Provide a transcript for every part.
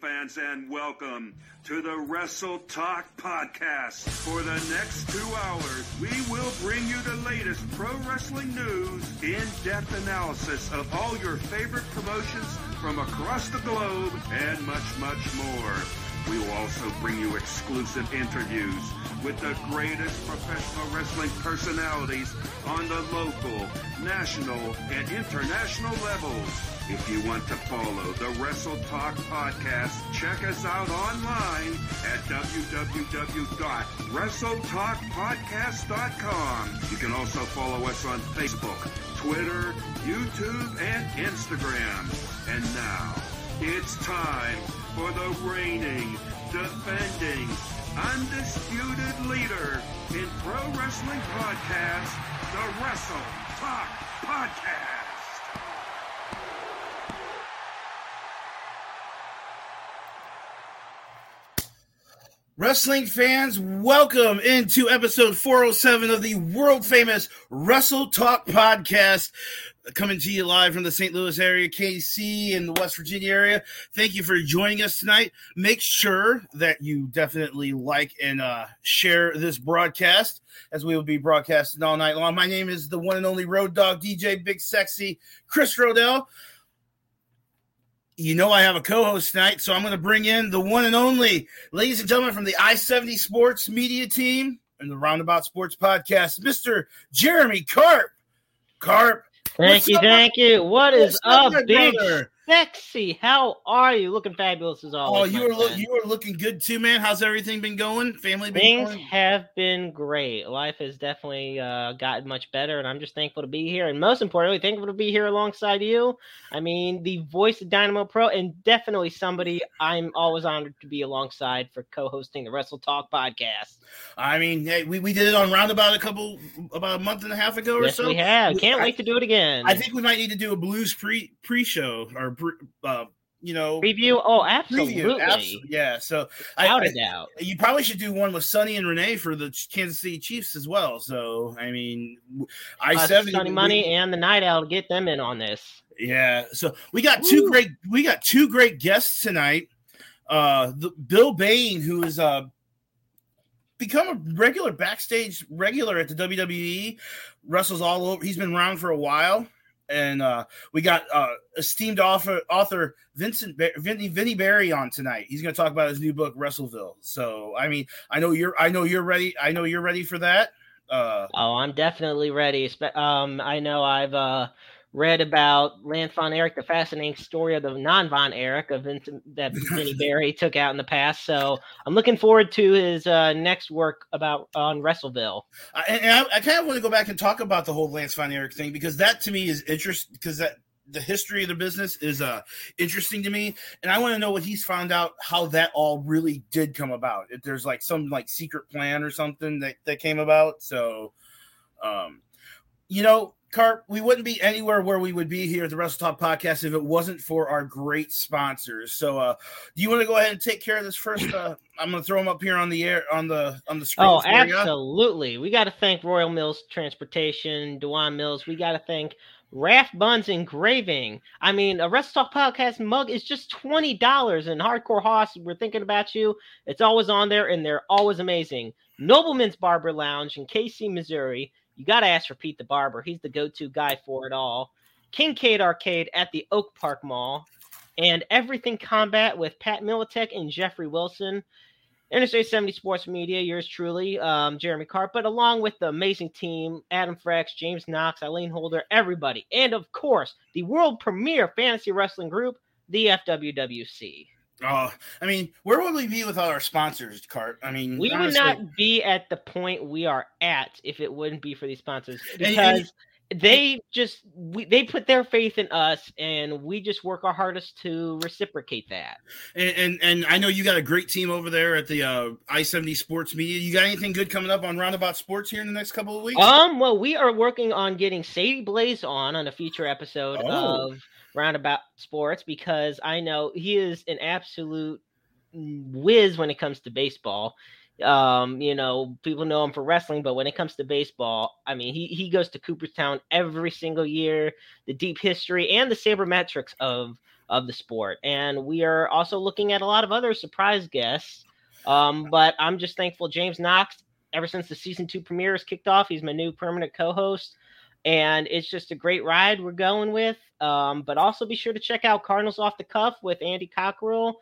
fans, and welcome to the Wrestle Talk Podcast. For the next two hours, we will bring you the latest pro wrestling news, in depth analysis of all your favorite promotions from across the globe, and much, much more. We will also bring you exclusive interviews with the greatest professional wrestling personalities on the local, national, and international levels. If you want to follow the Wrestle Talk podcast, check us out online at www.wrestletalkpodcast.com. You can also follow us on Facebook, Twitter, YouTube, and Instagram. And now, it's time for the reigning, defending, undisputed leader in pro wrestling podcast, the Wrestle Talk Podcast. Wrestling fans, welcome into episode 407 of the world famous Wrestle Talk podcast. Coming to you live from the St. Louis area, KC, in the West Virginia area. Thank you for joining us tonight. Make sure that you definitely like and uh, share this broadcast as we will be broadcasting all night long. My name is the one and only Road Dog DJ Big Sexy Chris Rodell you know I have a co-host tonight, so I'm going to bring in the one and only, ladies and gentlemen, from the I-70 Sports Media Team and the Roundabout Sports Podcast, Mr. Jeremy Carp. Carp. Thank you, up? thank you. What is up, up big brother? sexy? How are you? Looking fabulous as always. Oh, you are lo- you are looking good too, man. How's everything been going? Family been things going? have been great. Life has definitely uh, gotten much better, and I'm just thankful to be here. And most importantly, thankful to be here alongside you. I mean, the voice of Dynamo Pro, and definitely somebody I'm always honored to be alongside for co-hosting the Wrestle Talk podcast. I mean, hey, we, we did it on Roundabout a couple about a month and a half ago yes, or so. We have. Can't I, wait to do it again. I think we might need to do a blues pre pre show or uh, you know review. Oh, absolutely, preview. absolutely. yeah. So without I, a doubt, you probably should do one with Sonny and Renee for the Kansas City Chiefs as well. So I mean, I uh, seventy Sonny Money and the Night Owl get them in on this. Yeah. So we got two Woo. great we got two great guests tonight. Uh, the, Bill Bain, who is uh become a regular backstage regular at the WWE, wrestles all over. He's been around for a while and uh, we got uh, esteemed author, author Vincent Vinny, Vinny Barry on tonight. He's going to talk about his new book Wrestleville. So, I mean, I know you're, I know you're ready. I know you're ready for that. Uh, oh, I'm definitely ready. Um, I know I've uh, read about Lance Von Erich, the fascinating story of the non Von Erich of Vincent, that Vinny Barry took out in the past. So I'm looking forward to his uh, next work about on Wrestleville. Uh, and, and I, I, kind of want to go back and talk about the whole Lance Von Erich thing because that to me is interesting because that the history of the business is uh interesting to me and i want to know what he's found out how that all really did come about if there's like some like secret plan or something that that came about so um you know Carp, we wouldn't be anywhere where we would be here at the Wrestle Talk podcast if it wasn't for our great sponsors. So, uh, do you want to go ahead and take care of this first? Uh, I'm going to throw them up here on the air on the on the screen. Oh, absolutely! We got to thank Royal Mills Transportation, Dewan Mills. We got to thank Raft Buns Engraving. I mean, a Wrestle Talk podcast mug is just twenty dollars. And Hardcore Hoss, we're thinking about you. It's always on there, and they're always amazing. Nobleman's Barber Lounge in KC, Missouri you got to ask for Pete the Barber. He's the go to guy for it all. Kincaid Arcade at the Oak Park Mall, and Everything Combat with Pat Militek and Jeffrey Wilson. Interstate 70 Sports Media, yours truly, um, Jeremy Carp, but along with the amazing team, Adam Frex, James Knox, Eileen Holder, everybody. And of course, the world premier fantasy wrestling group, the FWWC. Oh, I mean, where would we be without our sponsors, Cart? I mean, we honestly, would not be at the point we are at if it wouldn't be for these sponsors because and, and, they just we, they put their faith in us, and we just work our hardest to reciprocate that. And, and and, I know you got a great team over there at the uh, I seventy Sports Media. You got anything good coming up on Roundabout Sports here in the next couple of weeks? Um, well, we are working on getting Sadie Blaze on on a future episode oh. of Roundabout Sports because I know he is an absolute whiz when it comes to baseball. Um, you know, people know him for wrestling, but when it comes to baseball, I mean, he he goes to Cooperstown every single year. The deep history and the sabermetrics of of the sport. And we are also looking at a lot of other surprise guests. Um, but I'm just thankful James Knox, ever since the season two premiere has kicked off, he's my new permanent co-host. And it's just a great ride we're going with. Um, but also be sure to check out Cardinals Off the Cuff with Andy Cockrell,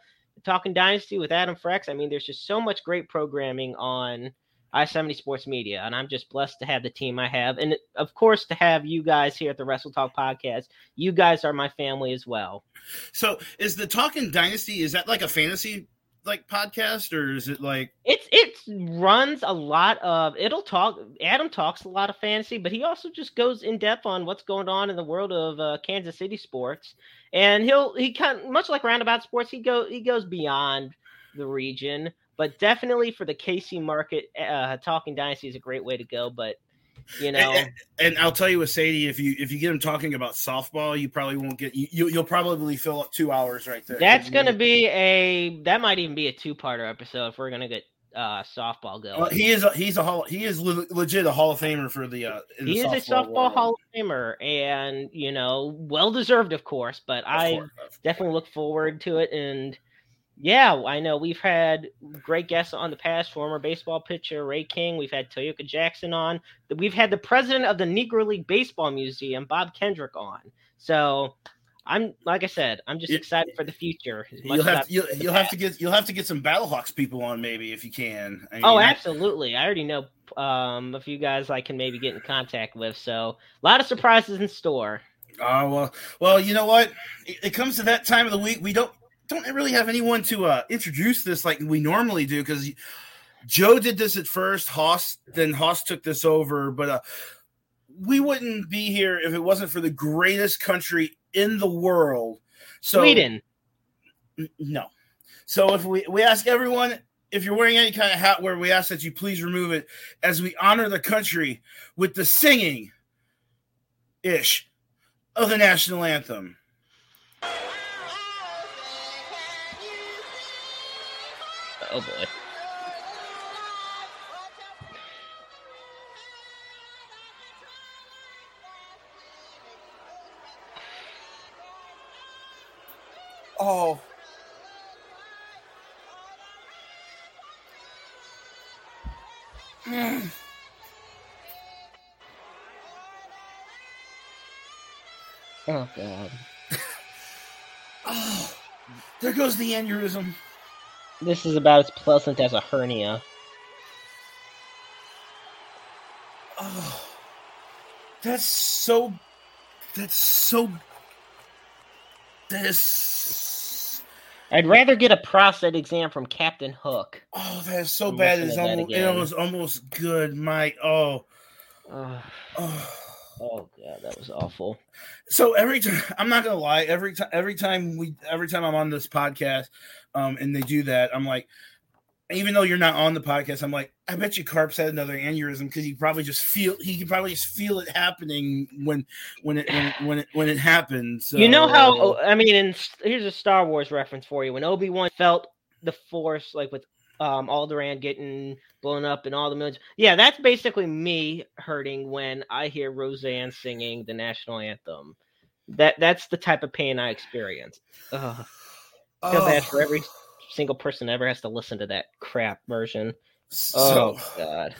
Talking Dynasty with Adam Frex. I mean, there's just so much great programming on i70 Sports Media, and I'm just blessed to have the team I have, and of course to have you guys here at the Wrestle Talk podcast. You guys are my family as well. So, is the Talking Dynasty is that like a fantasy like podcast or is it like it's it runs a lot of it'll talk adam talks a lot of fantasy but he also just goes in depth on what's going on in the world of uh, kansas city sports and he'll he kind much like roundabout sports he go he goes beyond the region but definitely for the KC market, uh, Talking Dynasty is a great way to go. But you know, and, and, I'll tell you with Sadie, if you if you get him talking about softball, you probably won't get you. You'll probably fill up two hours right there. That's going to be a that might even be a two parter episode if we're going to get uh, softball going. Well, he is a, he's a hall he is legit a Hall of Famer for the. Uh, he the is a softball world. Hall of Famer, and you know, well deserved, of course. But of I course. definitely look forward to it, and yeah, I know we've had great guests on the past. Former baseball pitcher Ray King. We've had Tyoka Jackson on. We've had the president of the Negro League Baseball Museum, Bob Kendrick, on. So I'm like I said, I'm just excited for the future. You'll have to, you'll, you'll have to get you'll have to get some Battlehawks people on maybe if you can. I mean, oh, absolutely! I already know um, a few guys I can maybe get in contact with. So a lot of surprises in store. Oh uh, well, well, you know what? It, it comes to that time of the week. We don't don't really have anyone to uh, introduce this like we normally do because Joe did this at first. Hoss, then Hoss took this over, but uh, we wouldn't be here if it wasn't for the greatest country in the world. So, Sweden. N- no. So if we we ask everyone if you're wearing any kind of hat where we ask that you please remove it as we honor the country with the singing ish of the national anthem. Oh boy. Oh. Mm. Oh god. oh, there goes the aneurysm. This is about as pleasant as a hernia. Oh, that's so. That's so. This. I'd rather get a prostate exam from Captain Hook. Oh, that is so bad. It's almost, it was almost good, Mike. Oh. oh. oh. Oh god, that was awful. So every time, I'm not gonna lie. Every time, every time we, every time I'm on this podcast, um, and they do that, I'm like, even though you're not on the podcast, I'm like, I bet you Carp's had another aneurysm because he probably just feel he can probably just feel it happening when when it when, when it when it happens. So, you know how I mean, and here's a Star Wars reference for you. When Obi Wan felt the Force, like with um Alderaan getting blown up and all the millions. Yeah, that's basically me hurting when I hear Roseanne singing the national anthem. That that's the type of pain I experience. Ugh. I feel oh. bad for every single person ever has to listen to that crap version. So, oh god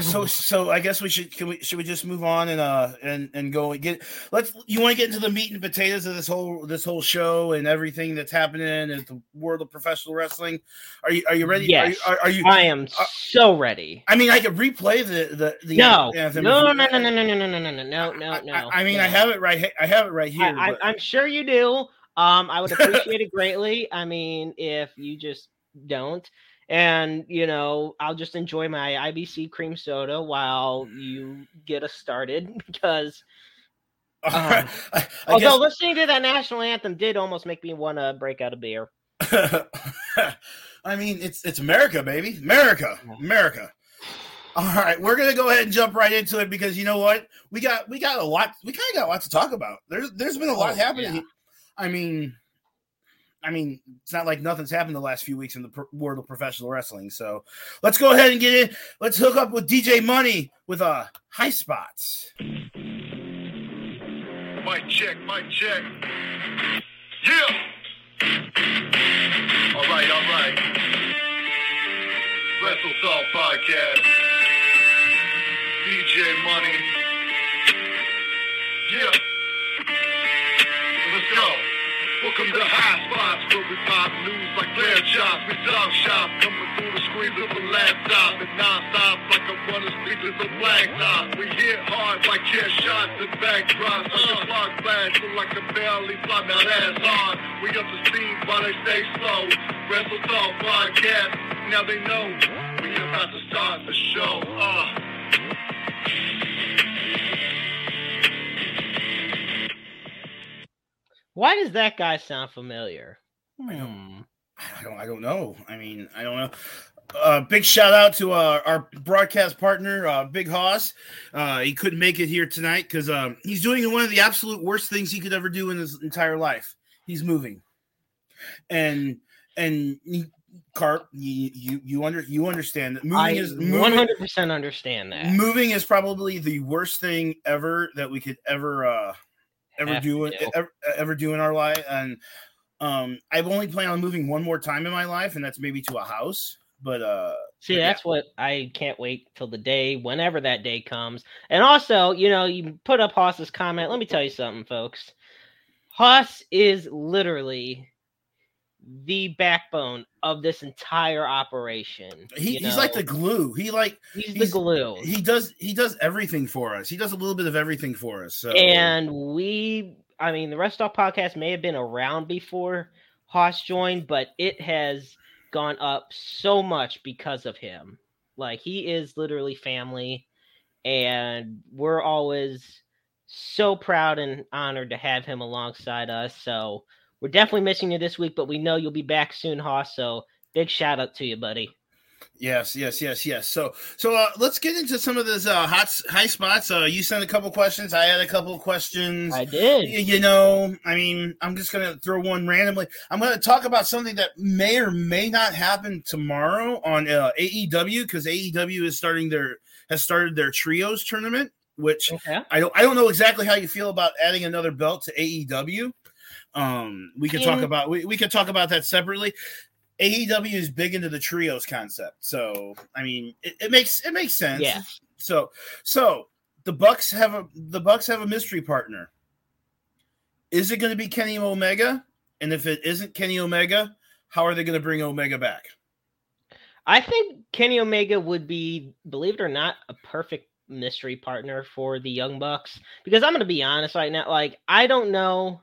so so I guess we should can we should we just move on and uh and and go and get let's you want to get into the meat and potatoes of this whole this whole show and everything that's happening in the world of professional wrestling. Are you are you ready? Yes, are, you, are, are you I am are, so ready. I mean, I could replay the the, the no. no no no no no no no no no no no no no. I, I mean, no. I have it right. I have it right here. I, I, I'm sure you do. Um, I would appreciate it greatly. I mean, if you just don't and you know i'll just enjoy my ibc cream soda while you get us started because um, I, I although guess... listening to that national anthem did almost make me want to break out a beer. I mean it's it's america baby. America. America. All right. We're gonna go ahead and jump right into it because you know what? We got we got a lot we kind of got a lot to talk about. There's there's been a lot oh, happening yeah. i mean I mean, it's not like nothing's happened the last few weeks in the world of professional wrestling. So let's go ahead and get in. Let's hook up with DJ Money with uh high spots. My check, my check. Yeah. All right, all right. Wrestle Talk Podcast. DJ Money. Yeah. Let's go. Welcome to High Spots where we pop news like clear shots. We talk shop coming through the screens of a laptop and non-stop like a running speakers of blacktop. We hit hard like chair shots and backdrops. Like a spark flash, look like a barely fly. Now that's hard. We up to speed while they stay slow. Wrestle Talk Podcast. Now they know we about to start the show. Uh. Why does that guy sound familiar? Hmm. I don't. I don't know. I mean, I don't know. Uh, big shout out to uh, our broadcast partner, uh, Big Hoss. Uh, he couldn't make it here tonight because um, he's doing one of the absolute worst things he could ever do in his entire life. He's moving, and and he, Carp, you you you under you understand that moving I is hundred percent understand that. moving is probably the worst thing ever that we could ever uh ever do it ever, ever do in our life and um i've only planned on moving one more time in my life and that's maybe to a house but uh See, but yeah. that's what I can't wait till the day, whenever that day comes. And also, you know, you put up Hoss's comment. Let me tell you something, folks. Haas is literally the backbone of this entire operation. he, he's like the glue he like he's the glue. he does he does everything for us he does a little bit of everything for us so And we, I mean, the Wrestle Talk podcast may have been around before Hoss joined, but it has gone up so much because of him. Like he is literally family, and we're always so proud and honored to have him alongside us. So we're definitely missing you this week, but we know you'll be back soon, Hoss. So big shout out to you, buddy. Yes, yes, yes, yes. So, so uh, let's get into some of those uh, hot high spots. Uh, you sent a couple questions. I had a couple questions. I did. You know, I mean, I'm just gonna throw one randomly. I'm gonna talk about something that may or may not happen tomorrow on uh, AEW because AEW is starting their has started their trios tournament, which Okay. I don't I don't know exactly how you feel about adding another belt to AEW. Um, we could talk about we, we could talk about that separately. AEW is big into the trios concept, so I mean it, it makes it makes sense. Yeah. So so the Bucks have a the Bucks have a mystery partner. Is it going to be Kenny Omega? And if it isn't Kenny Omega, how are they going to bring Omega back? I think Kenny Omega would be, believe it or not, a perfect mystery partner for the Young Bucks. Because I'm going to be honest right now, like I don't know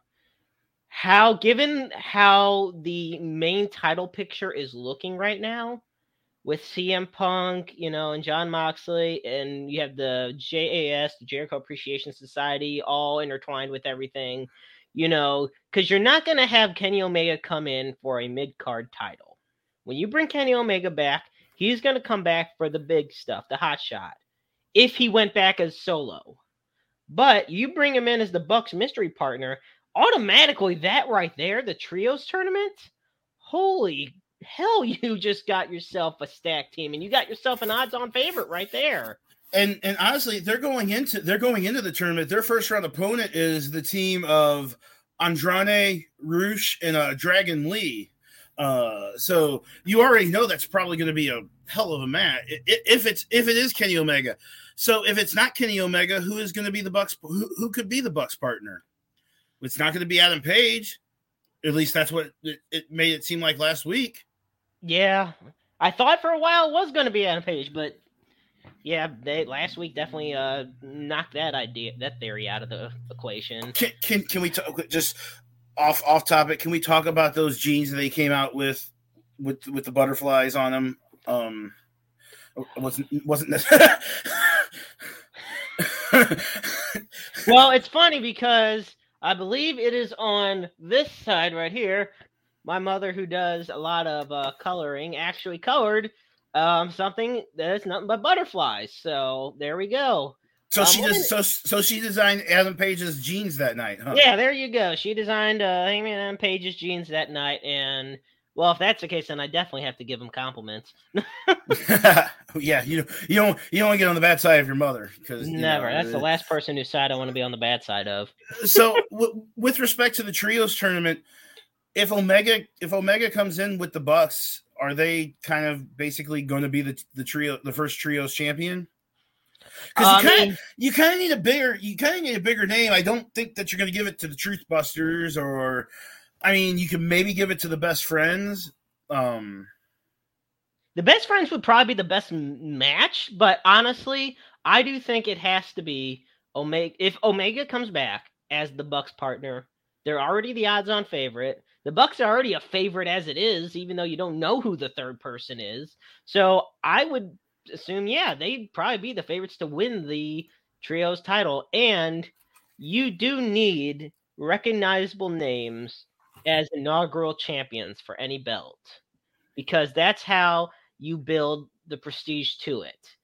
how, given how the main title picture is looking right now, with CM Punk, you know, and Jon Moxley, and you have the JAS, the Jericho Appreciation Society, all intertwined with everything, you know, because you're not going to have Kenny Omega come in for a mid card title. When you bring Kenny Omega back, he's going to come back for the big stuff, the hot shot, if he went back as solo. But you bring him in as the Bucks mystery partner, automatically that right there, the trios tournament, holy hell, you just got yourself a stack team and you got yourself an odds on favorite right there. And and honestly, they're going into they're going into the tournament. Their first round opponent is the team of Andrade, Rush, and uh, Dragon Lee. Uh, so you already know that's probably going to be a hell of a match if it's if it is Kenny Omega. So if it's not Kenny Omega, who is going to be the Bucks? Who, who could be the Bucks partner? It's not going to be Adam Page. At least that's what it, it made it seem like last week. Yeah. I thought for a while it was going to be Adam Page, but yeah, they last week definitely uh knocked that idea that theory out of the equation. Can can can we talk just off off topic? Can we talk about those jeans that they came out with with with the butterflies on them? Um, wasn't wasn't well, it's funny because I believe it is on this side right here. My mother, who does a lot of uh, coloring, actually colored um, something that is nothing but butterflies. So there we go. so Um, she just so so she designed Adam Page's jeans that night, huh? Yeah, there you go. She designed uh, Hangman Adam Page's jeans that night, and well, if that's the case, then I definitely have to give him compliments. yeah. You you don't you don't get on the bad side of your mother because Never. That's the last person whose side I want to be on the bad side of. so w- with respect to the trios tournament if Omega if Omega comes in with the Bucks, are they kind of basically going to be the the trio the first trios champion? Because I you um, kind of you kind of need a bigger you kind of need a bigger name. I don't think that you're going to give it to the Truth Busters or, I mean, you can maybe give it to the Best Friends. Um, The best friends would probably be the best match, but honestly, I do think it has to be Omega. If Omega comes back as the Bucks partner, they're already the odds-on favorite. The Bucks are already a favorite as it is, even though you don't know who the third person is. So I would assume, yeah, they'd probably be the favorites to win the trios title. And you do need recognizable names as inaugural champions for any belt because that's how you build the prestige to it.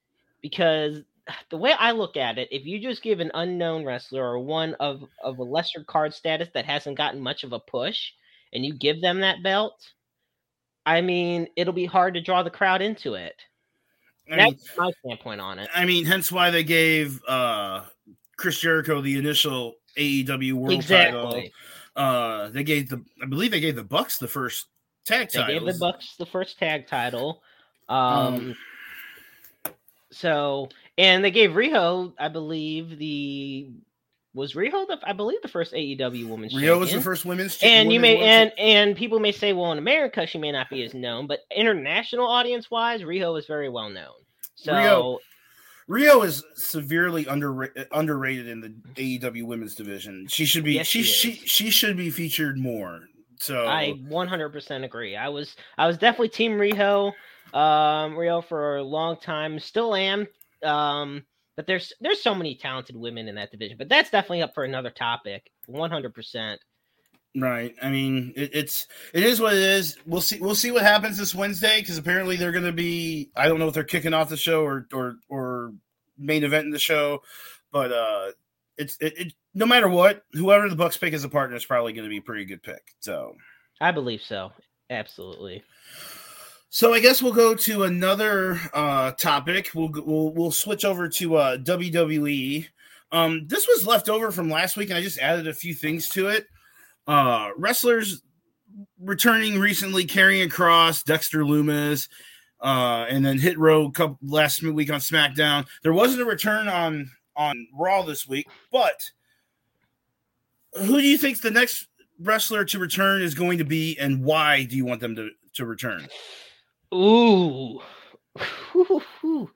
Because the way I look at it, if you just give an unknown wrestler or one of, of a lesser card status that hasn't gotten much of a push and you give them that belt, I mean, it'll be hard to draw the crowd into it. I mean, That's my standpoint on it. I mean, hence why they gave uh, Chris Jericho the initial AEW World title. Uh, they gave the I believe they gave the Bucks the first tag They title. gave the Bucks the first tag title. Um, so and they gave Riho, I believe, the was Riho the I believe the first AEW women's Riho was the first women's. and you may and and people may say, well, in America she may not be as known, but international audience wise, Riho is very well known. So Riho- Riho is severely under underrated in the AEW women's division. She should be Yes, she she she she should be featured more. So I 100% agree. I was I was definitely team Riho, um, Riho for a long time. Still am. Um, but there's there's so many talented women in that division. But that's definitely up for another topic. 100%. Right. I mean, it, it's it is what it is. We'll see we'll see what happens this Wednesday because apparently they're going to be. I don't know if they're kicking off the show or or or main event in the show, but uh, it's it, it no matter what, whoever the Bucks pick as a partner is probably going to be a pretty good pick. So. I believe so. Absolutely. So I guess we'll go to another uh, topic. We'll we'll we'll switch over to uh, WWE. Um, this was left over from last week, and I just added a few things to it. Uh, wrestlers returning recently: Karrion Kross, Dexter Lumis, uh, and then Hit Row last week on SmackDown. There wasn't a return on on Raw this week, but who do you think the next wrestler to return is going to be, and why do you want them to to return? Ooh.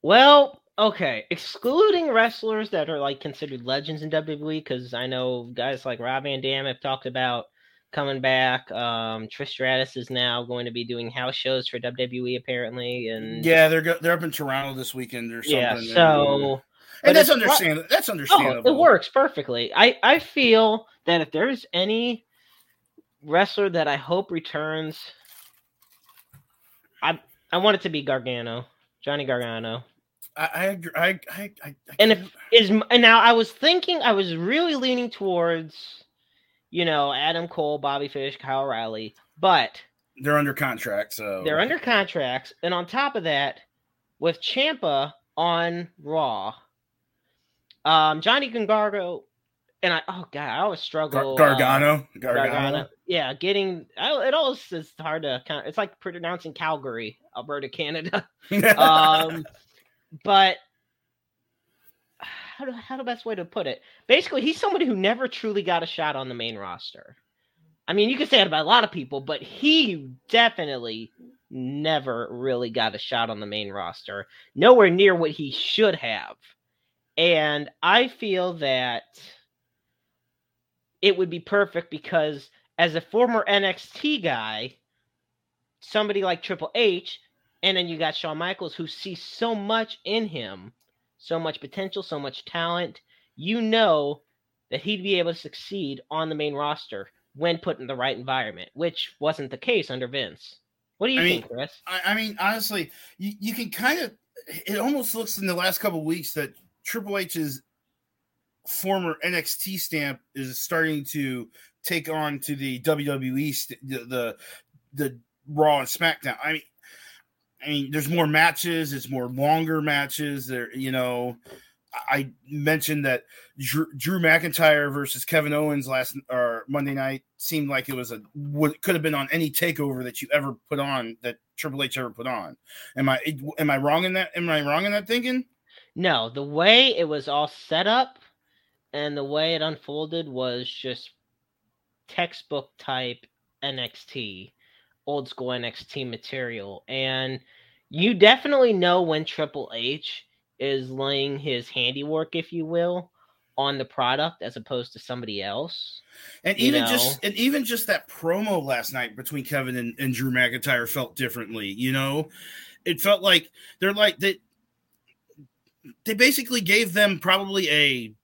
well, okay. Excluding wrestlers that are like considered legends in WWE, because I know guys like Rob Van Dam have talked about coming back. Um, Trish Stratus is now going to be doing house shows for WWE apparently, and Yeah, they're go- they're up in Toronto this weekend or something. yeah. So and that's understandable. That's oh, understandable. it works perfectly. I I feel that if there's any wrestler that I hope returns, I I want it to be Gargano, Johnny Gargano. I I. I I, I, And can't- Is and now I was thinking I was really leaning towards, you know, Adam Cole, Bobby Fish, Kyle O'Reilly, but they're under contract, so they're under contracts, and on top of that, with Ciampa on Raw, um, Johnny Gargano, and I oh god, I always Gar- struggle. uh, Gargano, Gargano. Gargano. Yeah, getting I, it all is hard to count. It's like pronouncing Calgary, Alberta, Canada. um, but how do how the best way to put it? Basically, he's somebody who never truly got a shot on the main roster. I mean, you could say that about a lot of people, but he definitely never really got a shot on the main roster. Nowhere near what he should have. And I feel that it would be perfect because as a former NXT guy, somebody like Triple H, and then you got Shawn Michaels who sees so much in him, so much potential, so much talent. You know that he'd be able to succeed on the main roster when put in the right environment, which wasn't the case under Vince. What do you I mean, think, Chris? I, I mean, honestly, you, you can kind of. It almost looks in the last couple of weeks that Triple H's former NXT stamp is starting to take on to the WWE st- the, the the Raw and SmackDown. I mean, I mean, there's more matches. It's more longer matches. There, you know, I mentioned that Drew, Drew McIntyre versus Kevin Owens last or Monday night seemed like it was a what could have been on any takeover that you ever put on that Triple H ever put on. Am I am I wrong in that? Am I wrong in that thinking? No, the way it was all set up and the way it unfolded was just textbook type NXT, old school NXT material. And you definitely know when Triple H is laying his handiwork, if you will, on the product as opposed to somebody else. And even know? just and even just that promo last night between Kevin and, and Drew McIntyre felt differently, you know. It felt like they're like they they basically gave them probably a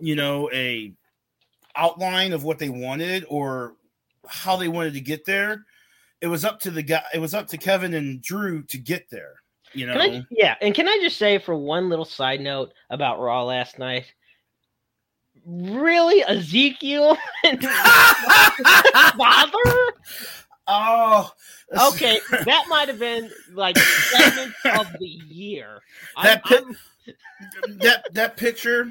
you know a outline of what they wanted or how they wanted to get there. It was up to the guy. It was up to Kevin and Drew to get there. You know. I, yeah, and can I just say for one little side note about Raw last night? Really, Ezekiel and father? Oh, okay. That might have been like segment of the year. That I'm, I'm... that that picture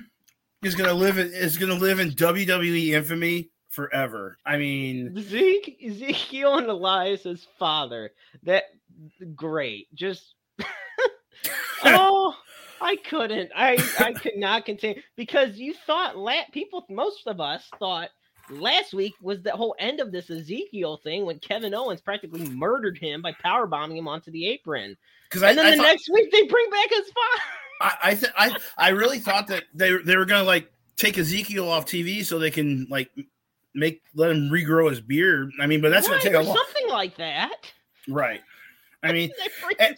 is gonna live in, is gonna live in WWE infamy forever. I mean, Zeke, Ezekiel and Elias's father. That great. Just oh, I couldn't. I I could not contain because you thought la- people, most of us thought last week was the whole end of this Ezekiel thing when Kevin Owens practically murdered him by power bombing him onto the apron. Because and then I the thought, next week they bring back his father. I I, th- I I really thought that they they were gonna like take Ezekiel off TV so they can like make let him regrow his beard. I mean, but that's right, gonna take a long something like that. Right. I mean, and,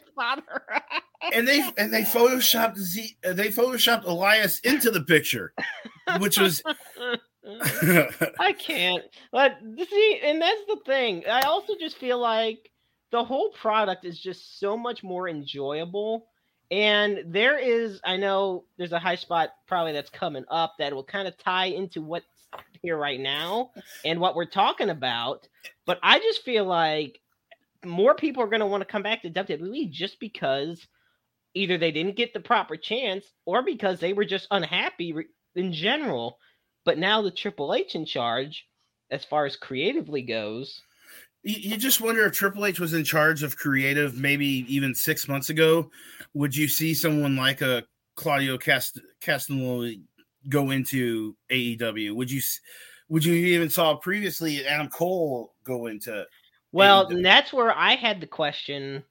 and, they and they photoshopped Z, they photoshopped Elias into the picture, which was I can't. But see, and that's the thing. I also just feel like the whole product is just so much more enjoyable. And there is, I know there's a high spot probably that's coming up that will kind of tie into what's here right now and what we're talking about. But I just feel like more people are going to want to come back to WWE just because either they didn't get the proper chance or because they were just unhappy in general. But now the Triple H in charge, as far as creatively goes. You just wonder if Triple H was in charge of creative maybe even six months ago. Would you see someone like a Claudio Cast- go into AEW? Would you would you even saw previously Adam Cole go into well, that's where I had the question,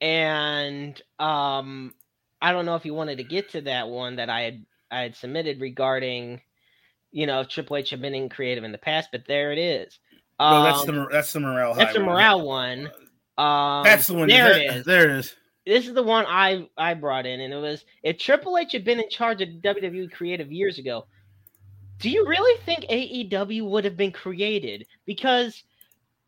and um, I don't know if you wanted to get to that one that I had I had submitted regarding, you know, Triple H had been in creative in the past, but there it is. Um, that's the that's the morale. That's the morale one. Um, that's the one. There that, it is. There it is. This is the one I I brought in, and it was if Triple H had been in charge of WWE creative years ago. Do you really think AEW would have been created? Because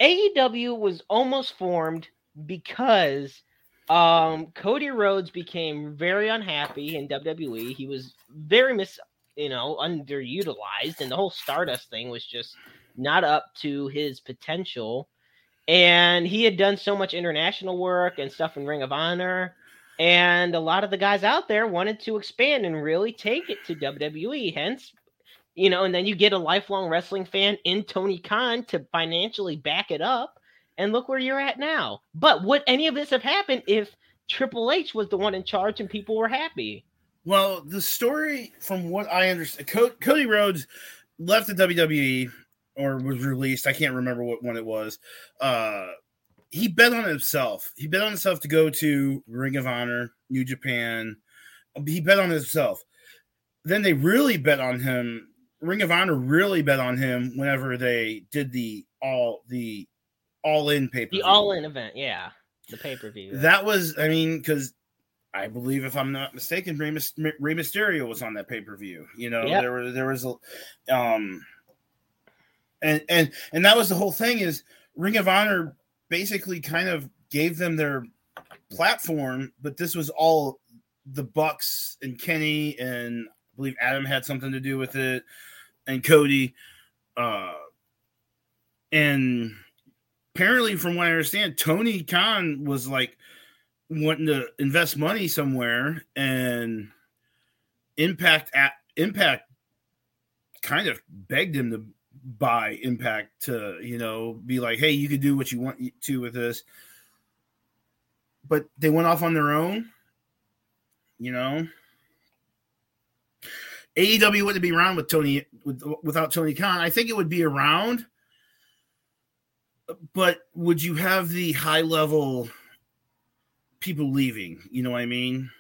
AEW was almost formed because um, Cody Rhodes became very unhappy in WWE. He was very mis, you know, underutilized, and the whole Stardust thing was just not up to his potential. And he had done so much international work and stuff in Ring of Honor. And a lot of the guys out there wanted to expand and really take it to WWE. Hence, you know, and then you get a lifelong wrestling fan in Tony Khan to financially back it up. And look where you're at now. But would any of this have happened if Triple H was the one in charge and people were happy? Well, the story, from what I understand, Cody Rhodes left the WWE or was released. I can't remember what one it was. Uh, he bet on himself. He bet on himself to go to Ring of Honor, New Japan. He bet on himself. Then they really bet on him Ring of Honor really bet on him whenever they did the all the all in paper. The all in event, yeah, the pay per view. That was, I mean, because I believe, if I'm not mistaken, Rey, Mysterio was on that pay per view. You know, yep. there was there was a, um, and and and that was the whole thing is Ring of Honor basically kind of gave them their platform, but this was all the Bucks and Kenny and I believe Adam had something to do with it, and Cody. Uh, and apparently, from what I understand, Tony Khan was like wanting to invest money somewhere, and Impact at Impact kind of begged him to buy Impact to you know be like, hey, you can do what you want to with this, but they went off on their own. You know, AEW wouldn't be around with Tony with, without Tony Khan. I think it would be around, but would you have the high level people leaving? You know what I mean?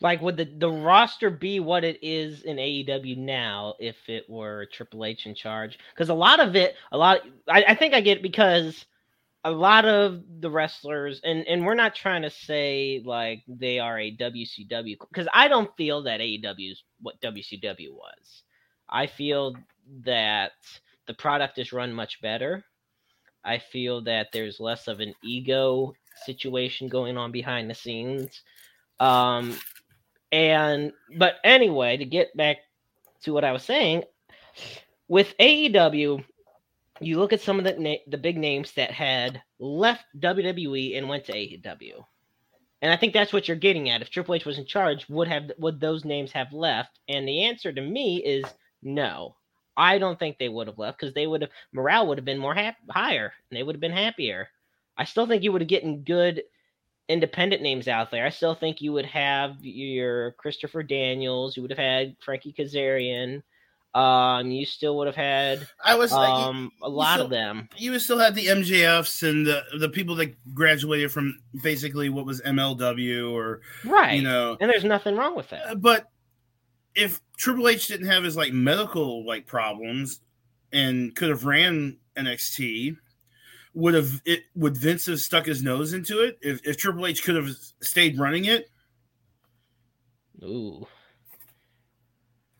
Like, would the, the roster be what it is in AEW now if it were Triple H in charge? Because a lot of it, a lot, I, I think I get because a lot of the wrestlers, and and we're not trying to say like they are a WCW because I don't feel that AEW is what WCW was. I feel that the product is run much better. I feel that there's less of an ego situation going on behind the scenes. Um, and but anyway, to get back to what I was saying, with AEW, you look at some of the na- the big names that had left WWE and went to AEW. And I think that's what you're getting at. If Triple H was in charge, would have would those names have left? And the answer to me is no. I don't think they would have left because they would have morale would have been more higher and they would have been happier. I still think you would have gotten good independent names out there. I still think you would have your Christopher Daniels, you would have had Frankie Kazarian. Um, you still would have had I was um you, a lot still, of them. You would still have the MJFs and the the people that graduated from basically what was MLW or Right. you know. and there's nothing wrong with Uh, that. But if Triple H didn't have his like medical like problems and could have ran NXT, would have it would Vince have stuck his nose into it if, if Triple H could have stayed running it? Ooh.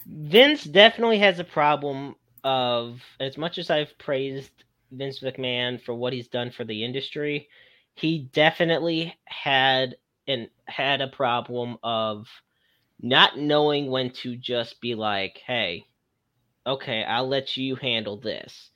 Vince definitely has a problem of as much as I've praised Vince McMahon for what he's done for the industry, he definitely had and had a problem of not knowing when to just be like, "Hey, okay, I'll let you handle this."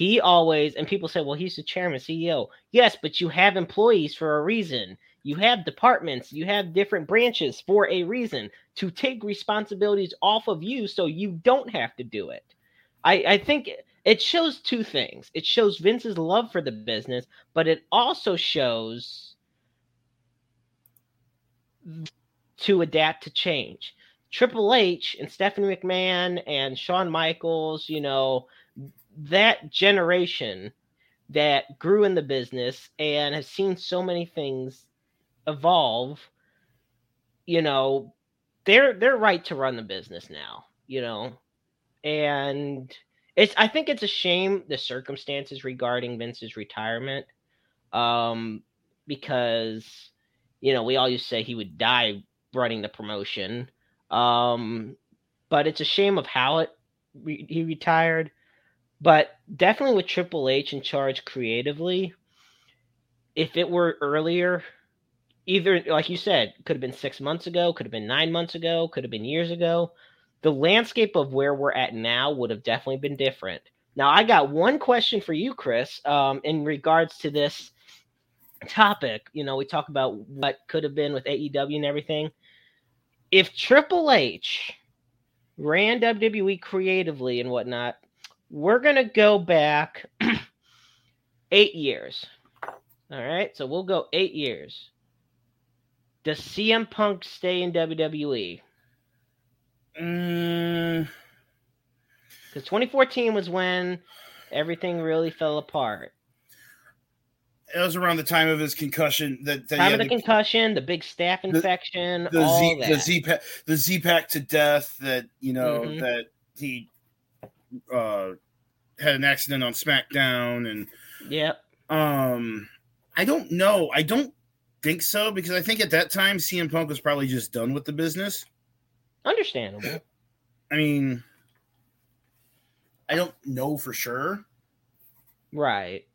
He always and people say, "Well, he's the chairman, CEO." Yes, but you have employees for a reason. You have departments, you have different branches for a reason to take responsibilities off of you so you don't have to do it. I, I think it shows two things. It shows Vince's love for the business, but it also shows to adapt to change. Triple H and Stephanie McMahon and Shawn Michaels, you know, that generation that grew in the business and has seen so many things evolve, you know, they're they're right to run the business now, you know. And it's I think it's a shame the circumstances regarding Vince's retirement. Um because you know, we all used to say he would die running the promotion. Um but it's a shame of how it re- he retired. But definitely with Triple H in charge creatively, if it were earlier, either like you said, could have been six months ago, could have been nine months ago, could have been years ago. The landscape of where we're at now would have definitely been different. Now, I got one question for you, Chris, um, in regards to this topic. You know, we talk about what could have been with AEW and everything. If Triple H ran WWE creatively and whatnot, we're gonna go back eight years. All right, so we'll go eight years. Does CM Punk stay in WWE? Mm, Because 2014 was when everything really fell apart. it was around the time of his concussion that, Time of the concussion, the big staph infection, the all Z that. the Z pack the Z pack to death that you know Mhm. that he uh had an accident on SmackDown and Yep. um I don't know I don't think so because I think at that time CM Punk was probably just done with the business. Understandable. I mean I don't know for sure. right.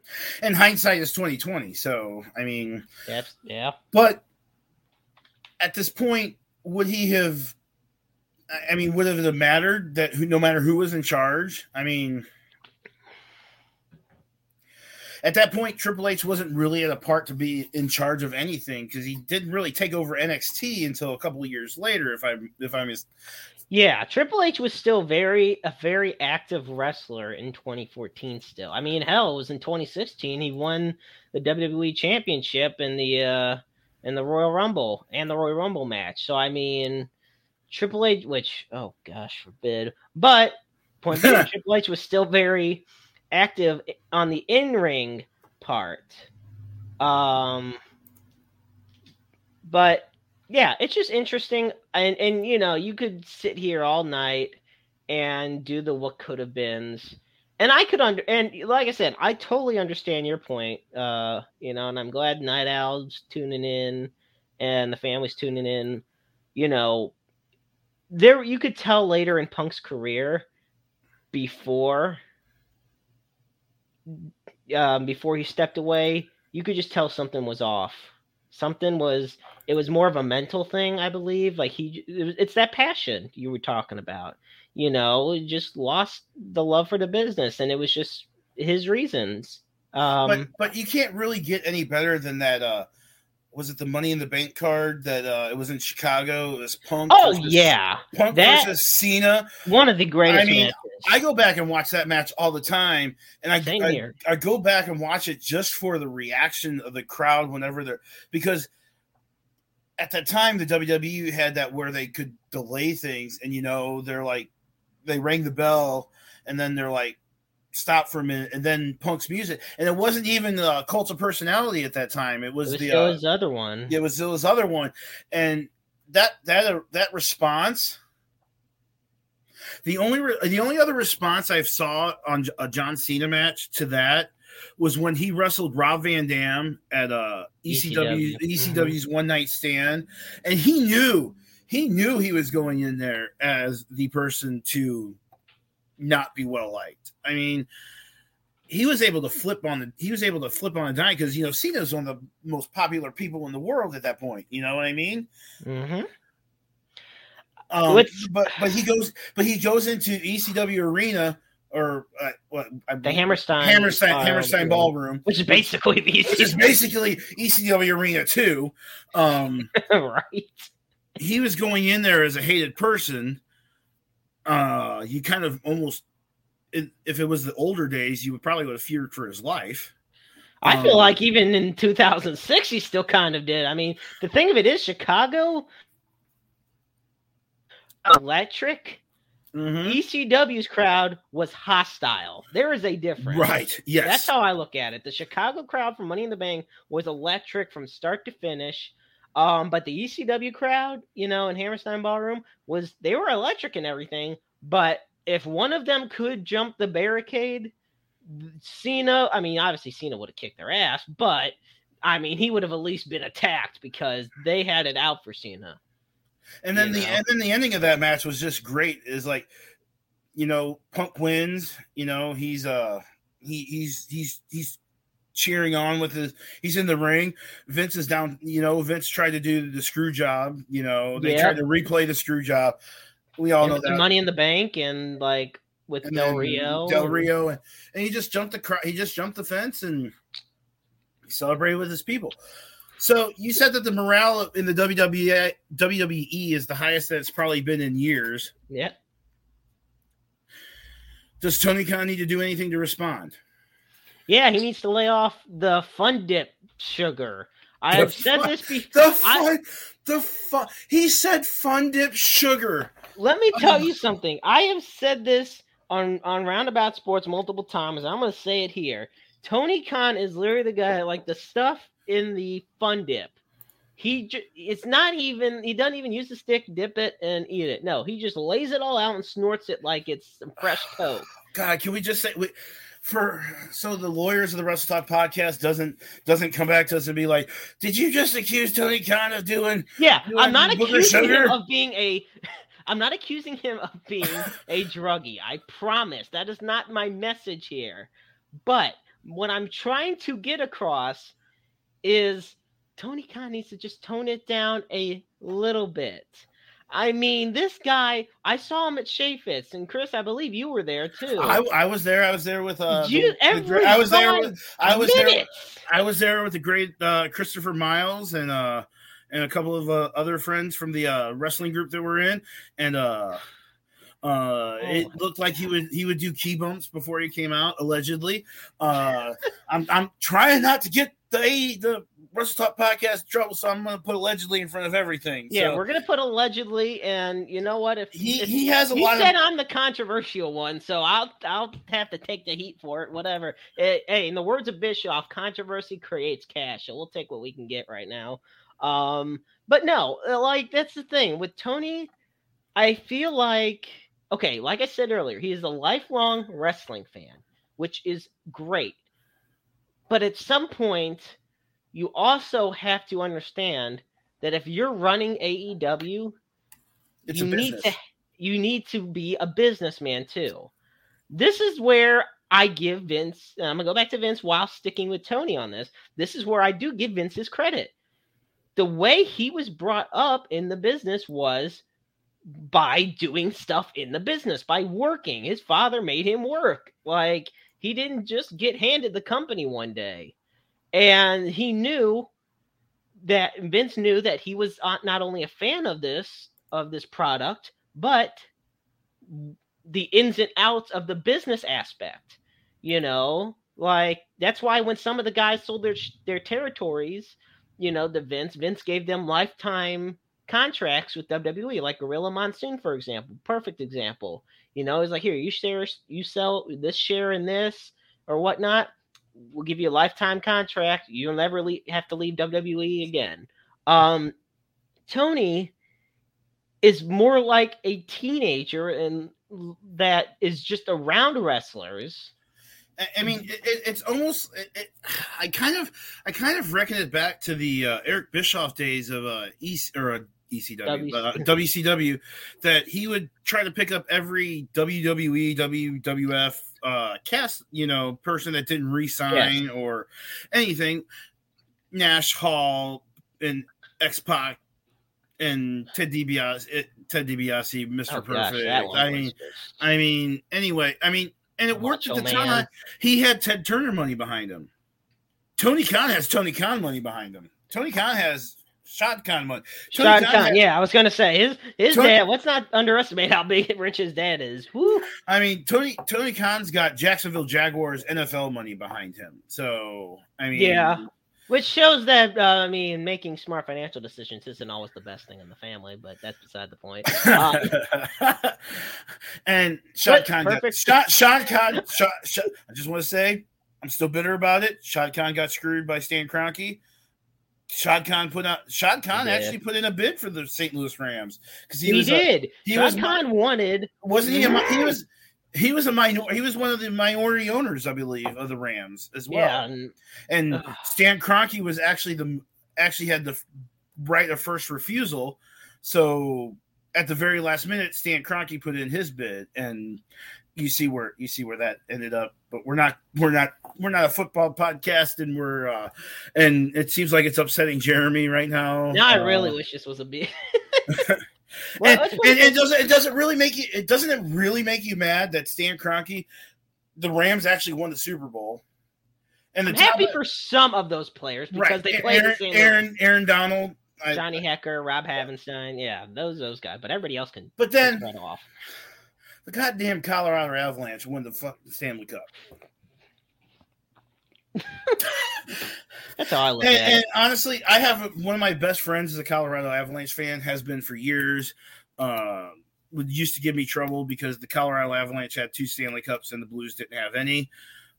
And hindsight is twenty twenty. So I mean That's yeah. But at this point, would he have? I- I mean, would it have mattered that who, no matter who was in charge? I mean, at that point, Triple H wasn't really at a part to be in charge of anything because he didn't really take over NXT until a couple of years later. If I if I'm mis- Yeah, Triple H was still very a very active wrestler in 2014 still. I mean, hell, it was in 2016 he won the WWE championship in the uh in the Royal Rumble and the Royal Rumble match. So I mean, Triple H which oh gosh forbid, but point being, Triple H was still very active on the in-ring part. Um but yeah, it's just interesting, and and you know, you could sit here all night and do the what could have beens, and I could under and like I said, I totally understand your point. Uh, you know, and I'm glad Night Owl's tuning in, and the family's tuning in. You know, there you could tell later in Punk's career, before, um, before he stepped away, you could just tell something was off. Something was it was more of a mental thing i believe. Like he it's that passion you were talking about you know just lost the love for the business and it was just his reasons. Um but but you can't really get any better than that uh was it the money in the bank card that uh it was in chicago it was punk oh versus- yeah punk that- versus cena one of the greatest I mean, matches. I go back and watch that match all the time, and I, I, here. I go back and watch it just for the reaction of the crowd whenever they're because at that time the WWE had that where they could delay things, and you know they're like they rang the bell, and then they're like stop for a minute, and then Punk's music, and it wasn't even the Cult of Personality at that time. It was, it was the uh, his other one it was his other one, and that that that response. The only re- the only other response I saw on a John Cena match to that was when he wrestled Rob Van Dam at uh, ECW ECW. ECW's One Night Stand, and he knew he knew he was going in there as the person to not be well liked. I mean, he was able to flip on the he was able to flip on a dime because you know Cena's one of the most popular people in the world at that point. You know what I mean? Mm-hmm. Um, Which- but but he goes but he goes into ECW arena or uh, what I the hammerstein Hammerstein uh, Hammerstein ballroom, which is basically the which is basically ECW arena too. Um, right he was going in there as a hated person. Uh, you kind of almost, if if it was the older days, you would probably would have feared for his life. I feel Um, like even in 2006, he still kind of did. I mean, the thing of it is, Chicago Electric, Mhm. ECW's crowd was hostile. There is a difference. Right. Yes. That's how I look at it. The Chicago crowd from Money in the Bank was electric from start to finish. Um, but the ECW crowd, you know, in Hammerstein Ballroom was they were electric and everything. But if one of them could jump the barricade, Cena, I mean, obviously Cena would have kicked their ass, but I mean, he would have at least been attacked because they had it out for Cena. and then you the know. and then the ending of that match was just great. Is like, you know, Punk wins. You know, he's uh he he's he's he's cheering on with his he's in the ring. Vince is down, you know, Vince tried to do the screw job, you know, they Yeah. tried to replay the screw job. We all And know that. Money in the Bank and like with And Del Rio. Del Rio, and, and he just jumped the cr- he just jumped the fence and he celebrated with his people. So you said that the morale in the WWE WWE is the highest that it's probably been in years. Yeah. Does Tony Khan need to do anything to respond? Yeah, he needs to lay off the fun dip sugar. I The have said fun- this before. The I- fun, the fun. He said fun dip sugar. Let me tell you um, something. I have said this on on Roundabout Sports multiple times. I'm going to say it here. Tony Khan is literally the guy like the stuff in the fun dip. He ju- it's not even he doesn't even use the stick, dip it, and eat it. No, he just lays it all out and snorts it like it's some fresh coke. God, can we just say we, for so the lawyers of the Wrestle Talk podcast doesn't doesn't come back to us and be like, did you just accuse Tony Khan of doing? Yeah, You I'm not accusing him of being a. I'm not accusing him of being a druggie. I promise that is not my message here. But what I'm trying to get across is Tony Khan needs to just tone it down a little bit. I mean, this guy, I saw him at Shea and Chris, I believe you were there too. I, I was there. I was there with uh. You the- the every great- I was there. With, I was there. I was there with the great uh, Christopher Miles and uh and a couple of uh, other friends from the uh, wrestling group that we're in, and uh, uh, it looked like he would he would do key bumps before he came out allegedly. Uh, I'm I'm trying not to get the the Wrestle Talk podcast trouble, so I'm going to put allegedly in front of everything. Yeah, So we're gonna put allegedly, and you know what? If he if, he has a you lot said of I'm the controversial one, so I'll I'll have to take the heat for it. Whatever. Eh, hey, in the words of Bischoff, controversy creates cash, so we'll take what we can get right now. Um, but no, uh, like that's the thing with Tony. I feel like okay, like I said earlier, he is a lifelong wrestling fan, which is great. But at some point, you also have to understand that if you're running AEW, it's you need to you need to be a businessman too. This is where I give Vince. and I'm gonna go back to Vince while sticking with Tony on this. This is where I do give Vince his credit. The way he was brought up in the business was by doing stuff in the business, by working. His father made him work. Like he didn't just get handed the company one day. And he knew that Vince knew that he was not only a fan of this of this product, but the ins and outs of the business aspect. You know, like that's why when some of the guys sold their their territories, you know, the Vince Vince gave them lifetime contracts with WWE, like Gorilla Monsoon, for example. Perfect example. You know, he's like, here, you share, you sell this share in this or whatnot. We'll give you a lifetime contract. You'll never leave, have to leave WWE again. Um, Tony is more like a teenager and that is just around wrestlers. I- mean, it, it- it's almost. It, it, I kind of, I kind of reckon it back to the uh, Eric Bischoff days of uh, EC, or uh, ECW, but, uh, WCW, that he would try to pick up every WWE, WWF uh, cast, you know, person that didn't re-sign or anything. Nash Hall and X Pac and Ted DiBiase, it, Ted DiBiase, Mister Oh, Perfect. one I mean, I mean, anyway, I mean, and it worked at the Man. time. He had Ted Turner money behind him. Tony Khan has Tony Khan money behind him. Tony Khan has Shad Khan money. Tony Khan yeah, I was gonna say his his Tony- dad. Let's not underestimate how big rich his dad is. Woo. I mean, Tony Tony Khan's got Jacksonville Jaguars NFL money behind him. So I mean, Yeah. Which shows that uh, I mean, making smart financial decisions isn't always the best thing in the family, but that's beside the point. Uh, and But Khan, got. Shad, Shad Khan. I just want to say, I'm still bitter about it. Shad Khan got screwed by Stan Kroenke. Shad Khan put out. Shad Khan actually put in a bid for the St. Louis Rams because he, he, was a- did. he Sean was Khan wanted. wasn't he? A, he was he was a minor. He was one of the minority owners, I believe, of the Rams as well. Yeah, and And Ugh. Stan Kroenke was actually the actually had the right of first refusal. So at the very last minute, Stan Kroenke put in his bid, and you see where you see where that ended up. But we're not we're not we're not a football podcast, and we're uh and it seems like it's upsetting Jeremy right now. now I Uh, really wish this was a big. and, let's and it doesn't it doesn't really make you it doesn't it really make you mad that Stan Kroenke, the Rams actually won the Super Bowl, and the I'm happy top- for some of those players because right they played Aaron the same. Aaron, Aaron Donald. I- Johnny Hekker, Rob Havenstein, yeah, those those guys, but everybody else can but then off. The goddamn Colorado Avalanche won the fuck the Stanley Cup. That's how I look And, at and honestly, I have one of my best friends is a Colorado Avalanche fan. Has been for years. Uh, would used to give me trouble because the Colorado Avalanche had two Stanley Cups and the Blues didn't have any.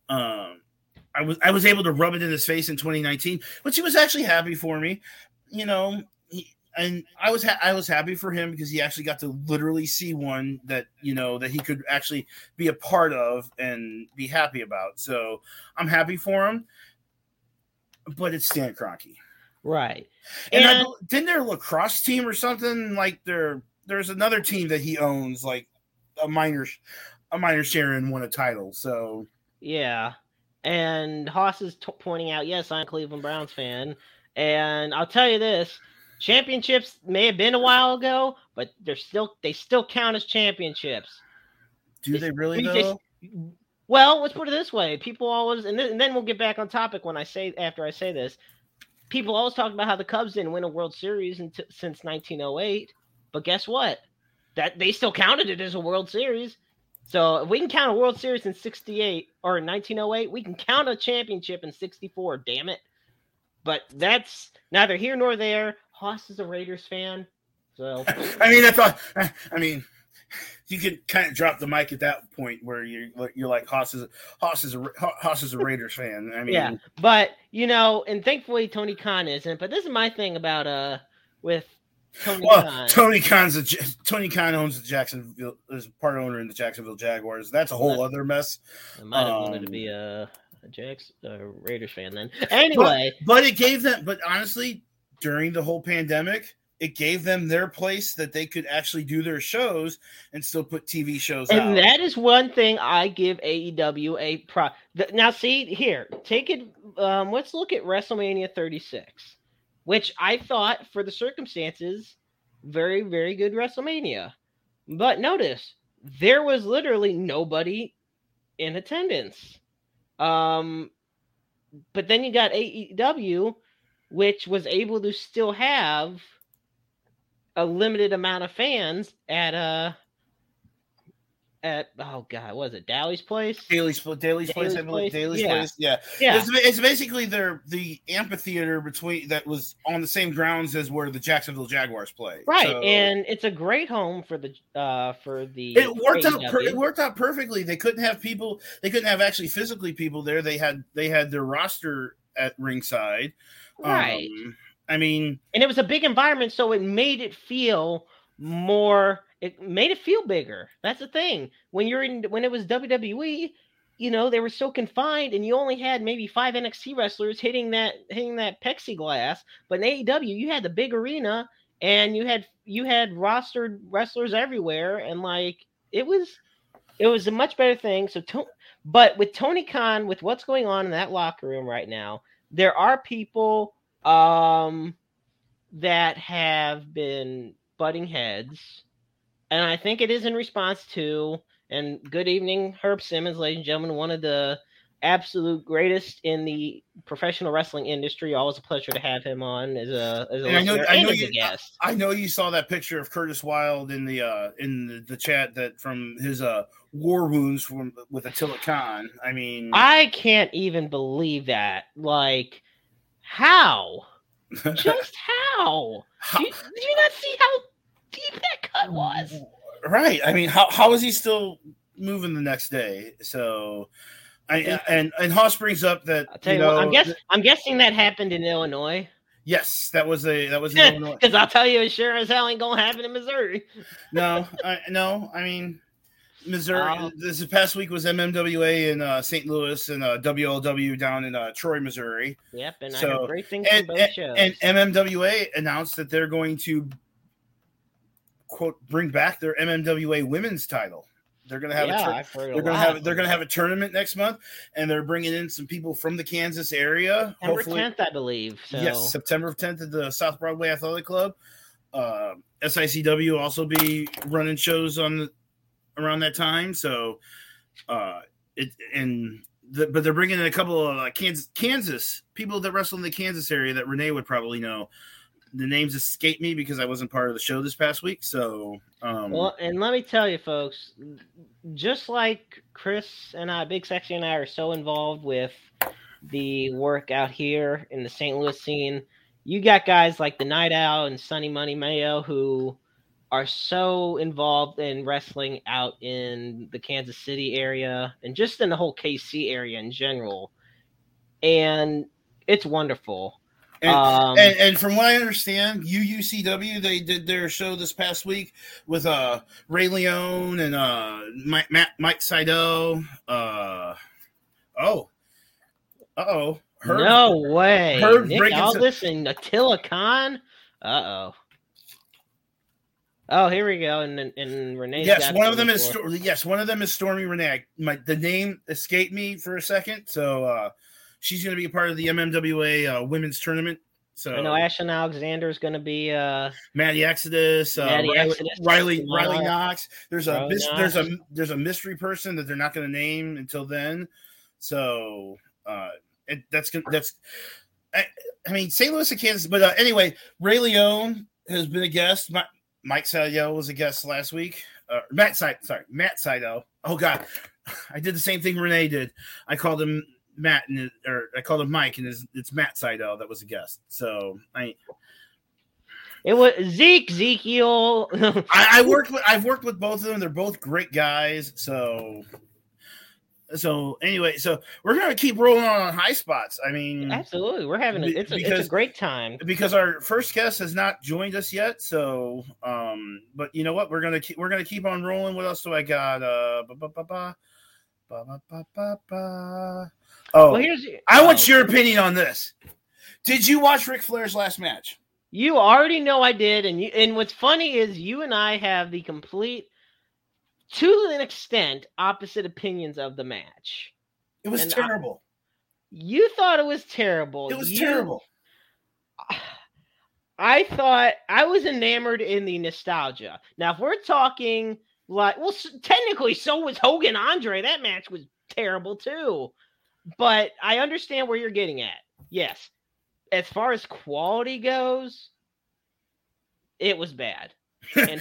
Um, I was I was able to rub it in his face in 2019, which he was actually happy for me. You know, he, and I was ha- I was happy for him because he actually got to literally see one that you know that he could actually be a part of and be happy about. So I'm happy for him. But it's Stan Kroenke. Right. And, I And- bel- didn't their lacrosse team or something like there? There's another team that he owns, like a minor, a minor share and won a title. So Yeah. And Hoss is t- pointing out, yes, I'm a Cleveland Browns fan. And I'll tell you this championships may have been a while ago, but they're still they still count as championships. do They- they really we though? just- Well, let's put it this way: people always, and then, and then we'll get back on topic when I say after I say this. people always talk about how the Cubs didn't win a World Series until, since 1908, but guess what? That they still counted it as a World Series. So if we can count a World Series in 68 or in 1908, we can count a championship in 64, damn it. But that's neither here nor there. Hoss is a Raiders fan. So I mean, I thought. I mean, you could kind of drop the mic at that point where you're you're like Hoss is Hoss is a Hoss is a Raiders fan. I mean, yeah, but you know, and thankfully Tony Khan isn't. But this is my thing about uh with Tony well, Khan. Tony Khan's a, Tony Khan owns the Jacksonville is part owner in the Jacksonville Jaguars. That's a whole other mess. I might have Um, wanted to be a, a Jacks a Raiders fan then. Anyway, But it gave them. But honestly, during the whole pandemic, it gave them their place that they could actually do their shows and still put TV shows out. and that is one thing I give AEW a pro. Now, see here, take it. Um, let's look at WrestleMania 36, which I thought, for the circumstances, very very good WrestleMania. But notice there was literally nobody in attendance. Um, but then you got AEW, which was able to still have a limited amount of fans at uh at oh god, was it Daily's place? Daily's Daily's place, I Daily's believe. Place? Daily's Yeah. place, yeah. Yeah, It's, it's basically their the amphitheater between that was on the same grounds as where the Jacksonville Jaguars play. right, So- and it's a great home for the uh for the it worked out. Per, it worked out perfectly. They couldn't have people. They couldn't have actually physically people there. They had they had their roster at ringside. Right, Um, I mean, and it was a big environment, so it made it feel more. It made it feel bigger. That's the thing. When you're in, when it was WWE, you know they were so confined, and you only had maybe five NXT wrestlers hitting that hitting that plexiglass. But in AEW, you had the big arena, and you had you had rostered wrestlers everywhere, and like it was, it was a much better thing. So, to, but with Tony Khan, with what's going on in that locker room right now, there are people um that have been butting heads and i think it is in response to and good evening herb simmons ladies and gentlemen one of the absolute greatest in the professional wrestling industry. Always a pleasure to have him on as a as a And know- I know you- guest. I know you saw that picture of Curtis Wild in the uh in the, the chat that from his uh war wounds from with Attila Khan. I mean, i can't even believe that like how just how how- did, you, did you not see how deep that cut was right. I mean, how how is he still moving the next day? So. I, and and Hoss brings up that I'll tell you you, know what, I'm guess I'm guessing that happened in Illinois. yes that was a that was in Illinois. Because I'll tell you, it sure as hell ain't gonna happen in Missouri. No, I, no. I mean, Missouri. Oh. this past week was MMWA in uh, St. Louis and uh, WLW down in uh, Troy, Missouri. Yep, and I So, heard great things And, from both shows. and, MMWA announced that they're going to quote bring back their MMWA women's title. They're going to have yeah, a tur- they're going to have they're going to have a tournament next month, and they're bringing in some people from the Kansas area. September hopefully, 10th, I believe. So Yes, September 10th at the South Broadway Athletic Club. Uh, SICW will also be running shows on the, around that time. So, uh, it and the, but they're bringing in a couple of uh, Kansas Kansas people that wrestle in the Kansas area that Renee would probably know. The names escape me because I wasn't part of the show this past week. So, um, Well, and let me tell you, folks, just like Chris and I, Big Sexy and I, are so involved with the work out here in the St. Louis scene, you got guys like the Night Owl and Sunny Money Mayo who are so involved in wrestling out in the Kansas City area and just in the whole KC area in general. And it's wonderful. and, um, and, and from what I understand, UUCW they did their show this past week with uh Ray Leone and uh Mike, Matt, Mike Seidel. Uh oh, uh oh, no way. Herb Nick breaking some- Aldis Attila Khan. Uh oh. Oh, here we go. And and Renee. Yes, one of them is yes, one of them is Stormy Renee. My the name escaped me for a second, so uh she's going to be a part of the MMWA uh, women's tournament. So I know Ashton Alexander is going to be. uh Maddie Exodus, uh, Maddie Riley, Exodus, Riley, Knox. Riley Knox. There's a mis- there's a there's a mystery person that they're not going to name until then. So uh, it, that's gonna that's I mean, St. Louis and Kansas. But uh, anyway, Ray Leone has been a guest. My, Mike Saito was a guest last week. Uh, Matt Saito, sorry, Matt Saito. Oh God, I did the same thing Renee did. I called him Matt, and or I called him Mike, and it's, it's Matt Saito that was a guest. So I, It was Zeke, Ezekiel. I, I worked with, I've worked with both of them. They're both great guys. So, so anyway, so we're gonna keep rolling on, on high spots. I mean, absolutely, we're having a, it's, a, it's a great time because our first guest has not joined us yet. So, um, but you know what? We're gonna keep, we're gonna keep on rolling. What else do I got? Uh, ba ba ba ba ba ba ba. Oh, well, here's I want oh. your opinion on this. Did you watch Ric Flair's last match? You already know I did, and you, and what's funny is you and I have the complete to an extent, opposite opinions of the match. It was And I- terrible. You thought it was terrible. it was You- terrible. I thought I was enamored in the nostalgia. Now, if we're talking like, well, technically, so was Hogan Andre. That match was terrible too. But I understand where you're getting at. Yes, as far as quality goes, it was bad. And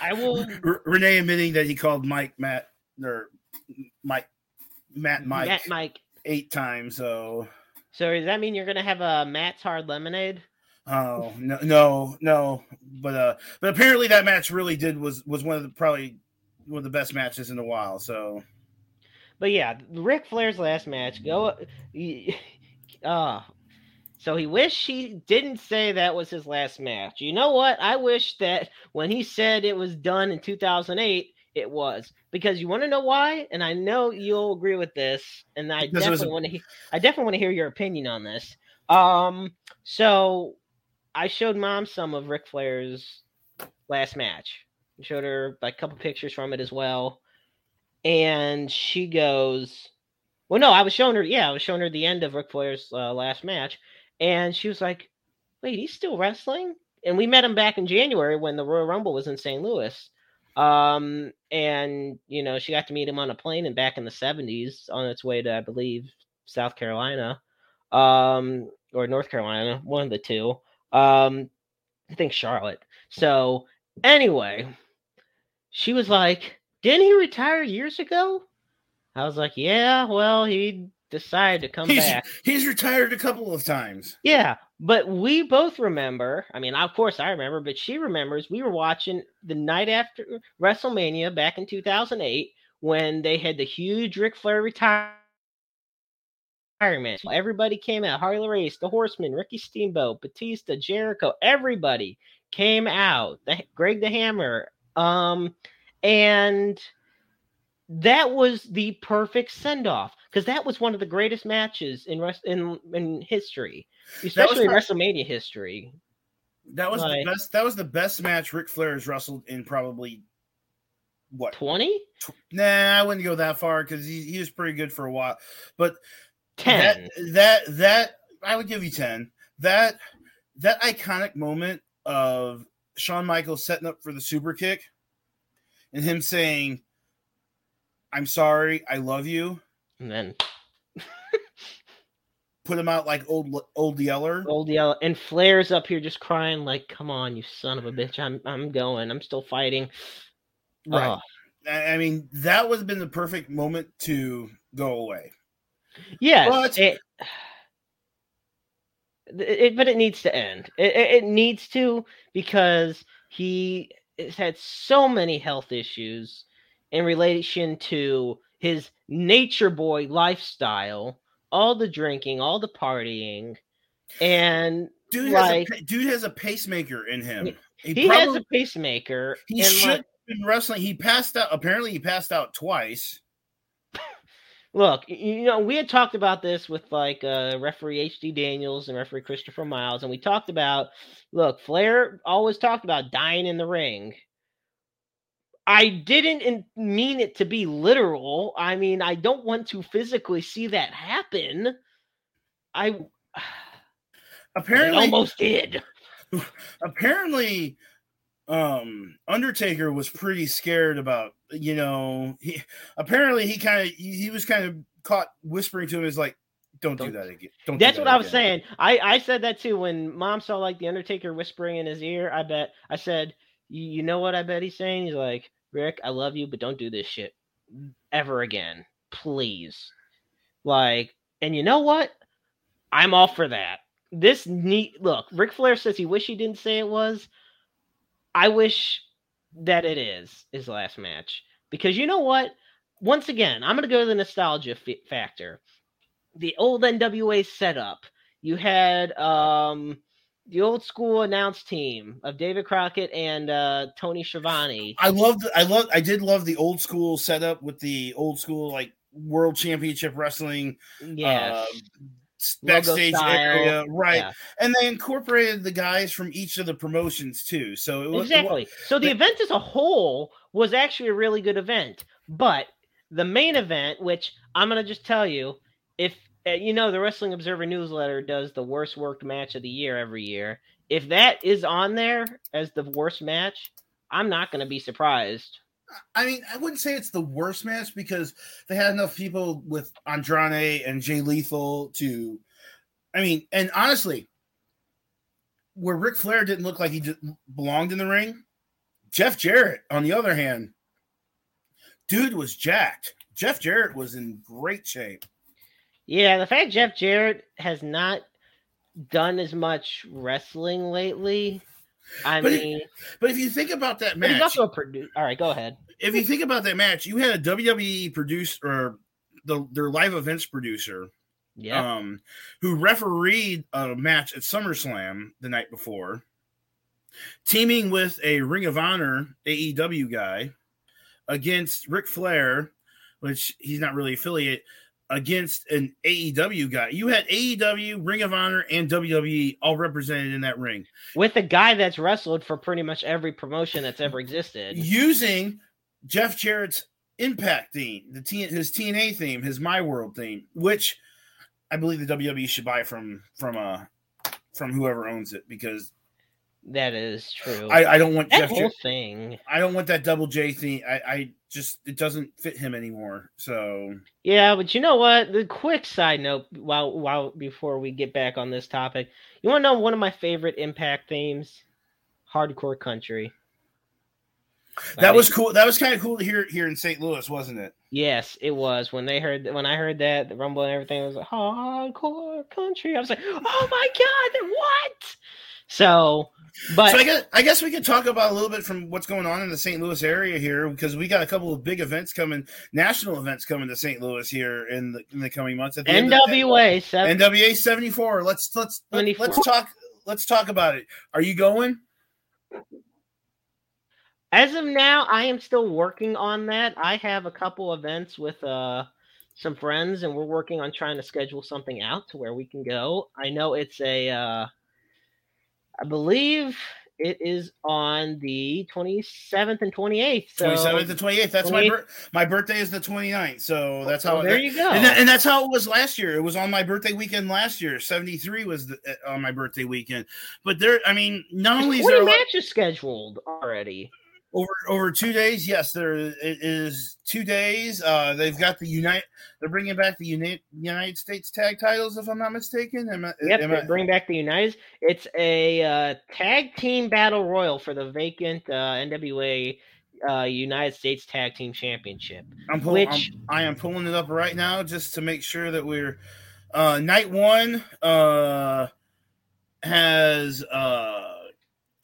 I will R- Renee admitting that he called Mike Matt or Mike Matt Mike Matt Mike. eight times. So So does that mean you're gonna have a Matt's Hard Lemonade? oh no no no. But uh but apparently that match really did was was one of the probably one of the best matches in a while. So But yeah, Ric Flair's last match. Go. Uh, so he wished he didn't say that was his last match. You know what? I wish that when he said it was done in 2008, it was because you want to know why, and I know you'll agree with this, and I Because it was definitely want to. He- I definitely want to hear your opinion on this. Um, so I showed mom some of Ric Flair's last match. I showed her like a couple pictures from it as well and she goes, "Well, no, I was showing her. Yeah, I was showing her the end of Ric Flair's uh, last match, and she was like, "Wait, he's still wrestling?" And we met him back in January when the Royal Rumble was in St. Louis. Um, and you know, she got to meet him on a plane and back in the '70s on its way to, I believe, South Carolina, um, or North Carolina, one of the two. Um, I think Charlotte. So anyway, she was like, "Didn't he retire years ago?" I was like, "Yeah, well, he decided to come he's back." he's retired a couple of times. Yeah, but we both remember. I mean, of course, I remember, but she remembers. We were watching the night after WrestleMania back in 2008 when they had the huge Ric Flair retirement. Everybody came out. Harley Race, The Horseman, Ricky Steamboat, Batista, Jericho. Everybody came out. The, Greg the Hammer. Um, and that was the perfect send off because that was one of the greatest matches in rest in in history, especially WrestleMania history. That was Like- the best. That was the best match Ric Flair has wrestled in probably what? Twenty. Nah, I wouldn't go that far because he, he was pretty good for a while. But 10. that that that I would give you ten. That that iconic moment of Shawn Michaels setting up for the super kick and him saying, "I'm sorry, I love you." And then Put him out like old old Yeller. old yellow and Flair's up here just crying like, "Come on, you son of a bitch! I'm I'm going. I'm still fighting." Right. Oh, I mean, that would have been the perfect moment to go away. yes, But- it, it, but it needs to end. It, it needs to because he has had so many health issues in relation to his nature boy lifestyle, all the drinking, all the partying, and Dude Like- has a dude has a pacemaker in him. he has a pacemaker. He should like, have been wrestling. He passed out. Apparently, he passed out twice. look, you know, we had talked about this with like uh, referee HD Daniels and referee Christopher Miles, and we talked about look, Flair always talked about dying in the ring. I didn't mean it to be literal. I mean, I don't want to physically see that happen. I Apparently, almost did. apparently, um, Undertaker was pretty scared about. You know, he apparently he kind of he, was kind of caught whispering to him is like, Don't, Don't- do that again. Don't. do That's that what I was saying. I I said that too when Mom saw like the Undertaker whispering in his ear. I bet I said, "You you know what I bet he's saying?" He's like, "Rick, I love you, but don't do this shit ever again, please." Like, and you know what? I'm all for that. This neat look. Ric Flair says he wish he didn't say it was. I wish that it is his last match because you know what? Once again, I'm gonna go to the nostalgia f- factor. The old NWA setup. You had um the old school announce team of David Crockett and uh, Tony Schiavone. I loved. I love. I did love the old school setup with the old school like world championship wrestling. yeah, uh, backstage area, right? Yeah. And they incorporated the guys from each of the promotions too. So it was Exactly. So the but- event as a whole was actually a really good event, but the main event, which I'm gonna just tell you, if you know the Wrestling Observer newsletter does the worst worked match of the year every year, if that is on there as the worst match, I'm not gonna be surprised. I mean, I wouldn't say it's the worst match because they had enough people with Andrade and Jay Lethal to. I mean, and honestly, where Ric Flair didn't look like he belonged in the ring, Jeff Jarrett, on the other hand, dude was jacked. Jeff Jarrett was in great shape. Yeah, the fact Jeff Jarrett has not done as much wrestling lately. I But mean, But if you think about that but he's match, also a producer. All right, go ahead. if you think about that match, you had a WWE producer or the their live events producer Yeah, um, who refereed a match at SummerSlam the night before, teaming with a Ring of Honor AEW guy against Ric Flair, which he's not really affiliate, against an AEW guy. You had AEW, Ring of Honor, and WWE all represented in that ring with a guy that's wrestled for pretty much every promotion that's ever existed. using Jeff Jarrett's Impact theme, the T- his TNA theme, his My World theme, which I believe the WWE should buy from from uh from whoever owns it because That is true. I, I don't want that Jeff whole Jarrett, thing. I don't want that double J thing. I, I just it doesn't fit him anymore. So Yeah, but you know what? The quick side note, while while before we get back on this topic, you want to know one of my favorite Impact themes? Hardcore Country. that was cool. That was kind of cool to hear here in St. Louis, wasn't it? Yes, it was when they heard when I heard that the rumble and everything was like hardcore country. I was like, oh my god, what? So, but so I guess I guess we could talk about a little bit from what's going on in the St. Louis area here because we got a couple of big events coming, national events coming to St. Louis here in the in the coming months. At the end of- NWA NWA seventy four. Let's let's let, 74. let's talk. Let's talk about it. Are you going? as of now, I am still working on that. I have a couple events with uh some friends, and we're working on trying to schedule something out to where we can go. I know it's a, uh I believe it is on the 27th and 28th. So Twenty seventh and twenty eighth. That's my bir- my birthday is the 29th. So that's how. there you go. And, that, and that's how it was last year. It was on my birthday weekend last year. Seventy three was the, uh, on my birthday weekend. But there, I mean, not only is there 20 a lot- matches scheduled already. Over over two days, yes, there is two days. Uh, they've got the unite. They're bringing back the United United States tag titles, if I'm not mistaken. Am I, Yep, am they I- bring back the United. It's a uh, tag team battle royal for the vacant uh, NWA uh, United States Tag Team Championship. I'm pulling. Which- I'm, I am pulling it up right now just to make sure that we're. Uh, night one uh, has uh,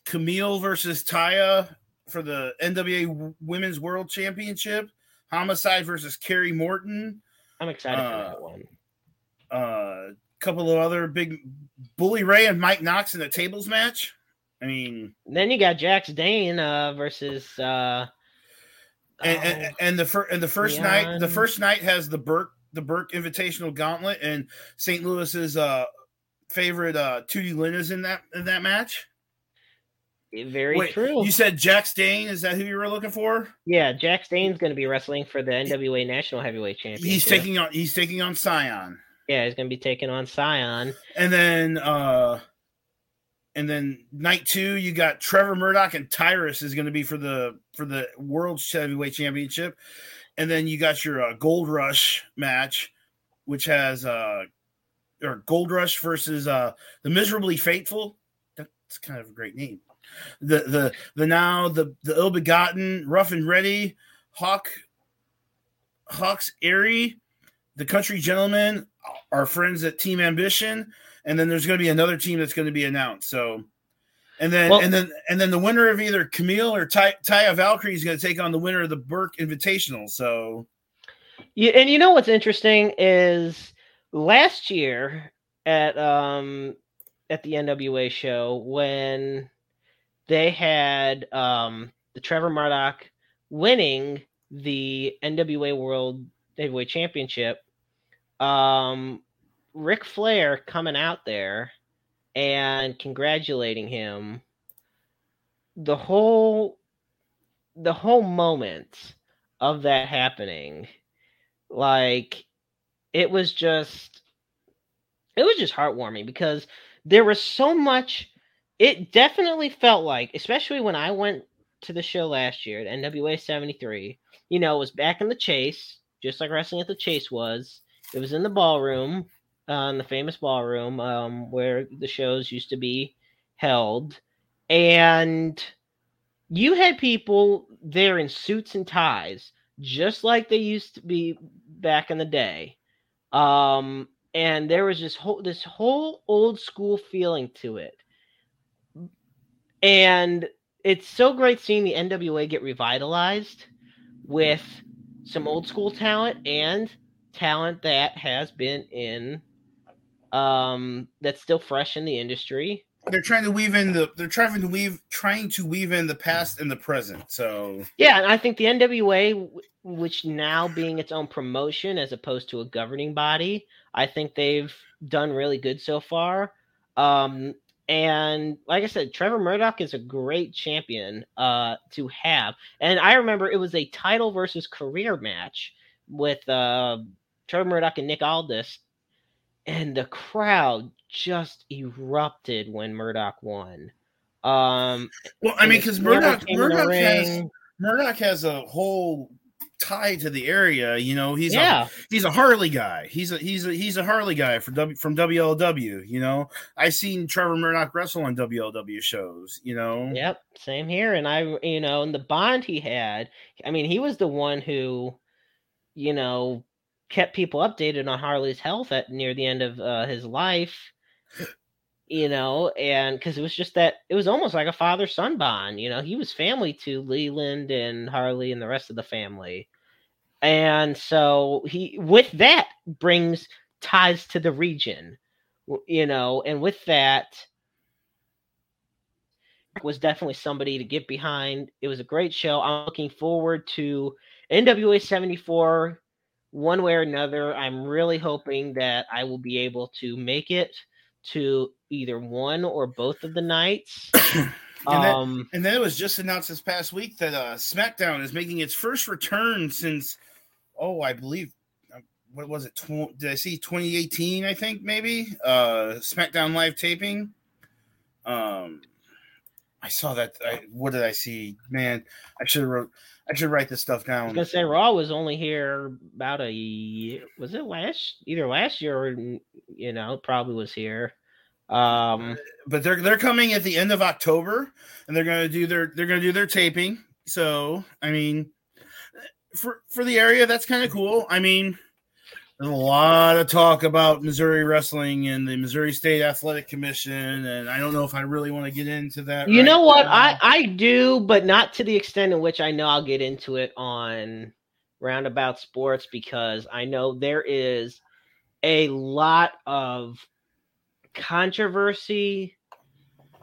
Camille versus Taya for the NWA Women's World Championship. Homicide versus Kerry Morton. I'm excited for Uh, that one. A uh, couple of other big Bully Ray and Mike Knox in a tables match. I mean, Then you got Jax Dane uh, versus. Uh, and, oh, and, and the first and the first night the first night has the Burke the Burke Invitational Gauntlet and St. Louis's uh favorite uh Tootie Lynn is in that in that match. Very Wait, true. You said Jax Dane, is that who you were looking for? yeah, Jax Dane's going to be wrestling for the NWA National Heavyweight Championship. He's taking on he's taking on Cyon. Yeah, he's going to be taking on Cyon. And then uh and then night two, you got Trevor Murdoch and Tyrus is going to be for the for the World Heavyweight Championship, and then you got your uh, Gold Rush match, which has uh or Gold Rush versus uh the Miserably Faithful. That's kind of a great name. The the the now the the ill begotten, rough and ready, Hawk Hawx Aerie, the Country Gentlemen, our friends at Team Ambition, and then there's going to be another team that's going to be announced. So, and then Well- and then and then the winner of either Kamille or Ty, Taya Valkyrie is going to take on the winner of the Burke Invitational. So, Yeah, and you know what's interesting is last year at um at the NWA show when they had um the Trevor Murdoch winning the NWA World Heavyweight Championship, um Ric Flair coming out there and congratulating him. The whole the whole moment of that happening like it was just it was just heartwarming because there was so much it definitely felt like especially when i went to the show last year at nwa 73 you know it was back in the chase just like wrestling at the chase was it was in the ballroom uh, in the famous ballroom um, where the shows used to be held and you had people there in suits and ties just like they used to be back in the day. Um, and there was this whole this whole old school feeling to it. And it's so great seeing the NWA get revitalized with some old school talent and talent that has been in um that's still fresh in the industry. they're trying to weave in the they're trying to weave trying to weave in the past and the present. So, Yeah, and I think the NWA, which now being its own promotion as opposed to a governing body, I think they've done really good so far. Um, and like I said, Trevor Murdoch is a great champion uh, to have. And I remember it was a title versus career match with uh, Trevor Murdoch and Nick Aldis, and the crowd just erupted when Murdoch won. Um, well, I mean, because Murdoch came in the Murdoch has. Murdoch has a whole tie to the area. You know, he's yeah. a he's a Harley guy. He's a he's a he's a Harley guy for W from WLW. You know, I seen Trevor Murdoch wrestle on WLW shows. You know, Yep, same here. And I, you know, and the bond he had, I mean, he was the one who, you know, kept people updated on Harley's health at near the end of uh, his life, you know, and because it was just that it was almost like a father son bond, you know, he was family to Leland and Harley and the rest of the family. And so he, with that, brings ties to the region, you know, and with that, was definitely somebody to get behind. It was a great show. I'm looking forward to NWA 74 one way or another. I'm really hoping that I will be able to make it to either one or both of the nights. And that- um, And then it was just announced this past week that uh, SmackDown is making its first return since, oh, I believe, uh, what was it? Tw- did I see 2018? I think maybe uh, SmackDown live taping. Um, I saw that. I, what did I see? Man, I should wrote. I should write this stuff down. gonna say Raw was only here about a year. Was it last? Either last year or you know, probably was here. Um, But they're they're coming at the end of October, and they're gonna do their they're gonna do their taping. So I mean, for for the area, that's kind of cool. I mean, there's a lot of talk about Missouri wrestling and the Missouri State Athletic Commission, and I don't know if I really want to get into that. You right know what? now. I I do, but not to the extent in which I know I'll get into it on Roundabout Sports because I know there is a lot of controversy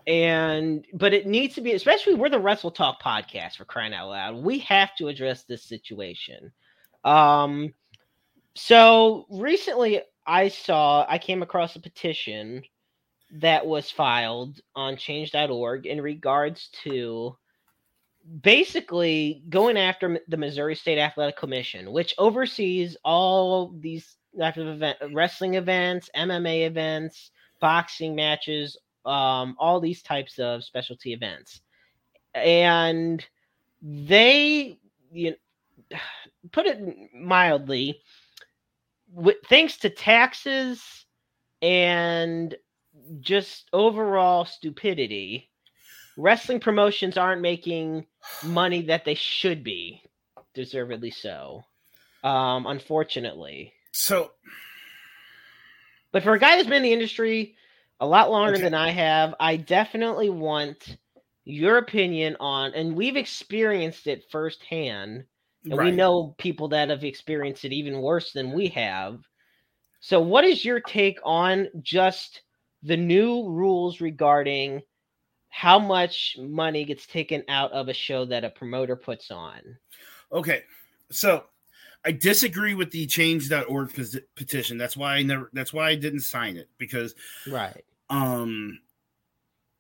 and but it needs to be especially we're the Wrestle Talk podcast for crying out loud. We have to address this situation. Um so recently I saw I came across a petition that was filed on change.org in regards to basically going after the Missouri State Athletic Commission, which oversees all these types of event, wrestling events, MMA events, boxing matches, um, all these types of specialty events. And they, you know, put it mildly, with, thanks to taxes and just overall stupidity, wrestling promotions aren't making money that they should be, deservedly so. Um, unfortunately. So, but for a guy that's been in the industry a lot longer Okay. than I have, I definitely want your opinion on, and we've experienced it firsthand, and we know people that have experienced it even worse than we have. So, what is your take on just the new rules regarding how much money gets taken out of a show that a promoter puts on? Okay, so I disagree with the change.org petition. That's why I never. That's why I didn't sign it because Right. um,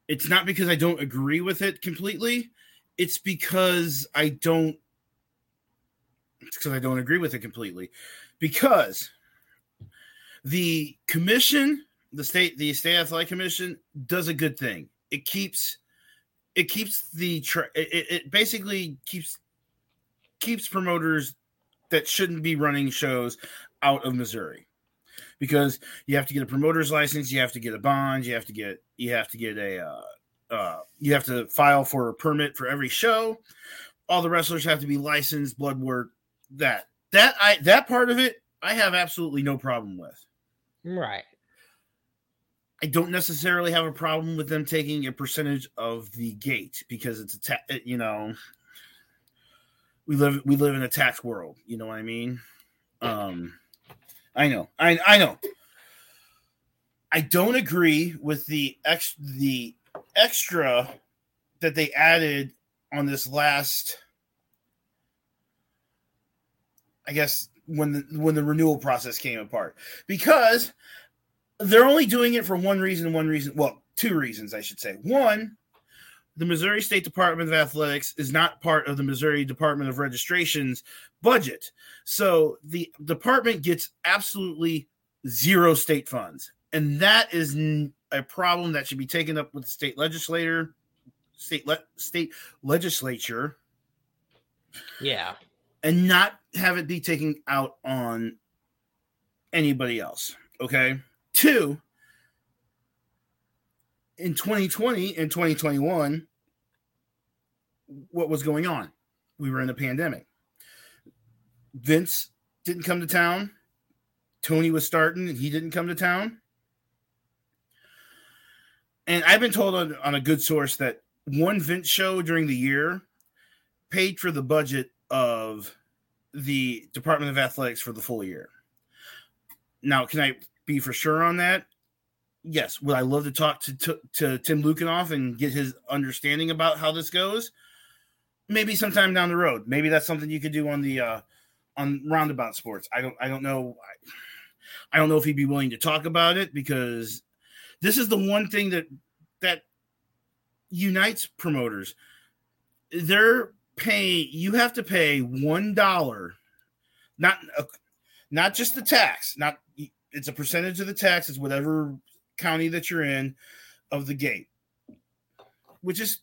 it's not because I don't agree with it completely. It's because I don't. Because I don't agree with it completely, because the commission, the state, the state athletic commission, does a good thing. It keeps, it keeps the tra- it, it- it basically keeps keeps promoters that shouldn't be running shows out of Missouri because you have to get a promoter's license, you have to get a bond, you have to get you have to get a uh, uh, you have to file for a permit for every show. All the wrestlers have to be licensed, blood work. That that I that part of it I have absolutely no problem with. Right. I don't necessarily have a problem with them taking a percentage of the gate because it's a ta- you know we live we live in a tax world. You know what I mean? Um, I know, I I know. I don't agree with the ex the extra that they added on this last. I guess when the when the renewal process came apart. Because they're only doing it for one reason one reason well two reasons i should say. One the missouri state department of athletics is not part of the missouri department of registration's budget. So the department gets absolutely zero state funds. And that is a problem that should be taken up with the state legislator state le- state legislature. Yeah. And not have it be taken out on anybody else. Okay. Two, in 2020 and 2021, what was going on? We were in a pandemic. Vince didn't come to town. Tony was starting, and he didn't come to town. And I've been told on, on a good source that one Vince show during the year paid for the budget of the Department of Athletics for the full year. Now, can I be for sure on that? Yes. Would I love to talk to, to, to Tim Lueckenhoff and get his understanding about how this goes? Maybe sometime down the road. Maybe that's something you could do on the uh, on Roundabout Sports. I don't I don't know. I don't know if he'd be willing to talk about it because this is the one thing that that unites promoters. They're paying. You have to pay one dollar, not uh, not just the tax. Not it's a percentage of the tax. It's whatever county that you're in of the gate, which is,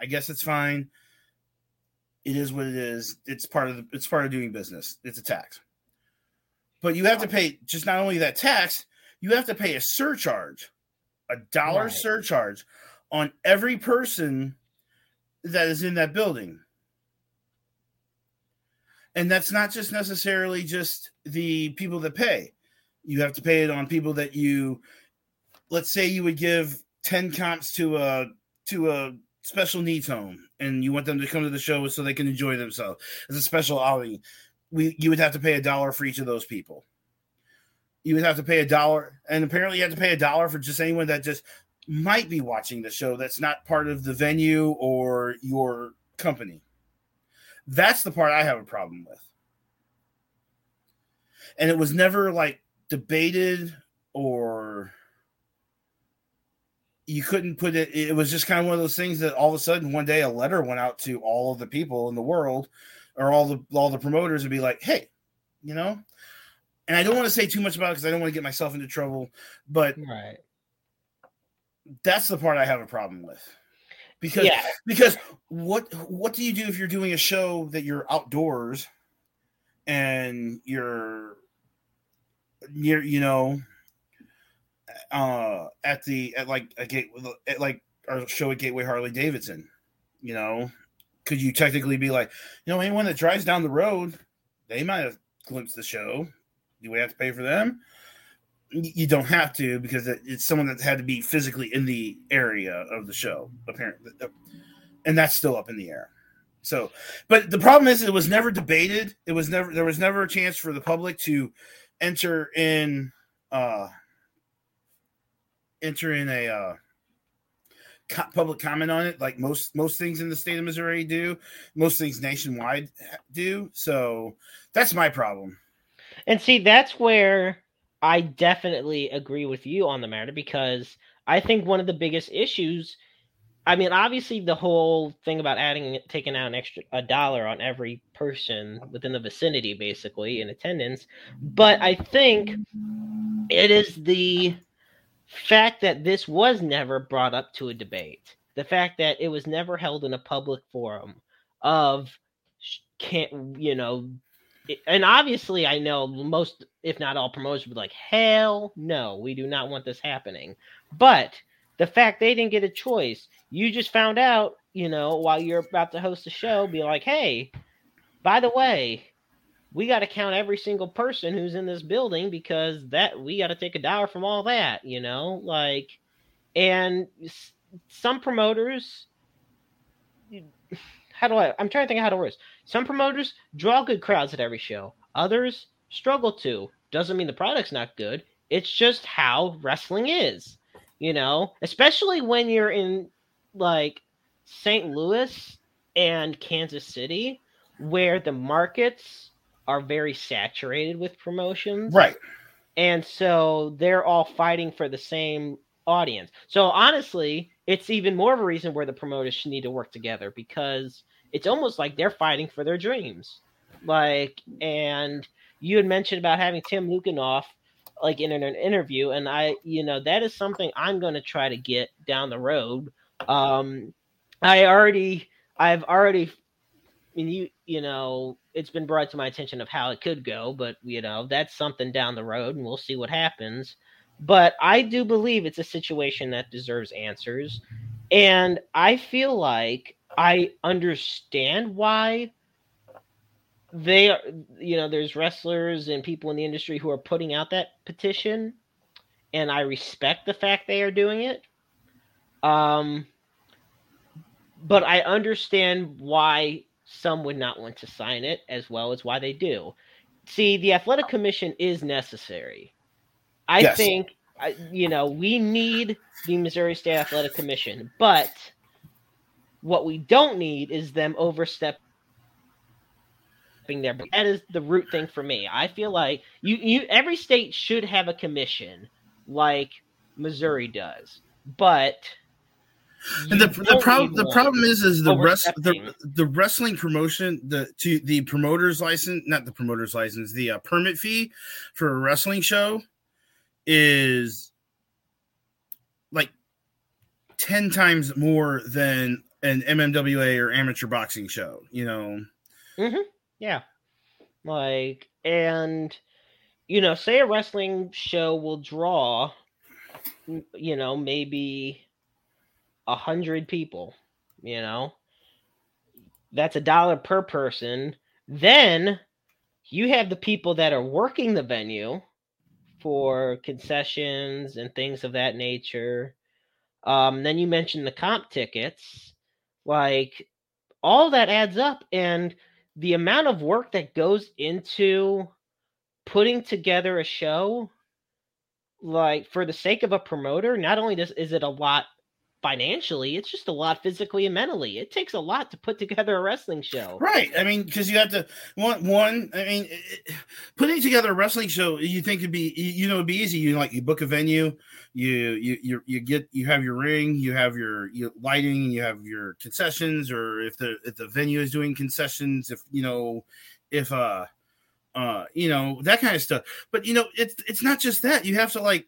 I guess it's fine. It is what it is. It's part of the. It's part of doing business. It's a tax, but you have to pay just not only that tax. You have to pay a surcharge, a dollar Right. surcharge on every person that is in that building. And that's not just necessarily just the people that pay. You have to pay it on people that you let's say you would give 10 comps to a to a special needs home and you want them to come to the show so they can enjoy themselves as a special outing. We you would have to pay a dollar for each of those people. You would have to pay a dollar, and apparently you have to pay a dollar for just anyone that just might be watching the show that's not part of the venue or your company. That's the part I have a problem with. And it was never like debated or you couldn't put it it was just kind of one of those things that all of a sudden one day a letter went out to all of the people in the world or all the all the promoters would be like hey you know and i don't want to say too much about it because i don't want to get myself into trouble but Right. that's the part I have a problem with. Because Yeah. because what what do you do if you're doing a show that you're outdoors and you're you're you know uh, at the at like a gate at like our show at Gateway Harley Davidson. You know, could you technically be like, you know, anyone that drives down the road, they might have glimpsed the show. Do we have to pay for them? You don't have to because it's someone that had to be physically in the area of the show, apparently, and that's still up in the air. So, but the problem is, it was never debated. It was never there was never a chance for the public to enter in, uh, enter in a uh, co- public comment on it, like most most things in the state of Missouri do, most things nationwide do. So that's my problem. And see, that's where I definitely agree with you on the matter because I think one of the biggest issues I mean, obviously, the whole thing about adding, taking out an extra a dollar on every person within the vicinity, basically in attendance. But I think it is the fact that this was never brought up to a debate, the fact that it was never held in a public forum of can't you know and obviously i know most if not all promoters would be like hell no we do not want this happening. But the fact they didn't get a choice you just found out you know while you're about to host a show be like hey by the way we got to count every single person who's in this building because that we got to take a dollar from all that you know like and some promoters how do i i'm trying to think of how to word this some promoters draw good crowds at every show others struggle to doesn't mean the product's not good it's just how wrestling is you know especially when you're in like st louis and kansas city where the markets are very saturated with promotions. Right. And so they're all fighting for the same audience. So honestly, it's even more of a reason where the promoters should need to work together because it's almost like they're fighting for their dreams. Like, and you had mentioned about having Tim Lueckenhoff like in an interview, and I, you know, that is something I'm going to try to get down the road. Um, I already, I've already mean, you you know, it's been brought to my attention of how it could go, but you know, that's something down the road, and we'll see what happens. But I do believe it's a situation that deserves answers, and I feel like I understand why they are. You know, there's wrestlers and people in the industry who are putting out that petition, and I respect the fact they are doing it. Um, but I understand why some would not want to sign it, as well as why they do. See, the athletic commission is necessary. I yes. think, you know, we need the Missouri State Athletic Commission, but what we don't need is them overstepping there. But that is the root thing for me. I feel like you, you every state should have a commission like Missouri does, but and the, the problem the problem is is the rest the, the wrestling promotion the to the promoter's license not the promoter's license the uh, permit fee for a wrestling show is like 10 times more than an MMWA or amateur boxing show you know mm-hmm. yeah like and you know say a wrestling show will draw you know maybe a hundred people, you know, that's a dollar per person. Then you have the people that are working the venue for concessions and things of that nature. Um, then you mentioned the comp tickets, like all that adds up, and the amount of work that goes into putting together a show, like for the sake of a promoter, not only does is it a lot financially it's just a lot physically and mentally. It takes a lot to put together a wrestling show. Right i mean because you have to one one i mean putting together a wrestling show you think it'd be you know it'd be easy. You like you book a venue you you you, you get you have your ring you have your, your lighting you have your concessions or if the if the venue is doing concessions if you know if uh uh you know that kind of stuff. But you know it's it's not just that. You have to like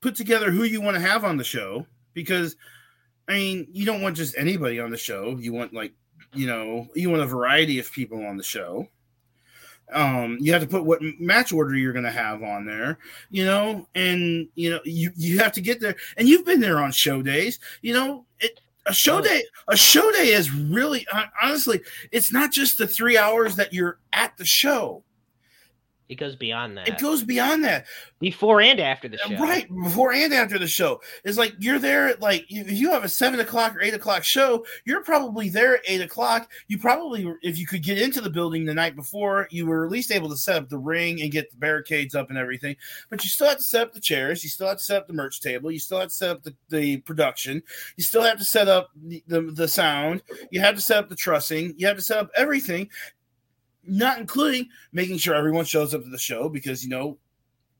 put together who you want to have on the show because I mean, you don't want just anybody on the show. You want like, you know, you want a variety of people on the show. Um, you have to put what match order you're going to have on there, you know, and you know you you have to get there. And you've been there on show days, you know. It, a show Oh. day, a show day is really honestly, it's not just the three hours that you're at the show. It goes beyond that. It goes beyond that. before and after the show. Right before and after the show. It's like you're there at like if you have a seven o'clock or eight o'clock show, you're probably there at eight o'clock. You probably, if you could get into the building the night before, you were at least able to set up the ring and get the barricades up and everything. But you still have to set up the chairs. You still have to set up the merch table. You still have to set up the, the production. You still have to set up the, the, the sound. You have to set up the trussing. You have to set up everything. Not including making sure everyone shows up to the show because you know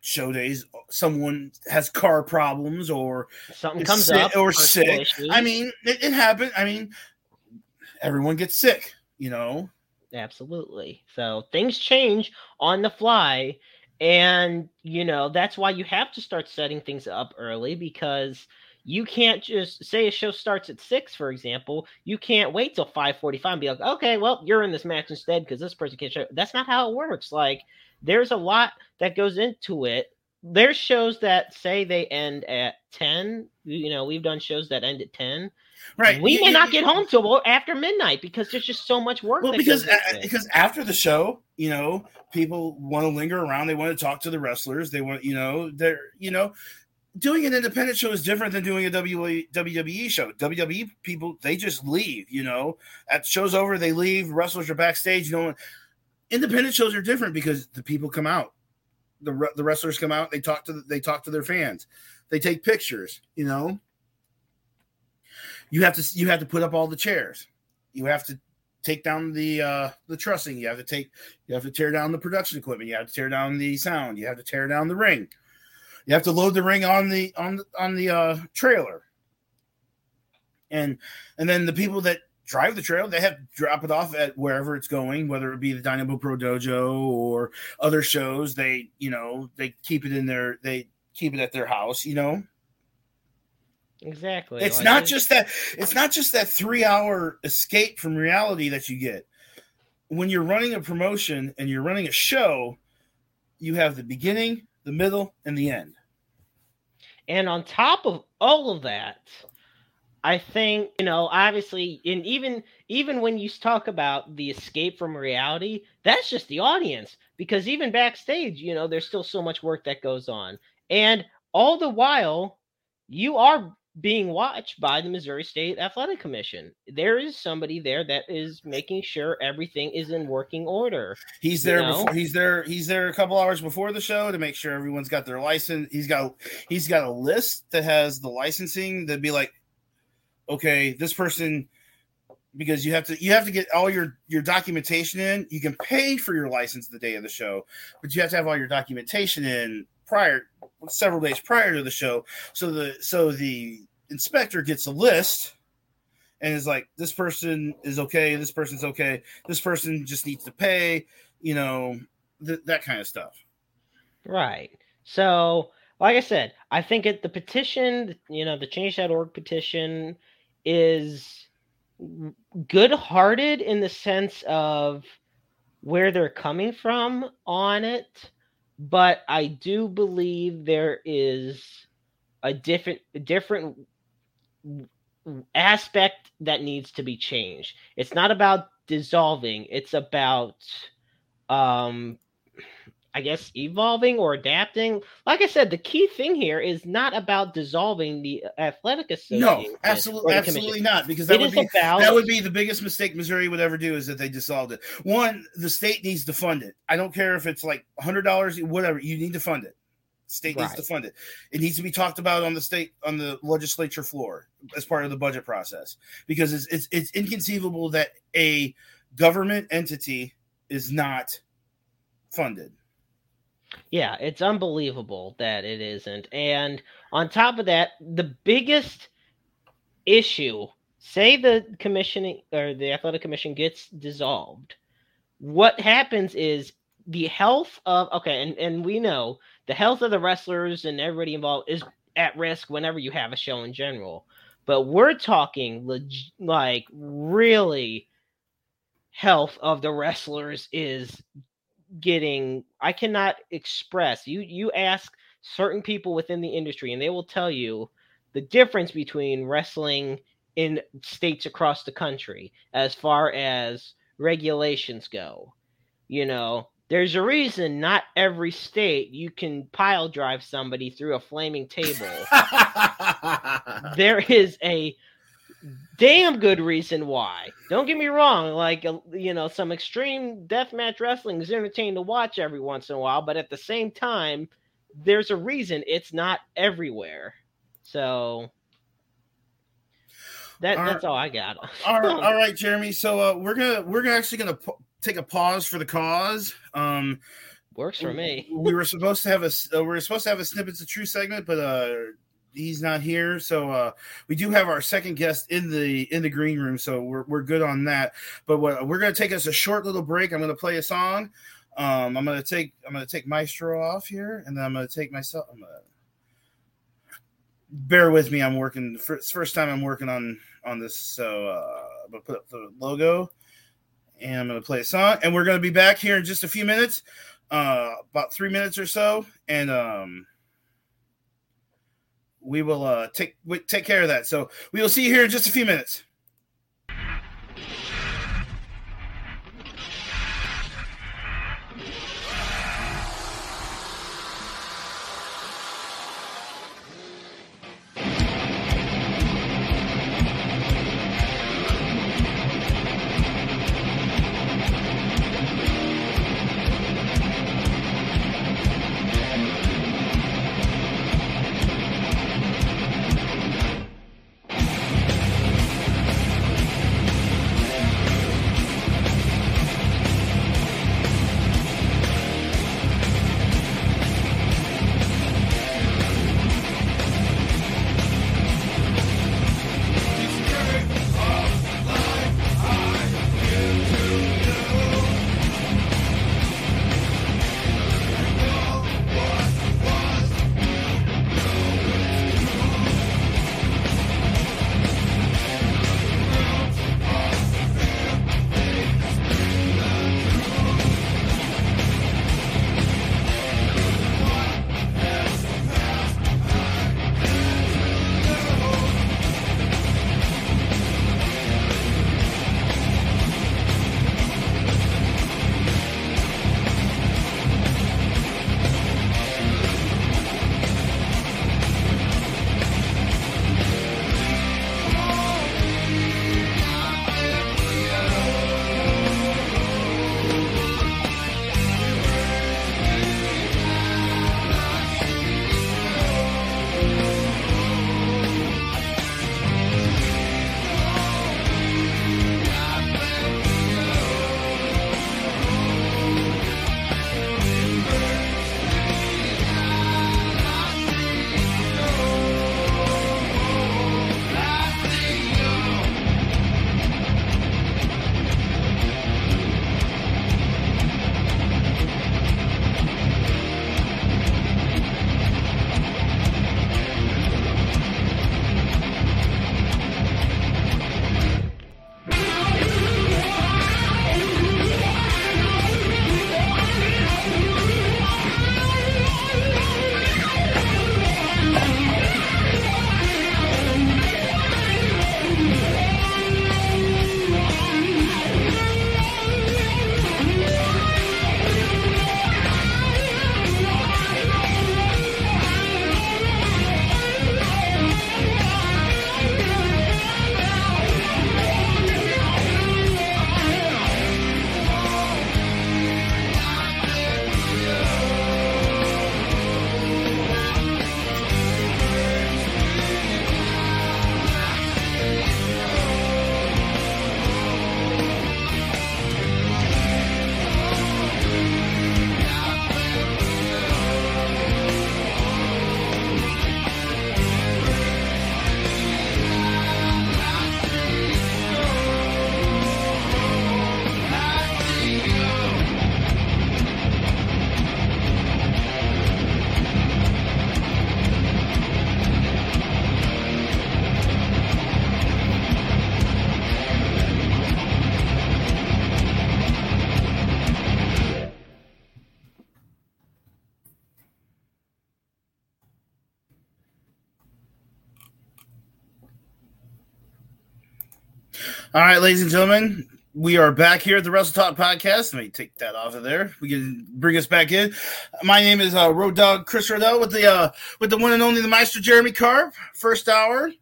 show days someone has car problems or Something comes sick- up or sick. issues. I mean it, it happened. I mean everyone gets sick, you know. Absolutely. So things change on the fly. And, you know, that's why you have to start setting things up early because you can't just say a show starts at six, for example. You can't wait till 545 and be like, okay, well, you're in this match instead because this person can't show. That's not how it works. Like, there's a lot that goes into it. There's shows that say they end at 10. You know, we've done shows that end at 10 Right. we You- may you- not get home till after midnight because there's just so much work. Well, that because goes into it. because after the show, you know, people want to linger around. They want to talk to the wrestlers. They want, you know, they're, you know, doing an independent show is different than doing a WWE show. WWE people they just leave. You know, at shows over they leave. Wrestlers are backstage. You know, independent shows are different because the people come out. The the wrestlers come out. They talk to the, they talk to their fans. They take pictures. You know. You have to you have to put up all the chairs. You have to take down the uh the trussing you have to take you have to tear down the production equipment you have to tear down the sound you have to tear down the ring you have to load the ring on the on the on the uh trailer. And and then the people that drive the trailer they have to drop it off at wherever it's going whether it be the dynamo pro dojo or other shows. They you know they keep it in their they keep it at their house you know? Exactly. it's like, not it's- just that it's not just that three hour escape from reality that you get. When you're running a promotion and you're running a show you have the beginning the middle and the end And on top of all of that, I think you know, obviously, and even even when you talk about the escape from reality, that's just the audience. Because even backstage, you know, there's still so much work that goes on, and all the while, you are being watched by the Missouri State Athletic Commission. There is somebody there that is making sure everything is in working order. he's You there know? before he's there he's there a couple hours before the show to make sure everyone's got their license he's got he's got a list that has the licensing that'd be like okay this person because you have to you have to get all your your documentation in you can pay for your license the day of the show but you have to have all your documentation in prior several days prior to the show so the so the inspector gets a list and is like this person is okay this person's okay this person just needs to pay you know th- that kind of stuff Right. So, like I said, I think it, the petition, you know, the change.org petition is good hearted in the sense of where they're coming from on it. But I do believe there is a different, different aspect that needs to be changed. It's not about dissolving, it's about, um, I guess evolving or adapting. Like I said, the key thing here is not about dissolving the athletic association. no absolutely absolutely not because It that would be about that would be the biggest mistake missouri would ever do is that they dissolved it one the state needs to fund it i don't care if it's like $100 whatever you need to fund it state needs to fund it. It needs to be talked about on the state on the legislature floor as part of the budget process. Because it's it's, it's inconceivable that a government entity is not funded. Yeah, it's unbelievable that it isn't. And on top of that, the biggest issue, say the commission or the athletic commission gets dissolved, what happens is the health of okay, and, and we know the health of the wrestlers and everybody involved is at risk whenever you have a show in general. But we're talking leg- like really health of the wrestlers is getting I cannot express. You you ask certain people within the industry and they will tell you the difference between wrestling in states across the country as far as regulations go. You know, there's a reason not every state you can pile drive somebody through a flaming table. there is a damn good reason why. Don't get me wrong, like uh, you know, some extreme deathmatch wrestling is entertaining to watch every once in a while, but at the same time, there's a reason it's not everywhere. So that, All that's all I got. all, right, all right, Jeremy. So uh, we're gonna we're actually gonna take a pause for the cause. Um, Works for me. we were supposed to have a uh, we were supposed to have a snippets of true segment, but uh, he's not here. So uh, we do have our second guest in the in the green room, so we're we're good on that. But what, we're gonna take us a short little break. I'm gonna play a song. Um, I'm gonna take I'm gonna take Maestro off here, and then I'm gonna take myself. I'm gonna, bear with me. I'm working. First, first time I'm working on on this, so uh, I'm gonna put up the logo, and I'm gonna play a song, and we're gonna be back here in just a few minutes, uh, about three minutes or so, and um, we will uh take take care of that. So we will see you here in just a few minutes. All right, ladies and gentlemen, we are back here at the Wrestle Talk podcast. Let me take that off of there. We can bring us back in. My name is uh, Road Dog Chris Rodell with the uh, with the one and only the Meister Jeremy Carp. First hour,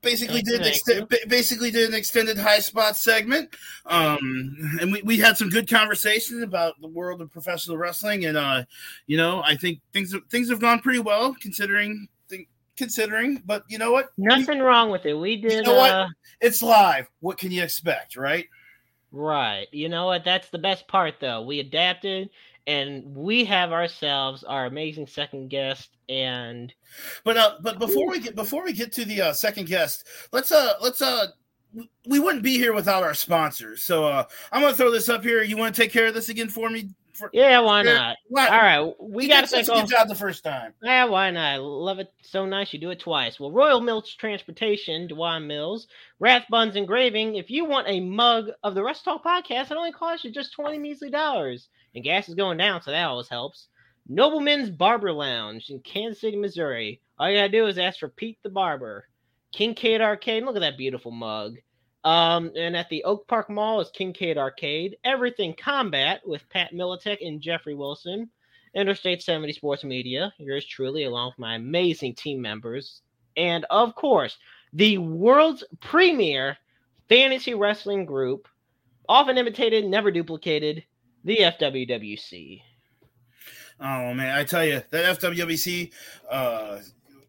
basically did an thank ext- basically did an extended high spot segment, um, and we, we had some good conversations about the world of professional wrestling, and uh, you know I think things things have gone pretty well considering considering. But you know what? Nothing wrong with it. We did. You know what? uh, It's live. What can you expect, right? Right. You know what? That's the best part, though. We adapted, and we have ourselves our amazing second guest. And But uh, but before we get before we get to the uh, second guest, let's uh let's uh we wouldn't be here without our sponsors. So uh I'm gonna throw this up here. You want to take care of this again for me? For, yeah, why not? All right, we got to such a good job the first time. Yeah, why not? I love it so nice. You do it twice. Well, Royal Mills Transportation, Dewan Mills, Wrath Buns Engraving. If you want a mug of the Wrestle Talk podcast, it only costs you just 20 measly dollars. And gas is going down, so that always helps. Nobleman's Barber Lounge in Kansas City, Missouri. All you gotta do is ask for Pete the Barber. Kincaid Arcade. Look at that beautiful mug. Um, and at the Oak Park Mall is Kincaid Arcade. Everything Combat with Pat Militek and Jeffrey Wilson. Interstate 70 Sports Media, yours truly, along with my amazing team members. And of course, the world's premier fantasy wrestling group, often imitated, never duplicated, the FWWC. Oh man, I tell you that FWWC, uh,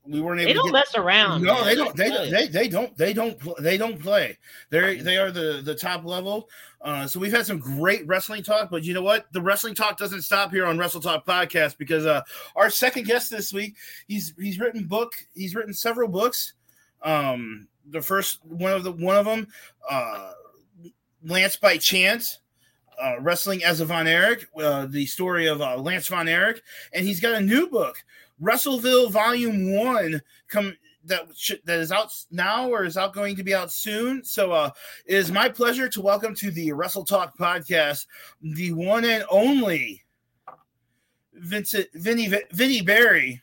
we weren't able. They to don't get, mess around. No, man. they don't. They don't. They, they don't. They don't. They don't play. They they are the the top level. Uh, so we've had some great wrestling talk, but you know what? The wrestling talk doesn't stop here on Wrestle Talk podcast because uh, our second guest this week, he's he's written book. He's written several books. Um, the first one of the one of them, uh, Lance by Chance. Uh, wrestling as a Von Erich, uh, the story of uh, Lance Von Erich, and he's got a new book, Wrestleville Volume One, come that sh- that is out now or is out going to be out soon. So uh, it is my pleasure to welcome to the Wrestle Talk podcast the one and only Vincent Vinny Vinny Barry.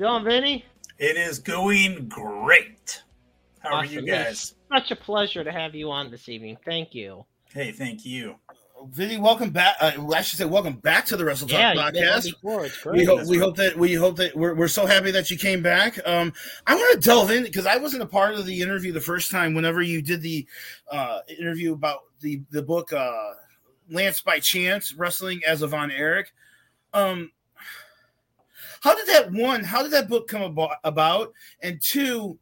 Going, Vinny? It is going great. How are you guys? Such a pleasure to have you on this evening. Thank you. Hey, thank you. Vinny, welcome back. Uh, I should say welcome back to the Wrestle Talk yeah, you've been on podcast. before. It's We hope we hope that we hope that we're, we're so happy that you came back. Um, I want to delve in because I wasn't a part of the interview the first time. Whenever you did the uh, interview about the the book uh, Lance by Chance Wrestling as a Von Erich, um, how did that one? How did that book come about? And two,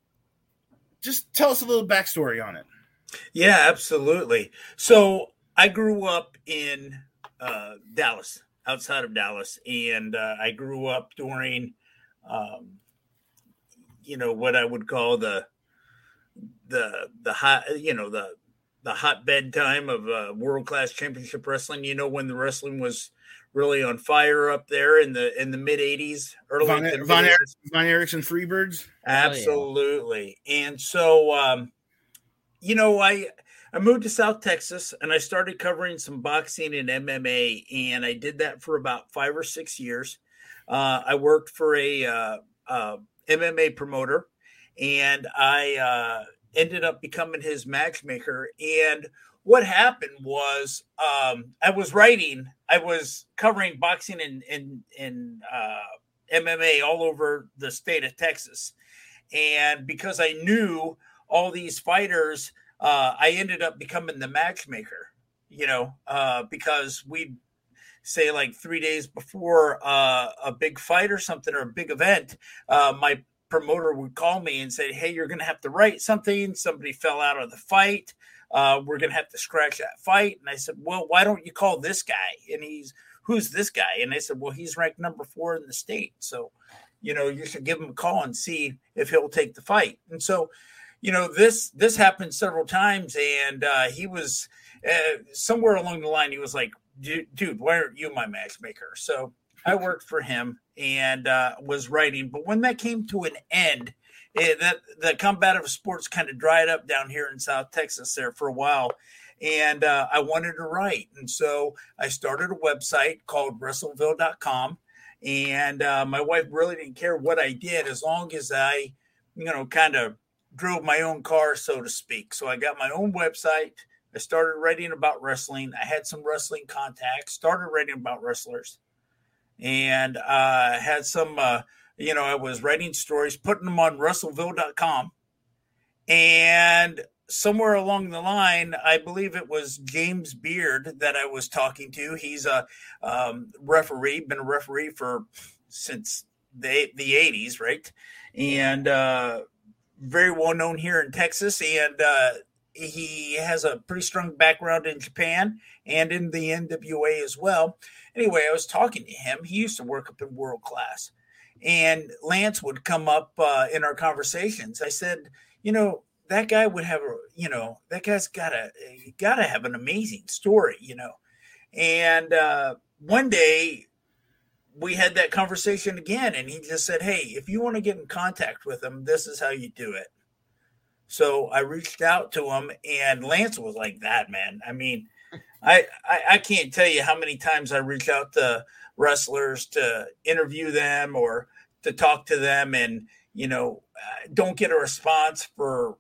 just tell us a little backstory on it. Yeah, absolutely. So I grew up in uh, Dallas, outside of Dallas, and uh, I grew up during, um, you know, what I would call the the the hot, you know, the the hotbed time of uh, world class championship wrestling. You know, when the wrestling was really on fire up there in the in the mid '80s, early Von, to Von, mid-80s. Von Erichs and Freebirds. Absolutely. And so, um, you know, I I moved to South Texas and I started covering some boxing and MMA, and I did that for about five or six years. Uh, I worked for a uh, uh, MMA promoter, and I uh, ended up becoming his matchmaker. And what happened was, um, I was writing, I was covering boxing and and and uh, MMA all over the state of Texas, and because I knew all these fighters, uh, I ended up becoming the matchmaker. You know, uh, because we say like three days before uh, a big fight or something or a big event, uh, my promoter would call me and say, "Hey, you're going to have to write something. Somebody fell out of the fight. Uh, we're going to have to scratch that fight." And I said, "Well, why don't you call this guy?" And he's, "Who's this guy?" And they said, "Well, he's ranked number four in the state, so." You know, you should give him a call and see if he'll take the fight. And so, you know, this this happened several times, and uh, he was uh, somewhere along the line, he was like, dude, why aren't you my matchmaker? So I worked for him and uh, was writing. But when that came to an end, it, that the combative sports kind of dried up down here in South Texas there for a while. And uh, I wanted to write. And so I started a website called WrestleVille.com. And uh, my wife really didn't care what I did as long as I, you know, kind of drove my own car, so to speak. So I got my own website. I started writing about wrestling. I had some wrestling contacts, started writing about wrestlers, and uh, had some, uh, you know, I was writing stories, putting them on WrestleVille.com. And somewhere along the line, I believe it was James Beard that I was talking to. He's a um, referee, been a referee for since the, the 80s, right? And uh, very well known here in Texas. And uh, he has a pretty strong background in Japan and in the NWA as well. Anyway, I was talking to him. He used to work up in world class. And Lance would come up uh, in our conversations. I said, you know, that guy would have a, you know, that guy's got to got to have an amazing story, you know. And uh, one day we had that conversation again, and he just said, hey, if you want to get in contact with him, this is how you do it. So I reached out to him, and Lance was like that, man. I mean, I, I, I can't tell you how many times I reach out to wrestlers to interview them or to talk to them, and you know, uh, don't get a response for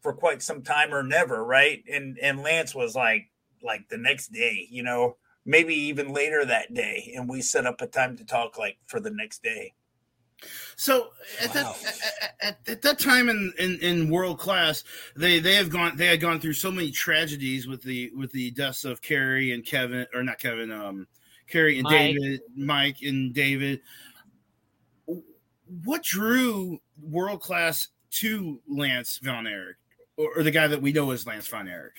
for quite some time or never, right? And and Lance was like like the next day, you know, maybe even later that day, and we set up a time to talk like for the next day. So at wow. that at, at, that time in, in, in world class, they they have gone they had gone through so many tragedies with the with the deaths of Kerry and Kevin or not Kevin um Kerry and Mike. David Mike and David. What drew world class to Lance Von Erich or, or the guy that we know as Lance Von Erich?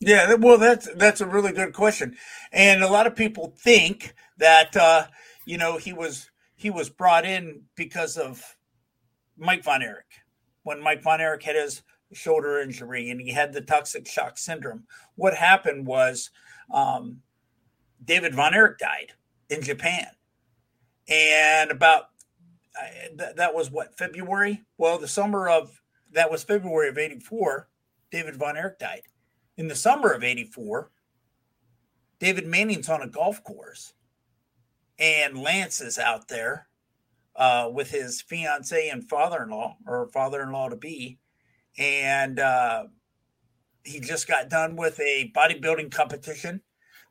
Yeah, well, that's that's a really good question, and a lot of people think that uh, you know he was he was brought in because of Mike Von Erich. When Mike Von Erich had his shoulder injury and he had the toxic shock syndrome, what happened was um, David Von Erich died in Japan. And about th- that was what February. Well, the summer of that was February of '84. David Von Erich died. In the summer of '84, David Manning's on a golf course and Lance is out there uh, with his fiance and father-in-law or father-in-law to be, and uh, he just got done with a bodybuilding competition.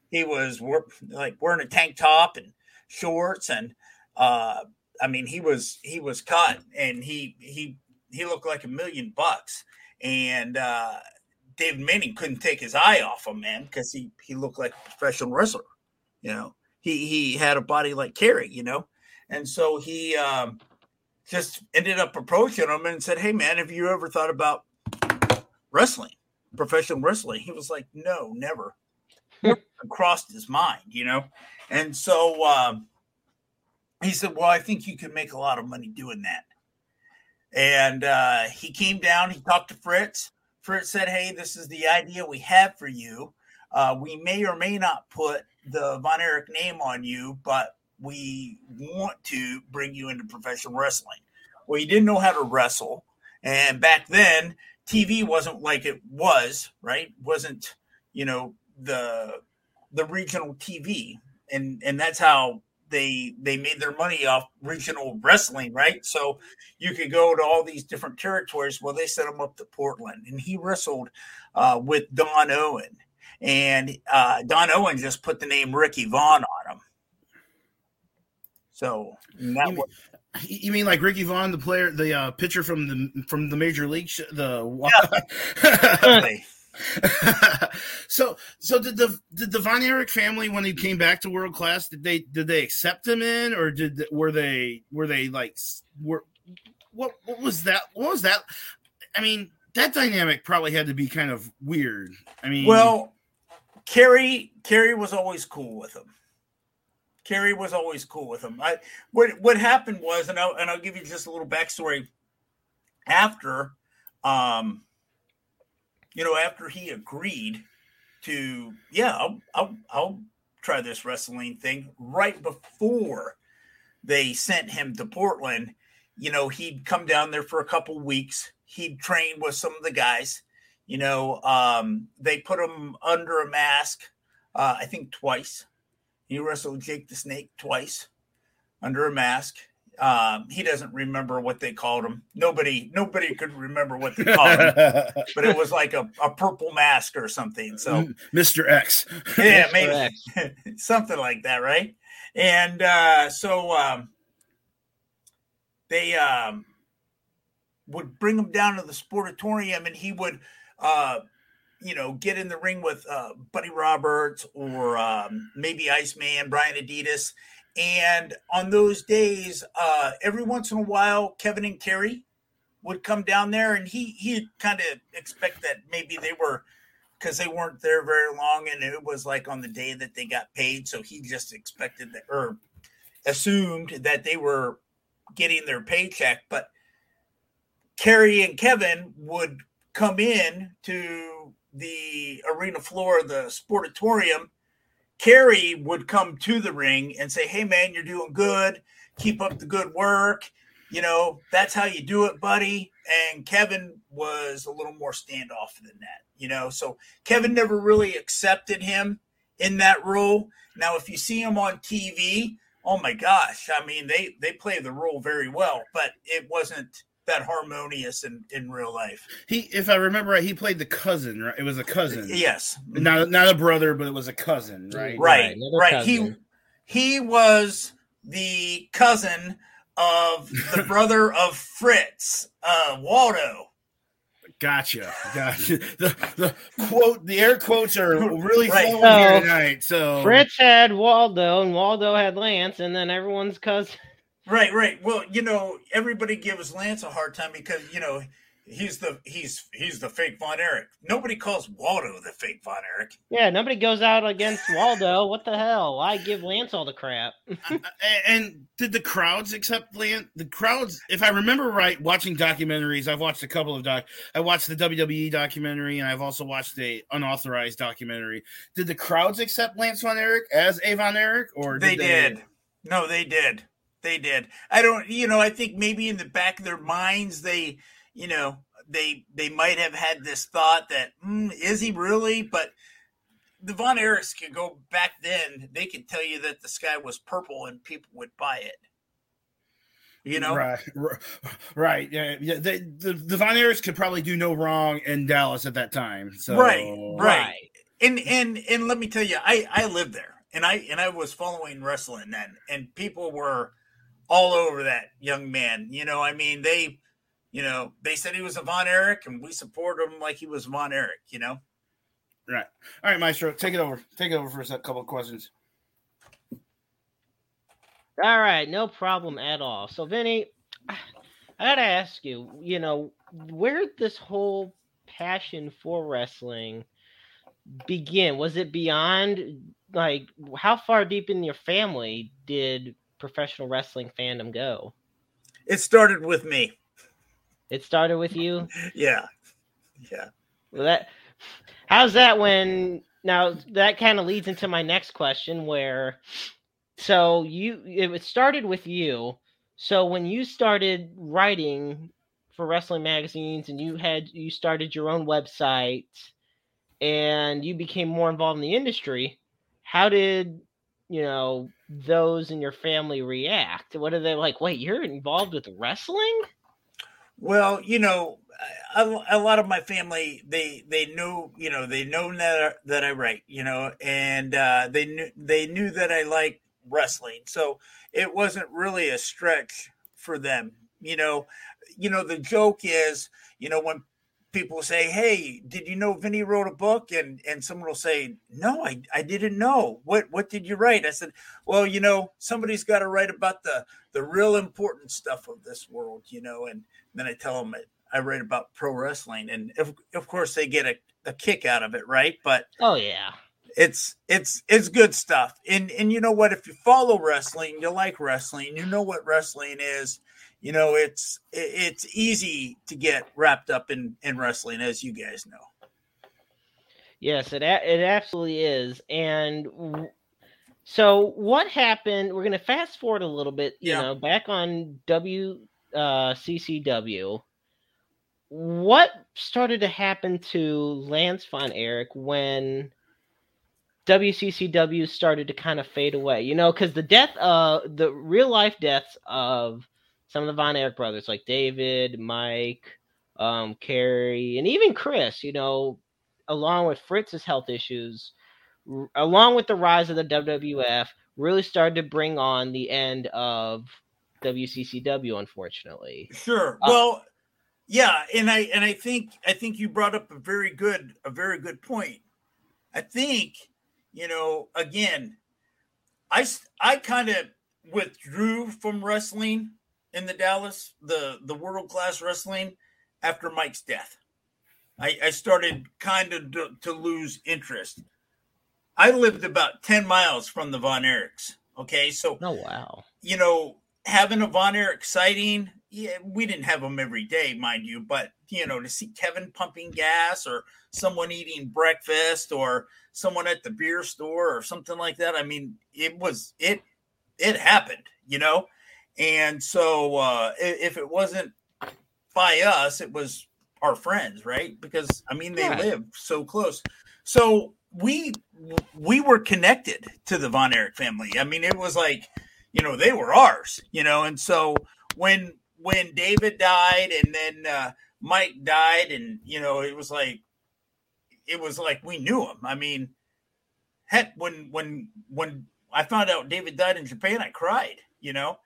He was like wearing a tank top and shorts, and uh, I mean he was he was cut, and he he he looked like a million bucks, and uh, David Manning couldn't take his eye off him, man, because he he looked like a professional wrestler, you know he he had a body like Kerry, you know, and so he um, just ended up approaching him and said, "Hey, man, have you ever thought about wrestling, professional wrestling?" He was like, "No, never." crossed his mind, you know, and so um, he said, "Well, I think you can make a lot of money doing that." And uh, he came down. He talked to Fritz. Fritz said, "Hey, this is the idea we have for you. Uh, we may or may not put the Von Erich name on you, but we want to bring you into professional wrestling. Well, he didn't know how to wrestle. And back then, TV wasn't like it was, right? Wasn't, you know, the the regional TV. And and that's how they they made their money off regional wrestling, right? So you could go to all these different territories. Well, they set him up to Portland, and he wrestled uh, with Don Owen and uh, Don Owen just put the name Ricky Vaughn on him. So you mean, was, you mean like Ricky Vaughn, the player, the uh, pitcher from the from the major league, the yeah. so so did the did the Von Erich family when he came back to world class did they did they accept him in or did were they were they like were what what was that what was that I mean that dynamic probably had to be kind of weird I mean well Kerry Kerry was always cool with him. Kerry was always cool with him. I what what happened was, and I'll and I'll give you just a little backstory. After, um, you know, after he agreed to yeah, I'll, I'll I'll try this wrestling thing right before they sent him to Portland. You know, he'd come down there for a couple weeks. He'd train with some of the guys. You know, um, they put him under a mask, uh, I think twice. He wrestled Jake the Snake twice under a mask. Um, he doesn't remember what they called him. Nobody, nobody could remember what they called him, but it was like a, a purple mask or something. So Mr. X. yeah, maybe something like that, right? And uh, so um, they um, would bring him down to the sportatorium, and he would, uh, you know, get in the ring with uh, Buddy Roberts or um, maybe Iceman, Brian Adias. And on those days, uh, every once in a while, Kevin and Kerry would come down there, and he he kind of expect that maybe they were because they weren't there very long, and it was like on the day that they got paid, so he just expected that or assumed that they were getting their paycheck. But Kerry and Kevin would come in to the arena floor the sportatorium Kerry would come to the ring and say, Hey, man, you're doing good. Keep up the good work. You know, that's how you do it, buddy. And Kevin was a little more standoff than that, you know. So Kevin never really accepted him in that role. Now, if you see him on TV, oh my gosh, I mean, they they play the role very well, but it wasn't that harmonious in in real life. He, if I remember right, he played the cousin. Right, it was a cousin. Yes, not not a brother, but it was a cousin. Right, right, right. right. He he was the cousin of the brother of Fritz, uh, Waldo. Gotcha, gotcha. The, the quote, the air quotes are really right. flowing so, here tonight. So Fritz had Waldo, and Waldo had Lance, and then everyone's cousin. Right, right. Well, you know, everybody gives Lance a hard time because you know he's the he's he's the fake Von Erich. Nobody calls Waldo the fake Von Erich. Yeah, nobody goes out against Waldo. What the hell? Why give Lance all the crap? and did the crowds accept Lance? The crowds, if I remember right, watching documentaries, I've watched a couple of doc. I watched the WWE documentary, and I've also watched the unauthorized documentary. Did the crowds accept Lance Von Erich as a Von Erich, or did they, they did? No, they did. They did. I don't, you know, I think maybe in the back of their minds, they, you know, they they might have had this thought that mm, is he really? But the Von Erichs could go back then. They could tell you that the sky was purple and people would buy it. You know, right, right, yeah, yeah. They, the the Von Erichs could probably do no wrong in Dallas at that time. So right, right, and and and let me tell you, I I lived there, and I and I was following wrestling then, and people were all over that young man. You know, I mean, they, you know, they said he was a Von Erich, and we support him like he was Von Erich. You know. Right. All right, Maestro, take it over. Take it over for a couple of questions. All right, no problem at all. So, Vinny, I gotta ask you, you know, where did this whole passion for wrestling begin? Was it beyond like how far deep in your family did professional wrestling fandom go? It started with me. It started with you? yeah. Yeah. Well, that how's that when now that kind of leads into my next question where so you it started with you. So when you started writing for wrestling magazines and you had you started your own website and you became more involved in the industry, how did you know those in your family react? What are they like? Wait, you're involved with wrestling? Well, you know, a, a, lot of my family they they know you know they know that that I write you know and uh, they knew they knew that I like wrestling, so it wasn't really a stretch for them. You know, you know the joke is you know when people say, "Hey, did you know Vinny wrote a book?" and and someone will say, "No, I I didn't know. What what did you write?" I said, "Well, you know, somebody's got to write about the the real important stuff of this world, you know." And then I tell them I, I write about pro wrestling, and of of course they get a, a kick out of it, right? But oh yeah. It's it's it's good stuff, and and you know what? If you follow wrestling, you like wrestling, you know what wrestling is you know it's it's easy to get wrapped up in in wrestling as you guys know Yes, it a- it absolutely is. And w- so what happened? We're going to fast forward a little bit. You Yeah. know, back on W uh, CCW. What started to happen to Lance Von Erich when WCCW started to kind of fade away? You know, because the death, uh, the real life deaths of some of the Von Erich brothers, like David, Mike, um, Kerry, and even Chris, you know, along with Fritz's health issues, r- along with the rise of the WWF, really started to bring on the end of WCCW. Unfortunately, Sure. Uh, well, yeah, and I and I think I think you brought up a very good a very good point. I think you know again, I I kind of withdrew from wrestling in the Dallas the the world class wrestling after Mike's death. I, I started kind of to, to lose interest. I lived about ten miles from the Von Erichs. Okay, so oh wow, you know, having a Von Erich sighting, yeah, we didn't have them every day, mind you, but you know, to see Kevin pumping gas or someone eating breakfast or someone at the beer store or something like that. I mean, it was it it happened, you know. And so uh if it wasn't by us, it was our friends, right? Because I mean, they Right. live so close. So we we were connected to the Von Erich family. I mean, it was like, you know, they were ours, you know. And so when when David died and then uh, Mike died, and you know, it was like it was like we knew him. I mean, heck, when when when I found out David died in Japan, I cried, you know,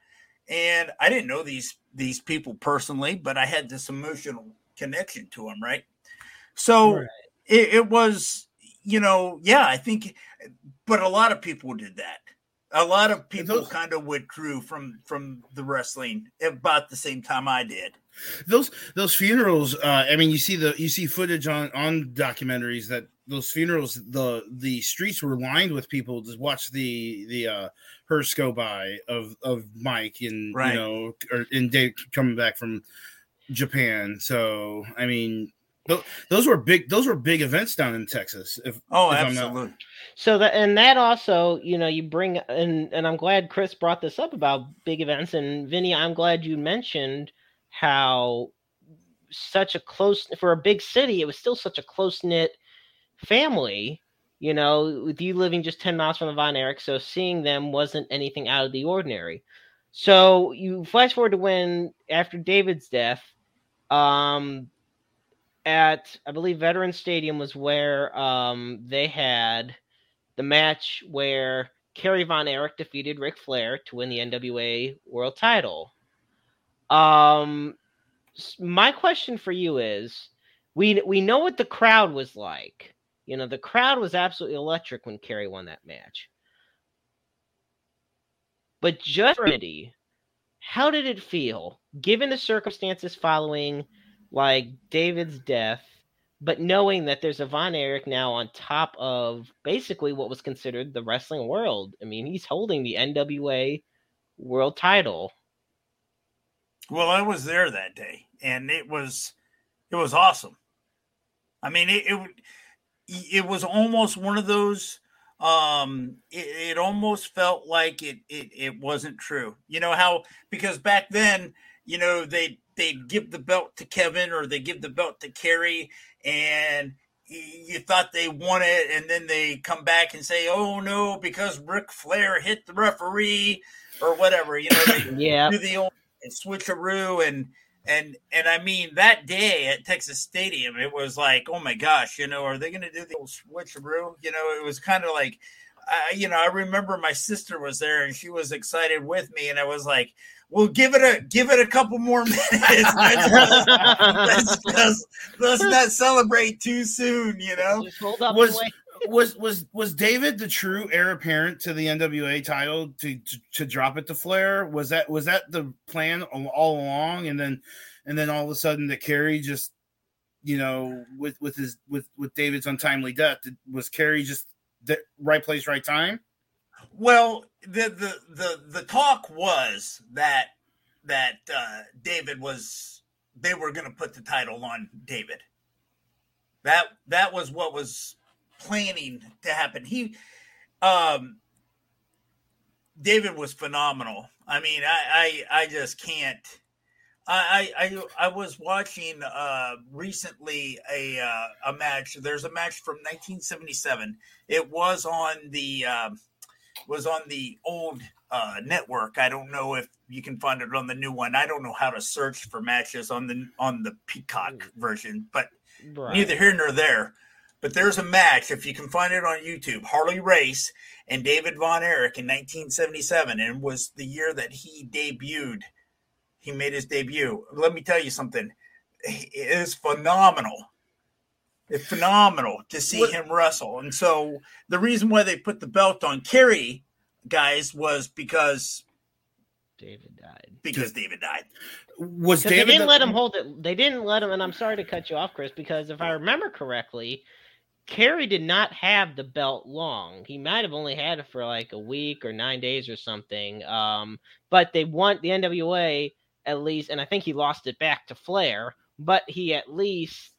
and I didn't know these these people personally, but I had this emotional connection to them, right? So Right. it, it was, you know, yeah, I think, but a lot of people did that. A lot of people those- kind of withdrew from from the wrestling about the same time I did. those those funerals uh i mean you see the you see footage on on documentaries that those funerals the the streets were lined with people to watch the the uh hearse go by of of mike and Right. you know or and dave coming back from japan so i mean tho- those were big those were big events down in texas if Oh, If I'm not- absolutely. So that and that also, you know, you bring and and I'm glad Chris brought this up about big events and Vinny, I'm glad you mentioned how such a close for a big city, it was still such a close knit family. You know, with you living just 10 miles from the Von Erich, so seeing them wasn't anything out of the ordinary. So you flash forward to when after David's death, um, at I believe Veterans Stadium was where um they had the match where Kerry Von Erich defeated Ric Flair to win the NWA World Title. Um, my question for you is, we we know what the crowd was like. You know, the crowd was absolutely electric when Kerry won that match. But just for Randy, how did it feel, given the circumstances following, like David's death, but knowing that there's a Von Erich now on top of basically what was considered the wrestling world. I mean, he's holding the NWA world title. Well, I was there that day, and it was it was awesome. I mean, it it, it was almost one of those. Um, it, it almost felt like it, it it wasn't true. You know how because back then, you know they they'd give the belt to Kevin or they give the belt to Kerry, and you thought they won it, and then they come back and say, "Oh no," because Ric Flair hit the referee or whatever. You know, they, Yeah. do the old switcheroo and and and I mean that day at Texas Stadium, it was like, oh my gosh, you know, are they going to do the old switcheroo? You know, it was kind of like, uh, you know, I remember my sister was there and she was excited with me, and I was like, well, give it a give it a couple more minutes. let's, let's, just- let's not celebrate too soon, you know. Just hold up Was- and wait. Was was was David the true heir apparent to the NWA title to, to to drop it to Flair? Was that was that the plan all, along? And then and then all of a sudden, that Kerry just you know with with his with with David's untimely death was Kerry just the right place, right time? Well, the the the the talk was that that uh, David was they were going to put the title on David. That that was what was planning to happen. He, um, David was phenomenal. I mean, I, I, I just can't. I, I, I was watching uh, recently a uh, a match. There's a match from 1977. It was on the uh, was on the old uh, network. I don't know if you can find it on the new one. I don't know how to search for matches on the on the Peacock version, but right. neither here nor there. But there's a match if you can find it on YouTube. Harley Race and David Von Erich in 1977, and was the year that he debuted. He made his debut. Let me tell you something. It is phenomenal. It's phenomenal to see what? him wrestle. And so the reason why they put the belt on Kerry guys was because David died. Because David died. Was David? They didn't the- let him hold it. They didn't let him. And I'm sorry to cut you off, Chris, because if I remember correctly, Kerry did not have the belt long. He might have only had it for like a week or nine days or something. Um, but they want the NWA at least, and I think he lost it back to Flair. But he at least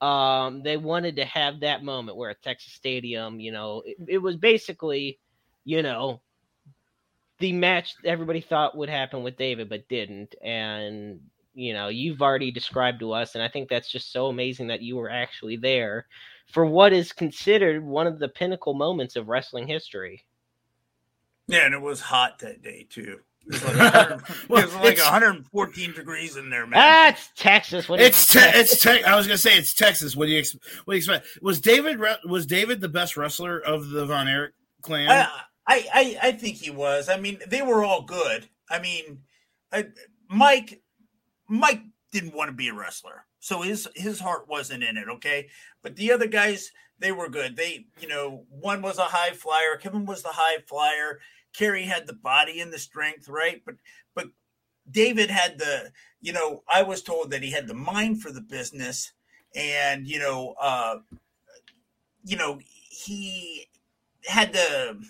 um, they wanted to have that moment where at Texas Stadium, you know, it, it was basically, you know, the match everybody thought would happen with David, but didn't. And you know, you've already described to us, and I think that's just so amazing that you were actually there for what is considered one of the pinnacle moments of wrestling history. Yeah, and it was hot that day too. It was like, well, it was like 114 degrees in there, man. That's Texas. What it's te- it's te- I was gonna say it's Texas. What do you ex- what do you expect? Was David was David the best wrestler of the Von Erich clan? I, I I, I think he was. I mean, they were all good. I mean, I, Mike Mike didn't want to be a wrestler, so his his heart wasn't in it. Okay, but the other guys they were good. They you know one was a high flyer. Kevin was the high flyer. Kerry had the body and the strength, right? But but David had the, you know, I was told that he had the mind for the business, and you know, uh, you know, he had the,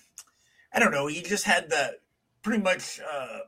I don't know, he just had the pretty much uh,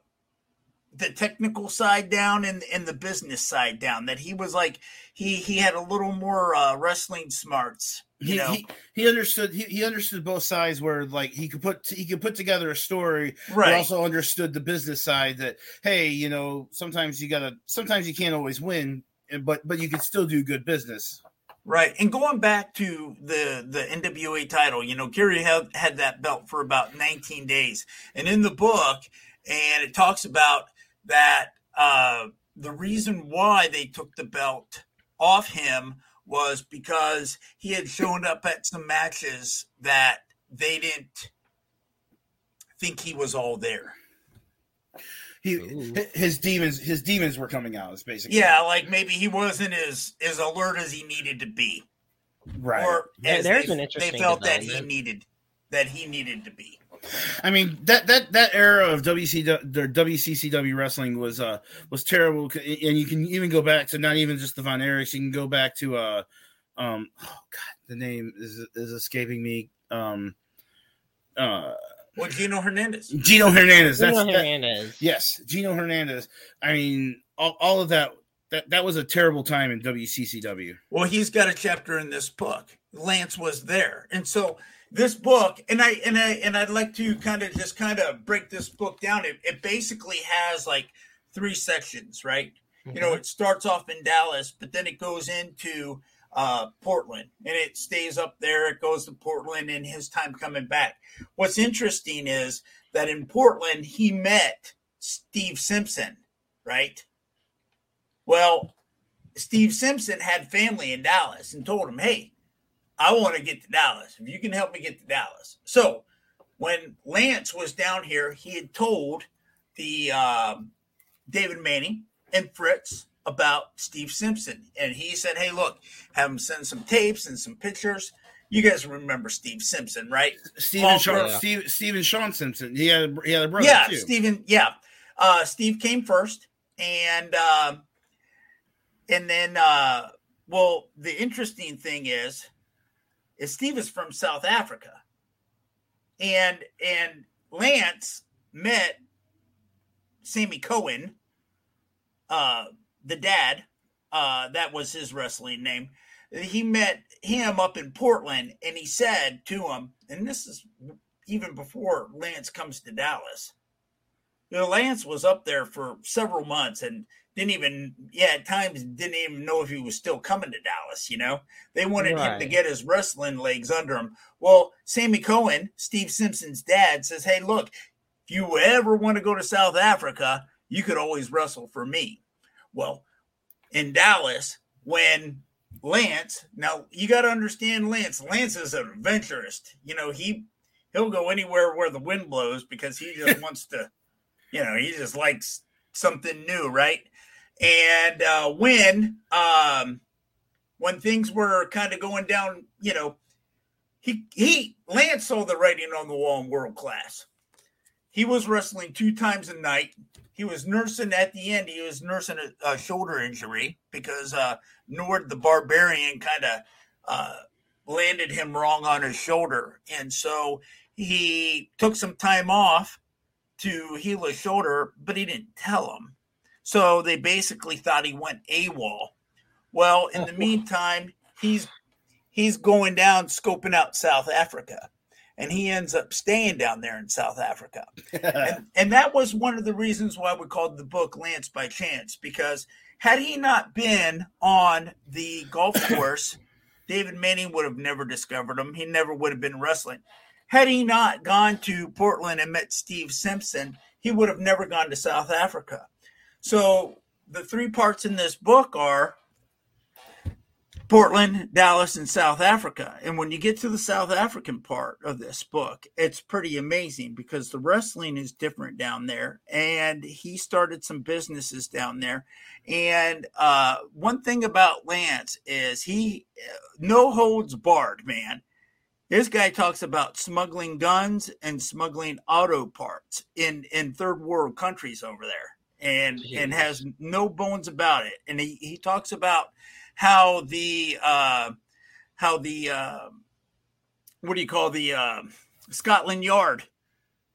the technical side down and and the business side down. That he was like he he had a little more uh, wrestling smarts he, he, he understood he, he understood both sides where like he could put he could put together a story right also understood the business side that hey you know sometimes you gotta sometimes you can't always win but but you can still do good business right and going back to the the nwa title you know Kerry had had that belt for about 19 days and in the book and it talks about that uh the reason why they took the belt off him was because he had shown up at some matches that they didn't think he was all there. He Ooh. his demons his demons were coming out. Is basically yeah, like maybe he wasn't as as alert as he needed to be, right? Or yeah, there's they, an interesting. They felt that he needed that he needed to be. I mean that that that era of WC the WCCW wrestling was uh was terrible, and you can even go back to not even just the Von Erichs. You can go back to uh um oh god the name is is escaping me um uh well, Gino Hernandez. Gino Hernandez. Gino Hernandez. That, yes, Gino Hernandez. I mean, all, all of that. That that was a terrible time in WCCW. Well, he's got a chapter in this book. Lance was there, and so this book and i and i and i'd like to kind of just kind of break this book down it, it basically has like three sections right mm-hmm. you know mm-hmm. it starts off in dallas but then it goes into uh, portland and it stays up there it goes to portland and his time coming back what's interesting is that in portland he met steve simpson right well steve simpson had family in dallas and told him hey I want to get to Dallas. If you can help me get to Dallas. So when Lance was down here, he had told the um, David Manning and Fritz about Steve Simpson. And he said, Hey, look, have him send some tapes and some pictures. You guys remember Steve Simpson, right? Stephen Sean, yeah. Steve, Stephen Sean Simpson. He had, he had a brother. Yeah, too. Stephen. Yeah. Uh, Steve came first. And, uh, and then, uh, well, the interesting thing is is Steve is from South Africa, and and Lance met Sammy Cohen, uh, the dad. Uh, that was his wrestling name. he met him up in Portland, and he said to him, and this is even before Lance comes to Dallas. You know, Lance was up there for several months and didn't even, yeah, at times didn't even know if he was still coming to Dallas. You know, they wanted him to get his wrestling legs under him. Well, Sammy Cohen, Steve Simpson's dad, says, "Hey, look, if you ever want to go to South Africa, you could always wrestle for me." Well, in Dallas, when Lance, now you got to understand Lance. Lance is an adventurist. You know, he he'll go anywhere where the wind blows because he just wants to, you know, he just likes something new, right? And uh, when um, when things were kind of going down, you know, he he Lance saw the writing on the wall in world class. He was wrestling two times a night. He was nursing at the end. He was nursing a, a shoulder injury because uh, Nord the Barbarian kind of uh, landed him wrong on his shoulder, and so he took some time off to heal his shoulder, but he didn't tell him. So they basically thought he went AWOL. Well, in the meantime, he's he's going down scoping out South Africa, and he ends up staying down there in South Africa and, and that was one of the reasons why we called the book Lance by Chance because had he not been on the golf course, David Manning would have never discovered him. He never would have been wrestling. Had he not gone to Portland and met Steve Simpson, he would have never gone to South Africa. So the three parts in this book are Portland, Dallas, and South Africa. And when you get to the South African part of this book, it's pretty amazing because the wrestling is different down there. And he started some businesses down there. And uh, one thing about Lance is he no holds barred, man. This guy talks about smuggling guns and smuggling auto parts in, in third world countries over there and and has no bones about it. And he, he talks about how the uh, how the uh, what do you call the uh, Scotland Yard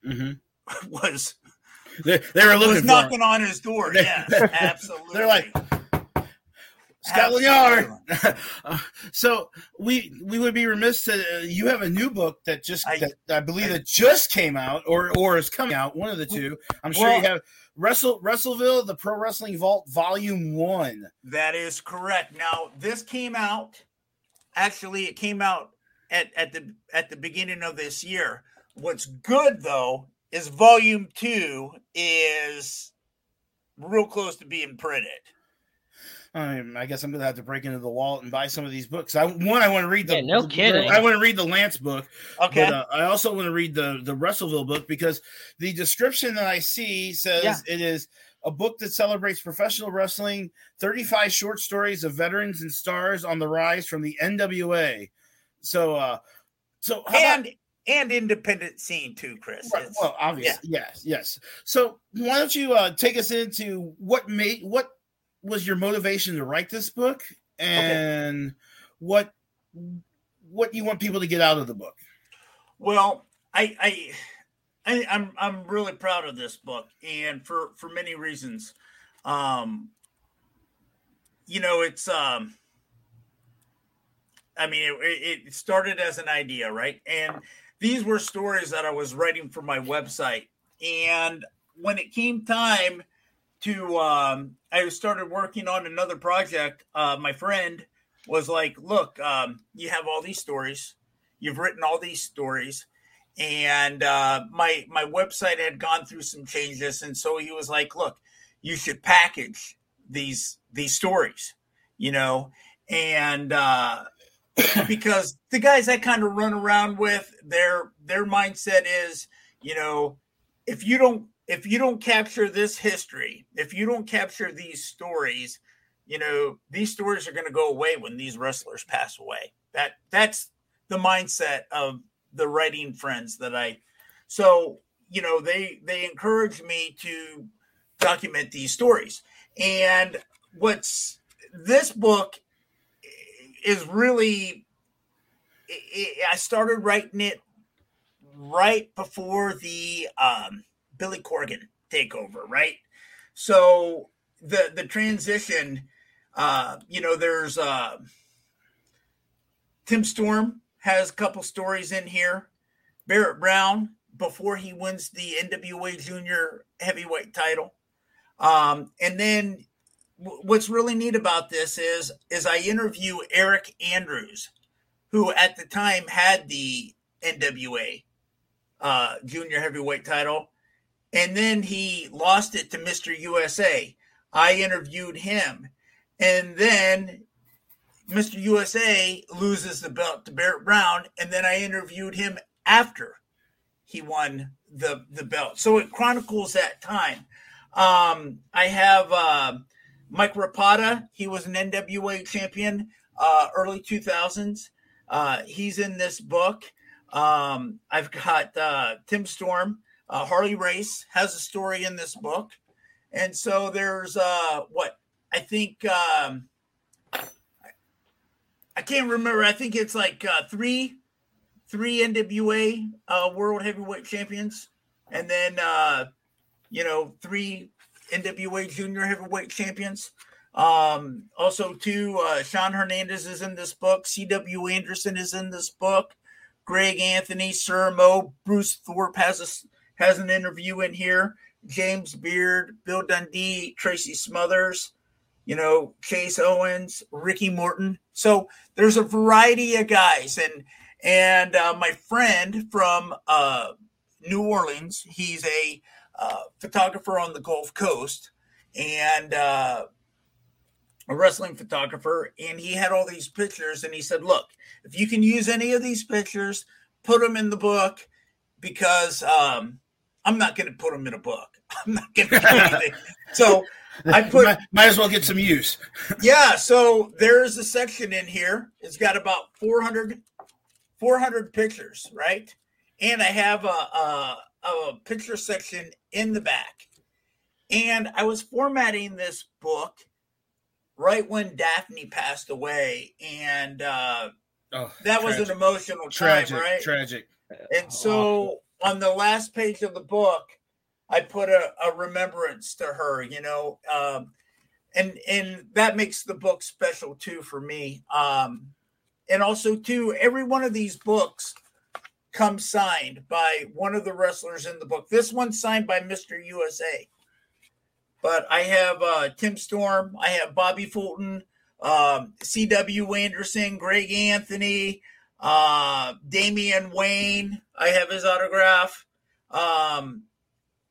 Mhm. was They, they were looking was knocking him. on his door. They- Yeah, absolutely. They're like, Scotland Yard. Uh, so we we would be remiss to uh, you have a new book that just I- that I believe I- that just came out or or is coming out one of the two. I'm sure Well- you have Wrestle Wrestleville the Pro Wrestling Vault Volume One. That is correct. Now this came out. Actually, it came out at, at the at the beginning of this year. What's good though is volume two is real close to being printed. Um, I guess I'm gonna have to break into the wallet and buy some of these books. I one I want to read the Yeah, no kidding. I want to read the Lance book. Okay. But uh, I also want to read the the Wrestleville book because the description that I see says Yeah. it is a book that celebrates professional wrestling, 35 short stories of veterans and stars on the rise from the NWA. So uh so how about- and and independent scene too, Chris. Right, well, obviously, yes, yes. So why don't you uh, take us into what made what was your motivation to write this book, and what what you want people to get out of the book? Well, I, I, I, I'm, I'm really proud of this book, and for for many reasons. Um, you know, it's um, I mean, it, it started as an idea, right? And these were stories that I was writing for my website, and when it came time to, um, I started working on another project. Uh, my friend was like, "Look, um, you have all these stories." you've written all these stories and uh, my my website had gone through some changes and so he was like look you should package these these stories you know and uh, because the guys I kind of run around with their their mindset is you know if you don't if you don't capture this history if you don't capture these stories you know these stories are going to go away when these wrestlers pass away. That that's the mindset of the writing friends that I so you know they they encourage me to document these stories. And what's this book is really i I started writing it right before the um, Billy Corgan takeover right? So the the transition uh, you know there's uh, Tim Storm has a couple stories in here. Barrett Brown before he wins the NWA Junior Heavyweight title, um, and then what's really neat about this is is I interview Eric Andrews, who at the time had the NWA uh, Junior Heavyweight title, and then he lost it to Mr. USA. I interviewed him, and then Mr. USA loses the belt to Barrett Brown, and then I interviewed him after he won the the belt. So it chronicles that time. Um, I have uh, Mike Rapada. He was an NWA champion uh, early 2000s. Uh, he's in this book. Um, I've got uh, Tim Storm. Uh, Harley Race has a story in this book. And so there's uh, what I think. Um, I can't remember. I think it's like uh, three, three NWA uh, World Heavyweight Champions, and then uh, you know three NWA Junior Heavyweight Champions. Um, also, two uh, Sean Hernandez is in this book. C.W. Anderson is in this book. Greg Anthony, Sir Mo, Bruce Tharpe has a, has an interview in here. James Beard, Bill Dundee, Tracy Smothers, you know, Chase Owens, Ricky Morton. So there's a variety of guys, and and uh, my friend from uh, New Orleans, he's a uh, photographer on the Gulf Coast, and uh, a wrestling photographer, and he had all these pictures, and he said, "Look, if you can use any of these pictures, put them in the book, because um, I'm not going to put them in a book. I'm not going to do anything." so I put might, might, as well get some use. yeah, so there's a section in here. It's got about 400, 400 pictures, right? And I have a, a, a picture section in the back. And I was formatting this book right when Daphne passed away, and uh, oh, that tragic. was an emotional tragic, right? Tragic. And so on the last page of the book, I put a, a remembrance to her, you know, um, and and that makes the book special too for me. Um, and also too, every one of these books comes signed by one of the wrestlers in the book. This one's signed by Mr. USA. But I have uh, Tim Storm, I have Bobby Fulton, um, C.W. Anderson, Greg Anthony, uh, Damian Wayne. I have his autograph. Um,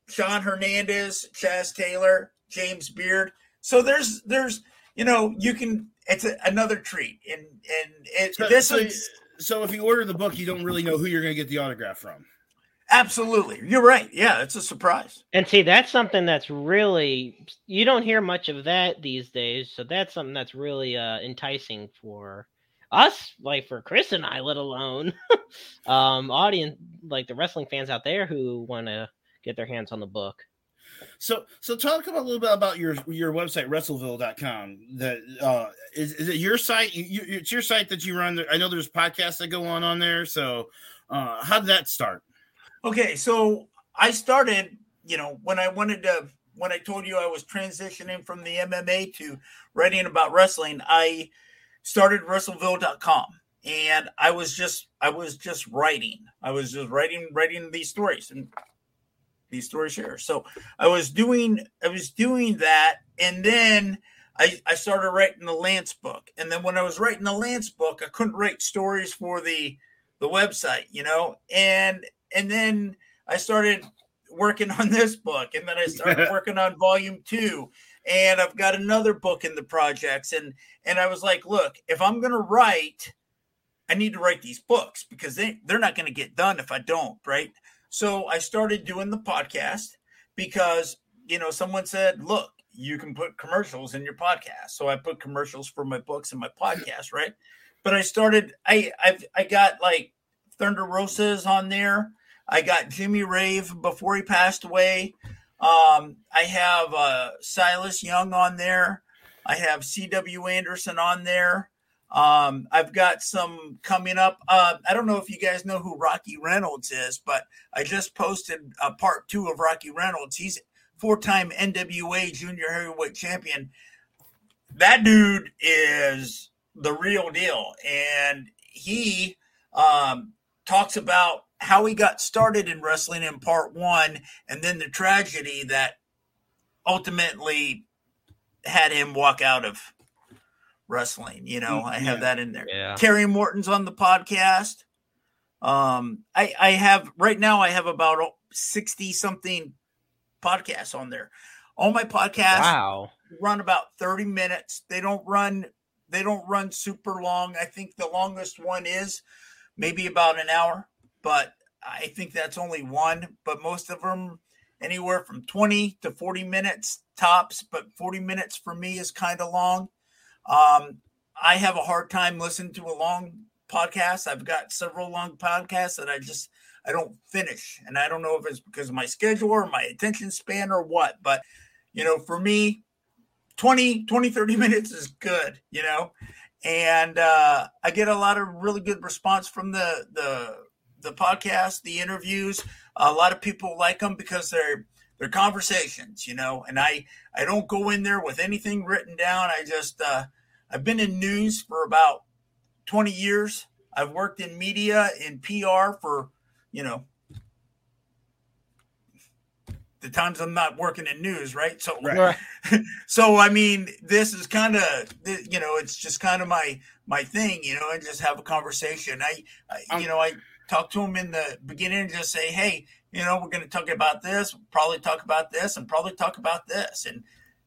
Sean Hernandez, Chaz Taylor, James Beard. So there's there's you know you can it's a, another treat and and it, so, this so, is, so if you order the book you don't really know who you're going to get the autograph from. Absolutely. You're right. Yeah, it's a surprise. And see, that's something that's really you don't hear much of that these days. So that's something that's really uh enticing for us, like for Chris and I, let alone um audience like the wrestling fans out there who want to get their hands on the book. So, so talk about a little bit about your your website, WrestleVille.com. That uh, is, is it your site? You, it's your site that you run. I know there's podcasts that go on on there. So, uh, how did that start? Okay, so I started, you know, when I wanted to, when I told you I was transitioning from the MMA to writing about wrestling, I started WrestleVille.com and I was just, I was just writing. I was just writing, writing these stories and these stories here. So I was doing I was doing that, and then I, I started writing the Lance book. And then when I was writing the Lance book, I couldn't write stories for the the website, you know, and and then I started working on this book, and then I started working on volume two, and I've got another book in the projects, and and I was like, look, if I'm gonna write. I need to write these books because they, they're not to get done if I don't, right? So I started doing the podcast because, you know, someone said, look, you can put commercials in your podcast. So I put commercials for my books and my podcast, right? But I started, I, I've, I got like Thunder Rosa's on there. I got Jimmy Rave before he passed away. Um, I have uh, Silas Young on there. I have C.W. Anderson on there. Um, I've got some coming up. Uh, I don't know if you guys know who Rocky Reynolds is, but I just posted a part two of Rocky Reynolds. He's four-time NWA Junior Heavyweight Champion. That dude is the real deal, and he um, talks about how he got started in wrestling in part one, and then the tragedy that ultimately had him walk out of wrestling. You know, I have Yeah. that in there. Yeah. Terry Morton's on the podcast. Um, I I have right now. I have about sixty something podcasts on there. All my podcasts Wow. run about 30 minutes. They don't run they don't run super long. I think the longest one is maybe about an hour, but I think that's only one, but most of them anywhere from 20 to 40 minutes tops, but 40 minutes for me is kind of long. Um I have a hard time listening to a long podcast. I've got several long podcasts that I just I don't finish. And I don't know if it's because of my schedule or my attention span or what, but you know, for me, 20, 20, 30 minutes is good, you know. And uh, I get a lot of really good response from the the the podcast, the interviews. A lot of people like them because they're they're conversations, you know. And I I don't go in there with anything written down. I just uh, I've been in news for about 20 years. I've worked in media in PR for, you know, the times I'm not working in news, right? So Right. so I mean, this is kind of you know, it's just kind of my my thing, you know, and just have a conversation. I, I Um, you know, I talk to them in the beginning and just say, hey, you know, we're going to talk about this, probably talk about this, and probably talk about this, and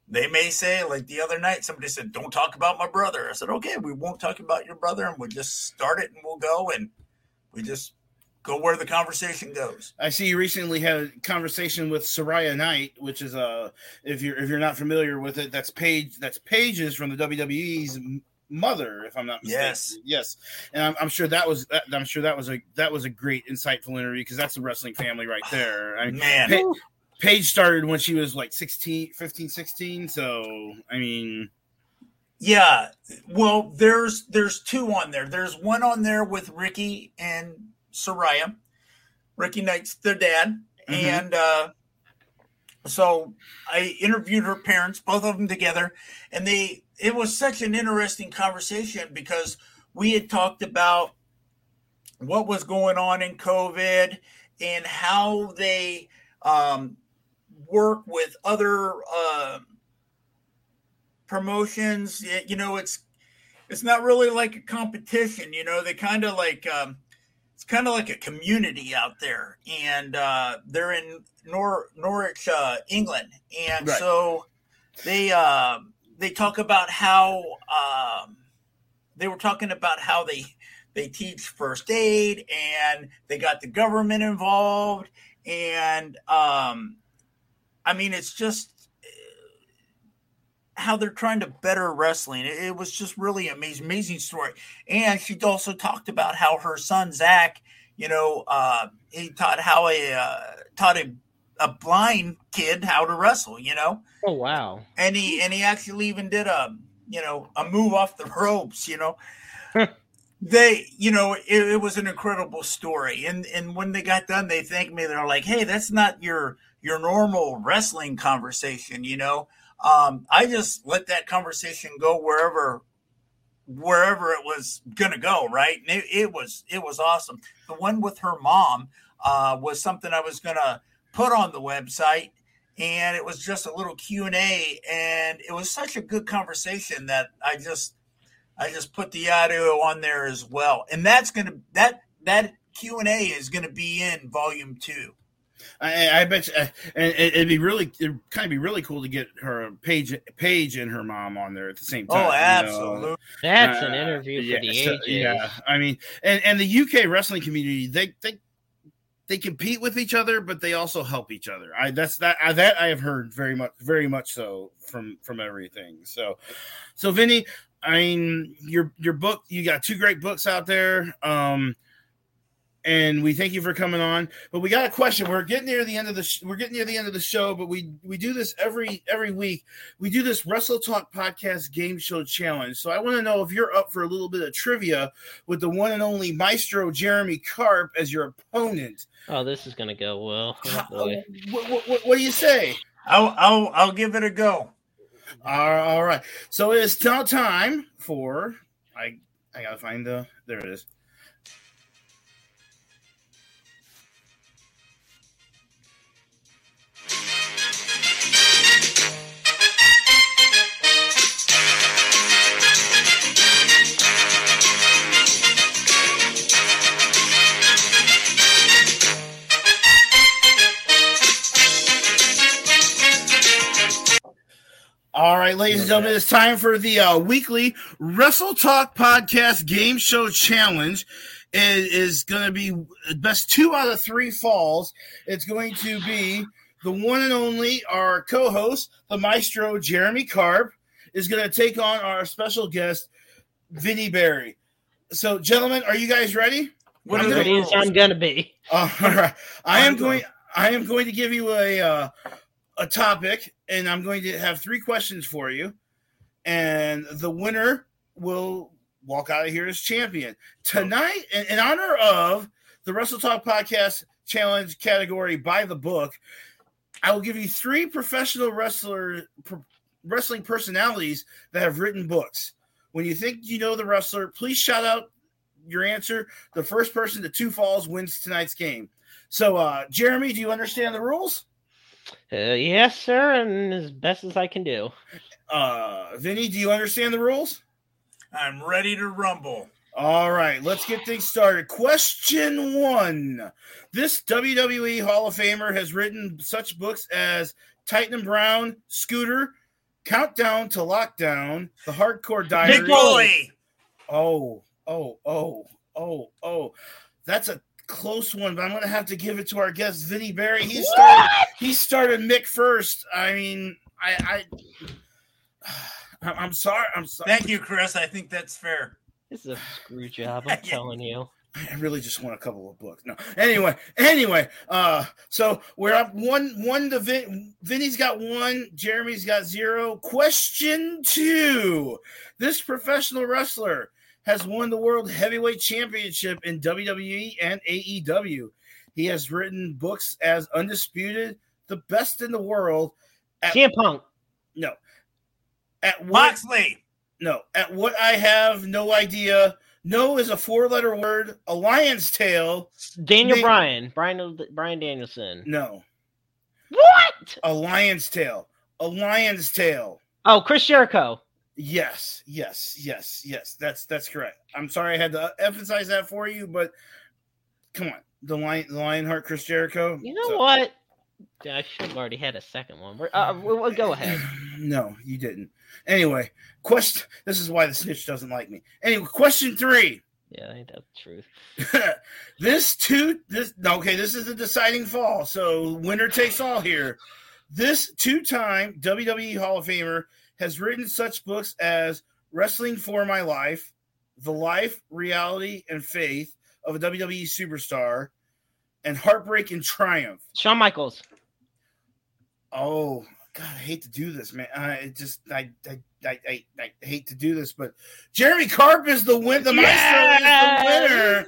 they may say, like the other night, somebody said, "Don't talk about my brother." I said, "Okay, we won't talk about your brother, and we'll just start it, and we'll go, and we just go where the conversation goes." I see you recently had a conversation with Saraya Knight, which is a if you're if you're not familiar with it, that's Paige that's Paige's from the WWE's mother, if I'm not mistaken. Yes. yes, and I'm, I'm sure that was that, I'm sure that was a that was a great insightful interview because that's a wrestling family right there. I Man, Pa- Paige started when she was like 16, 15, 16. So I mean, Yeah, well, there's there's two on there. There's one on there with Ricky and Saraya. Ricky Knight's their dad, Mhm. and uh, so I interviewed her parents, both of them together, and they it was such an interesting conversation because we had talked about what was going on in COVID and how they um, work with other. Uh, promotions you know it's it's not really like a competition you know they kind of like um it's kind of like a community out there and uh they're in Nor- norwich uh england and Right. so they uh they talk about how um they were talking about how they they teach first aid and they got the government involved and um i mean it's just how they're trying to better wrestling. It, it was just really amazing, amazing story. And she also talked about how her son Zach, you know, uh, he taught how a uh, taught a, a blind kid how to wrestle. You know, Oh wow. and he and he actually even did a you know a move off the ropes. You know. They, you know, it, it was an incredible story, and and when they got done, they thanked me. They're like, "Hey, that's not your your normal wrestling conversation, you know." um, I just let that conversation go wherever wherever it was gonna go, right? And it, it was it was awesome. The one with her mom uh, was something I was gonna put on the website, and it was just a little Q and A, and it was such a good conversation that I just I just put the audio on there as well, and that's gonna that that Q and A is gonna be in volume two. I, I bet you, uh, and it- it'd be really, it'd kind of be really cool to get her Paige, Paige and her mom on there at the same time. Oh, you know? absolutely. That's an Uh, interview for yeah, the so- ages. yeah, I mean, and and the UK wrestling community, they they they compete with each other, but they also help each other. I that's that I, that I have heard very much, very much so from from everything. So, so Vinny, I mean, your your book, you got two great books out there. Um, and we thank you for coming on. But we got a question. We're getting near the end of the sh- we're getting near the end of the show, but we we do this every every week. We do this Wrestle Talk podcast game show challenge. So I want to know if you're up for a little bit of trivia with the one and only Maestro Jeremy Carp as your opponent. Oh, this is gonna go well. Oh, boy. what, what, what, what do you say? I'll I'll I'll give it a go. All all right. So it is now time for I I gotta find the there it is. Ladies and gentlemen, it's time for the uh, weekly Wrestle Talk Podcast Game Show Challenge. It is going to be best two out of three falls. It's going to be the one and only our co-host, the maestro Jeremy Carp, is going to take on our special guest, Vinnie Barry. So, gentlemen, are you guys ready? What I'm are ready as? I'm gonna be. Uh, all right. I am I'm going. I am going to give you a uh, a topic, and I'm going to have three questions for you, and the winner will walk out of here as champion tonight. In, in honor of the Wrestle Talk Podcast Challenge category by the book, I will give you three professional wrestler pro- wrestling personalities that have written books. When you think you know the wrestler, please shout out your answer. The first person to two falls wins tonight's game. So, uh, Jeremy, do you understand the rules? Uh, yes, sir, and as best as I can do. Uh, Vinny, do you understand the rules? I'm ready to rumble. All right, let's get things started. Question one. This WWE Hall of Famer has written such books as Tietam Brown, Scooter, Countdown to Lockdown, The Hardcore Diary. Big boy. Oh, oh, oh, oh, oh. That's a close one, but I'm going to have to give it to our guest, Vinny Barry. He started, he started Mick first. I mean, I, I, I'm sorry. I'm sorry. Thank you, Chris. I think that's fair. This is a screw job. I'm telling you. I really just want a couple of books. No. Anyway, anyway, uh, so we're up one one to Vin, Vinny's got one, Jeremy's got zero. Question two. This professional wrestler has won the World Heavyweight Championship in WWE and AEW. He has written books as Undisputed, The Best in the World. At, CM Punk. no. At what Moxley. no, at what I have no idea. No is a four-letter word. A lion's tale. Daniel Name- Bryan. Brian Bryan Danielson. No, What? a lion's tale. A lion's tale. Oh, Chris Jericho. Yes, yes, yes, yes. That's that's correct. I'm sorry I had to emphasize that for you, but come on, the lion, the Lionheart, Chris Jericho. You know So- what? I should have already had a second one. We're- Uh, we'll, we'll go ahead. No, you didn't. Anyway, question. This is why the snitch doesn't like me. Anyway, question three. Yeah, ain't that the truth. this two this okay this is the deciding fall so winner takes all here this two-time wwe hall of famer has written such books as wrestling for my life the life reality and faith of a wwe superstar and heartbreak and triumph Shawn Michaels. oh god i hate to do this man i just I, I I, I, I hate to do this, but Jeremy Carp is the win. The maestro is the winner.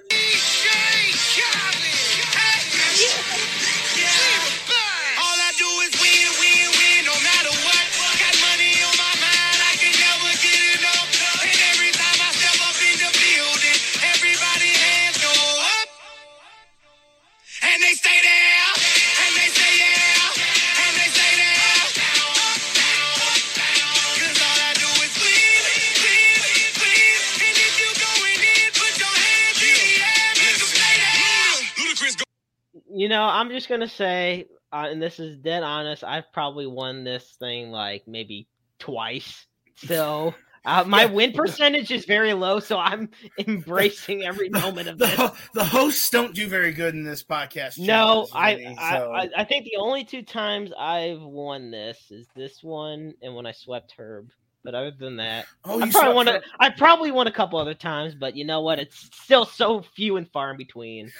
You know, I'm just gonna say, uh, and this is dead honest. I've probably won this thing like maybe twice. So uh, my Yeah. win percentage is very low. So I'm embracing every moment of the, this. the hosts don't do very good in this podcast. No, I, I, so- I I think the only two times I've won this is this one and when I swept Herb. But other than that, oh, I probably won. Herb- I probably won a couple other times, but you know what? It's still so few and far in between.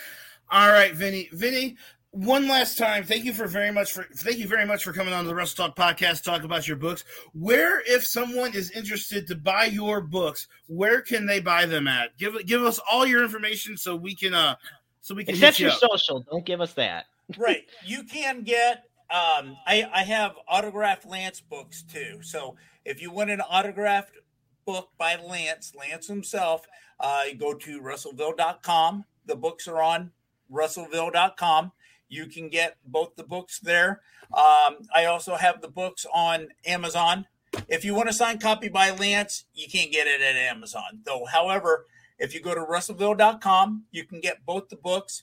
All right, Vinny. Vinny, one last time. Thank you for very much for thank you very much for coming on to the Wrestle Talk podcast. Talk about your books. Where, if someone is interested to buy your books, where can they buy them at? Give give us all your information so we can uh so we can Except you your up. social. Don't give us that. right. You can get um I I have autographed Lance books too. So if you want an autographed book by Lance, Lance himself, uh you go to russellville.com. The books are on russellville.com. You can get both the books there. Um, I also have the books on Amazon. If you want a signed copy by Lance, you can't get it at Amazon. Though, however, if you go to russellville.com, you can get both the books.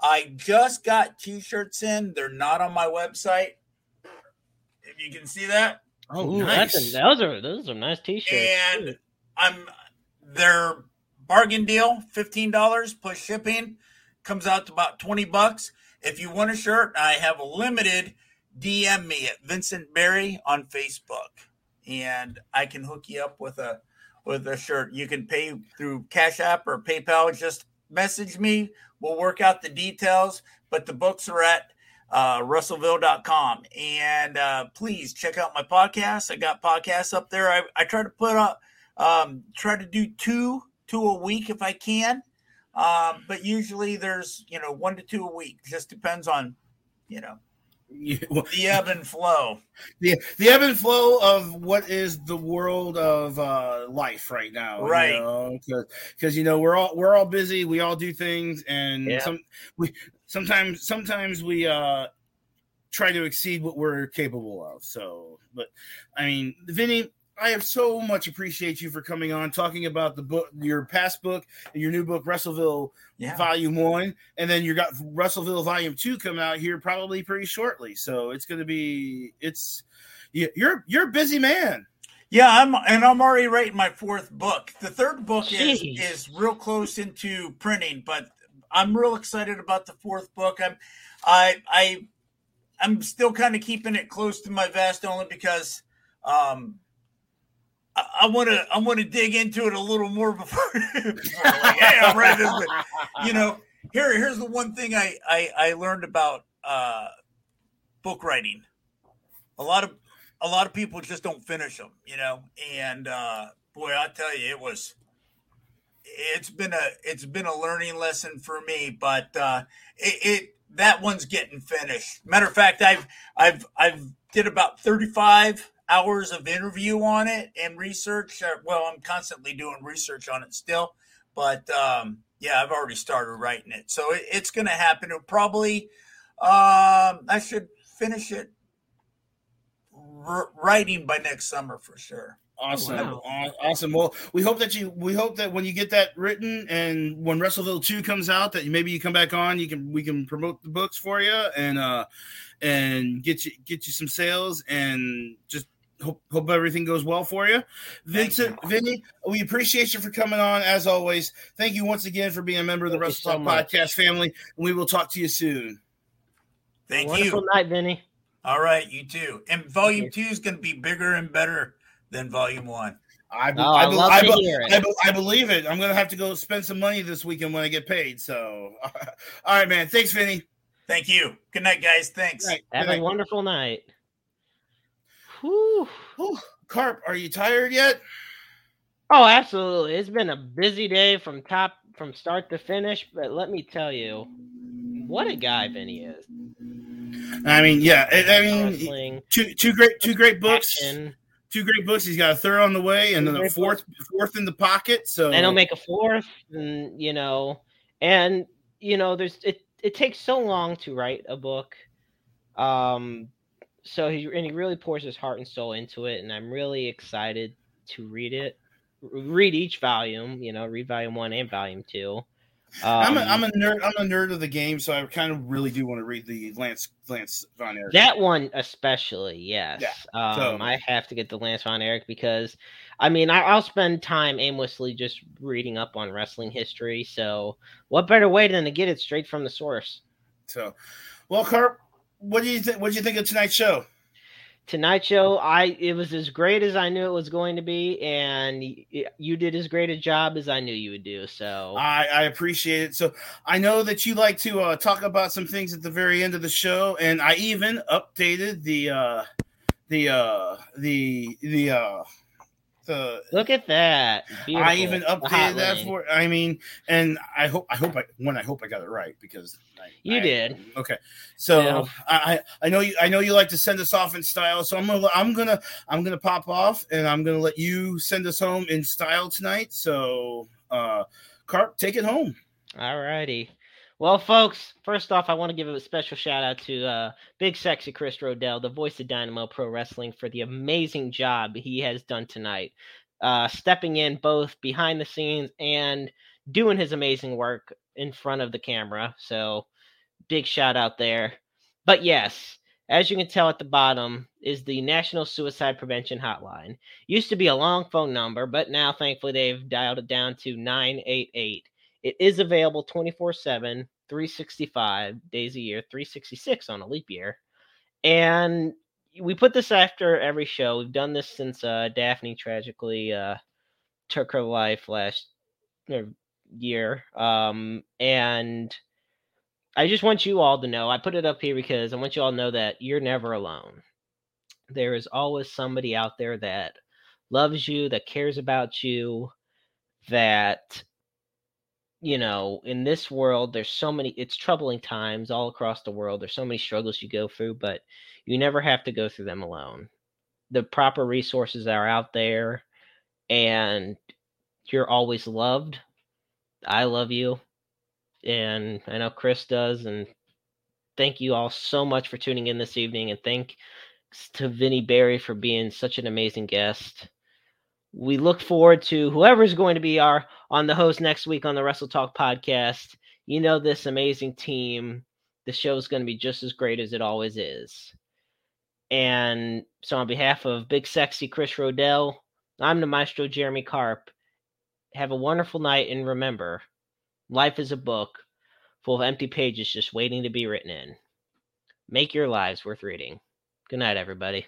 I just got t-shirts in. They're not on my website. If you can see that. Oh, Ooh, that's a, those are those are nice t-shirts. and. I'm their bargain deal, fifteen dollars plus shipping, comes out to about twenty bucks. If you want a shirt, I have a limited. DM me at Vincent Berry on Facebook, and I can hook you up with a with a shirt. You can pay through Cash App or PayPal. Just message me. We'll work out the details. But the books are at uh, russellville.com. And uh, please check out my podcast. I got podcasts up there. I, I try to put up, um, try to do two, two a week if I can. Um, but usually there's, you know, one to two a week. Just depends on, you know, Yeah, well, the ebb and flow. the the ebb and flow of what is the world of uh, life right now, Right. Because you know we're all we're all busy, we all do things, and Yeah. some we sometimes sometimes we uh, try to exceed what we're capable of. So, but I mean, Vinny. I have so much appreciate you for coming on, talking about the book, your past book, and your new book, Russellville Yeah. Volume One, and then you got Russellville Volume Two coming out here probably pretty shortly. So it's going to be it's you- you're you're a busy man. Yeah, I'm and I'm already writing my fourth book. The third book is is real close into printing, but I'm real excited about the fourth book. I'm I I I'm still kind of keeping it close to my vest only because um I want to I want to dig into it a little more before, like, hey, I'm ready. to- But, you know, here here's the one thing I I, I learned about uh, book writing. A lot of a lot of people just don't finish them, you know. And uh, boy, I tell you, it was it's been a it's been a learning lesson for me. But uh, it, it that one's getting finished. Matter of fact, I've I've I've did about thirty five hours of interview on it and research. Uh, well, I'm constantly doing research on it still, but um, yeah, I've already started writing it, so it, it's going to happen. It'll probably um, I should finish it r- writing by next summer for sure. Awesome, Wow. Awesome. Well, we hope that you we hope that when you get that written and when Russellville Two comes out, that maybe you come back on. You can we can promote the books for you and uh and get you get you some sales and just hope hope everything goes well for you. Vincent, Vinny, we appreciate you for coming on as always. Thank you once again for being a member of the Thank you so Talk much. Podcast family, and we will talk to you soon. Thank Wonderful you. night, Vinny. All right, you too. And volume two is going to be bigger and better than volume one. I, be- Oh, I be- love to be- hear it. I, be- I believe it. I'm gonna have to go spend some money this weekend when I get paid. So, all right, man. Thanks, Vinny. Thank you. Good night, guys. Thanks. Good night. Have Good a night. wonderful night. Whew. Whew. Carp, are you tired yet? Oh, absolutely. It's been a busy day from top from start to finish, but let me tell you, what a guy Vinny is. I mean, yeah. I, I mean, Wrestling, two two great two great books. action, Two great books. He's got a third on the way, and Two then a fourth fourth in the pocket. So and he'll make a fourth, and you know, and you know, there's it. It takes so long to write a book, um, so he and he really pours his heart and soul into it, and I'm really excited to read it, read each volume. You know, read volume one and volume two. I'm a, Um, I'm a nerd. I'm a nerd of the game, so I kind of really do want to read the Lance Lance Von Erich. That one especially, yes. um, so- I have to get the Lance Von Erich because, I mean, I, I'll spend time aimlessly just reading up on wrestling history. So, what better way than to get it straight from the source? So, well, Carp, what do you think? What do you think of tonight's show? Tonight show, I it was as great as I knew it was going to be, and you did as great a job as I knew you would do. So, I, I appreciate it. So I know that you like to uh, talk about some things at the very end of the show, and I even updated the uh, the uh, the the uh, the. look at that! I even updated that lane. for. I mean, and I hope I hope I when I hope I got it right because I, You I- did. Okay, so Yeah. I I I know you I know you like to send us off in style, so I'm gonna I'm gonna I'm gonna pop off and I'm gonna let you send us home in style tonight. So, uh, Carp, take it home. All righty. Well, folks, first off, I want to give a special shout out to uh, Big Sexy Chris Rodell, the voice of Dynamo Pro Wrestling, for the amazing job he has done tonight, uh, stepping in both behind the scenes and doing his amazing work in front of the camera. So, big shout out there. But yes, as you can tell at the bottom, is the National Suicide Prevention Hotline. Used to be a long phone number, but now thankfully they've dialed it down to 988. It is available 24 7, 365 days a year, 366 on a leap year. And we put this after every show. We've done this since uh, Daphne tragically uh, took her life last er, year. Um, and I just want you all to know. I put it up here because I want you all to know that you're never alone. There is always somebody out there that loves you, that cares about you, that you know, in this world, there's so many, it's troubling times all across the world. There's so many struggles you go through, but you never have to go through them alone. The proper resources are out there, and you're always loved. I love you, and I know Chris does. And thank you all so much for tuning in this evening, and thanks to Vinny Barry for being such an amazing guest we look forward to whoever's going to be our on the host next week on the Wrestle Talk podcast. You know this amazing team. The show is going to be just as great as it always is. And so, on behalf of Big Sexy Chris Rodell, I'm the Maestro Jeremy Carp. Have a wonderful night, and remember, life is a book full of empty pages just waiting to be written in. Make your lives worth reading. Good night, everybody.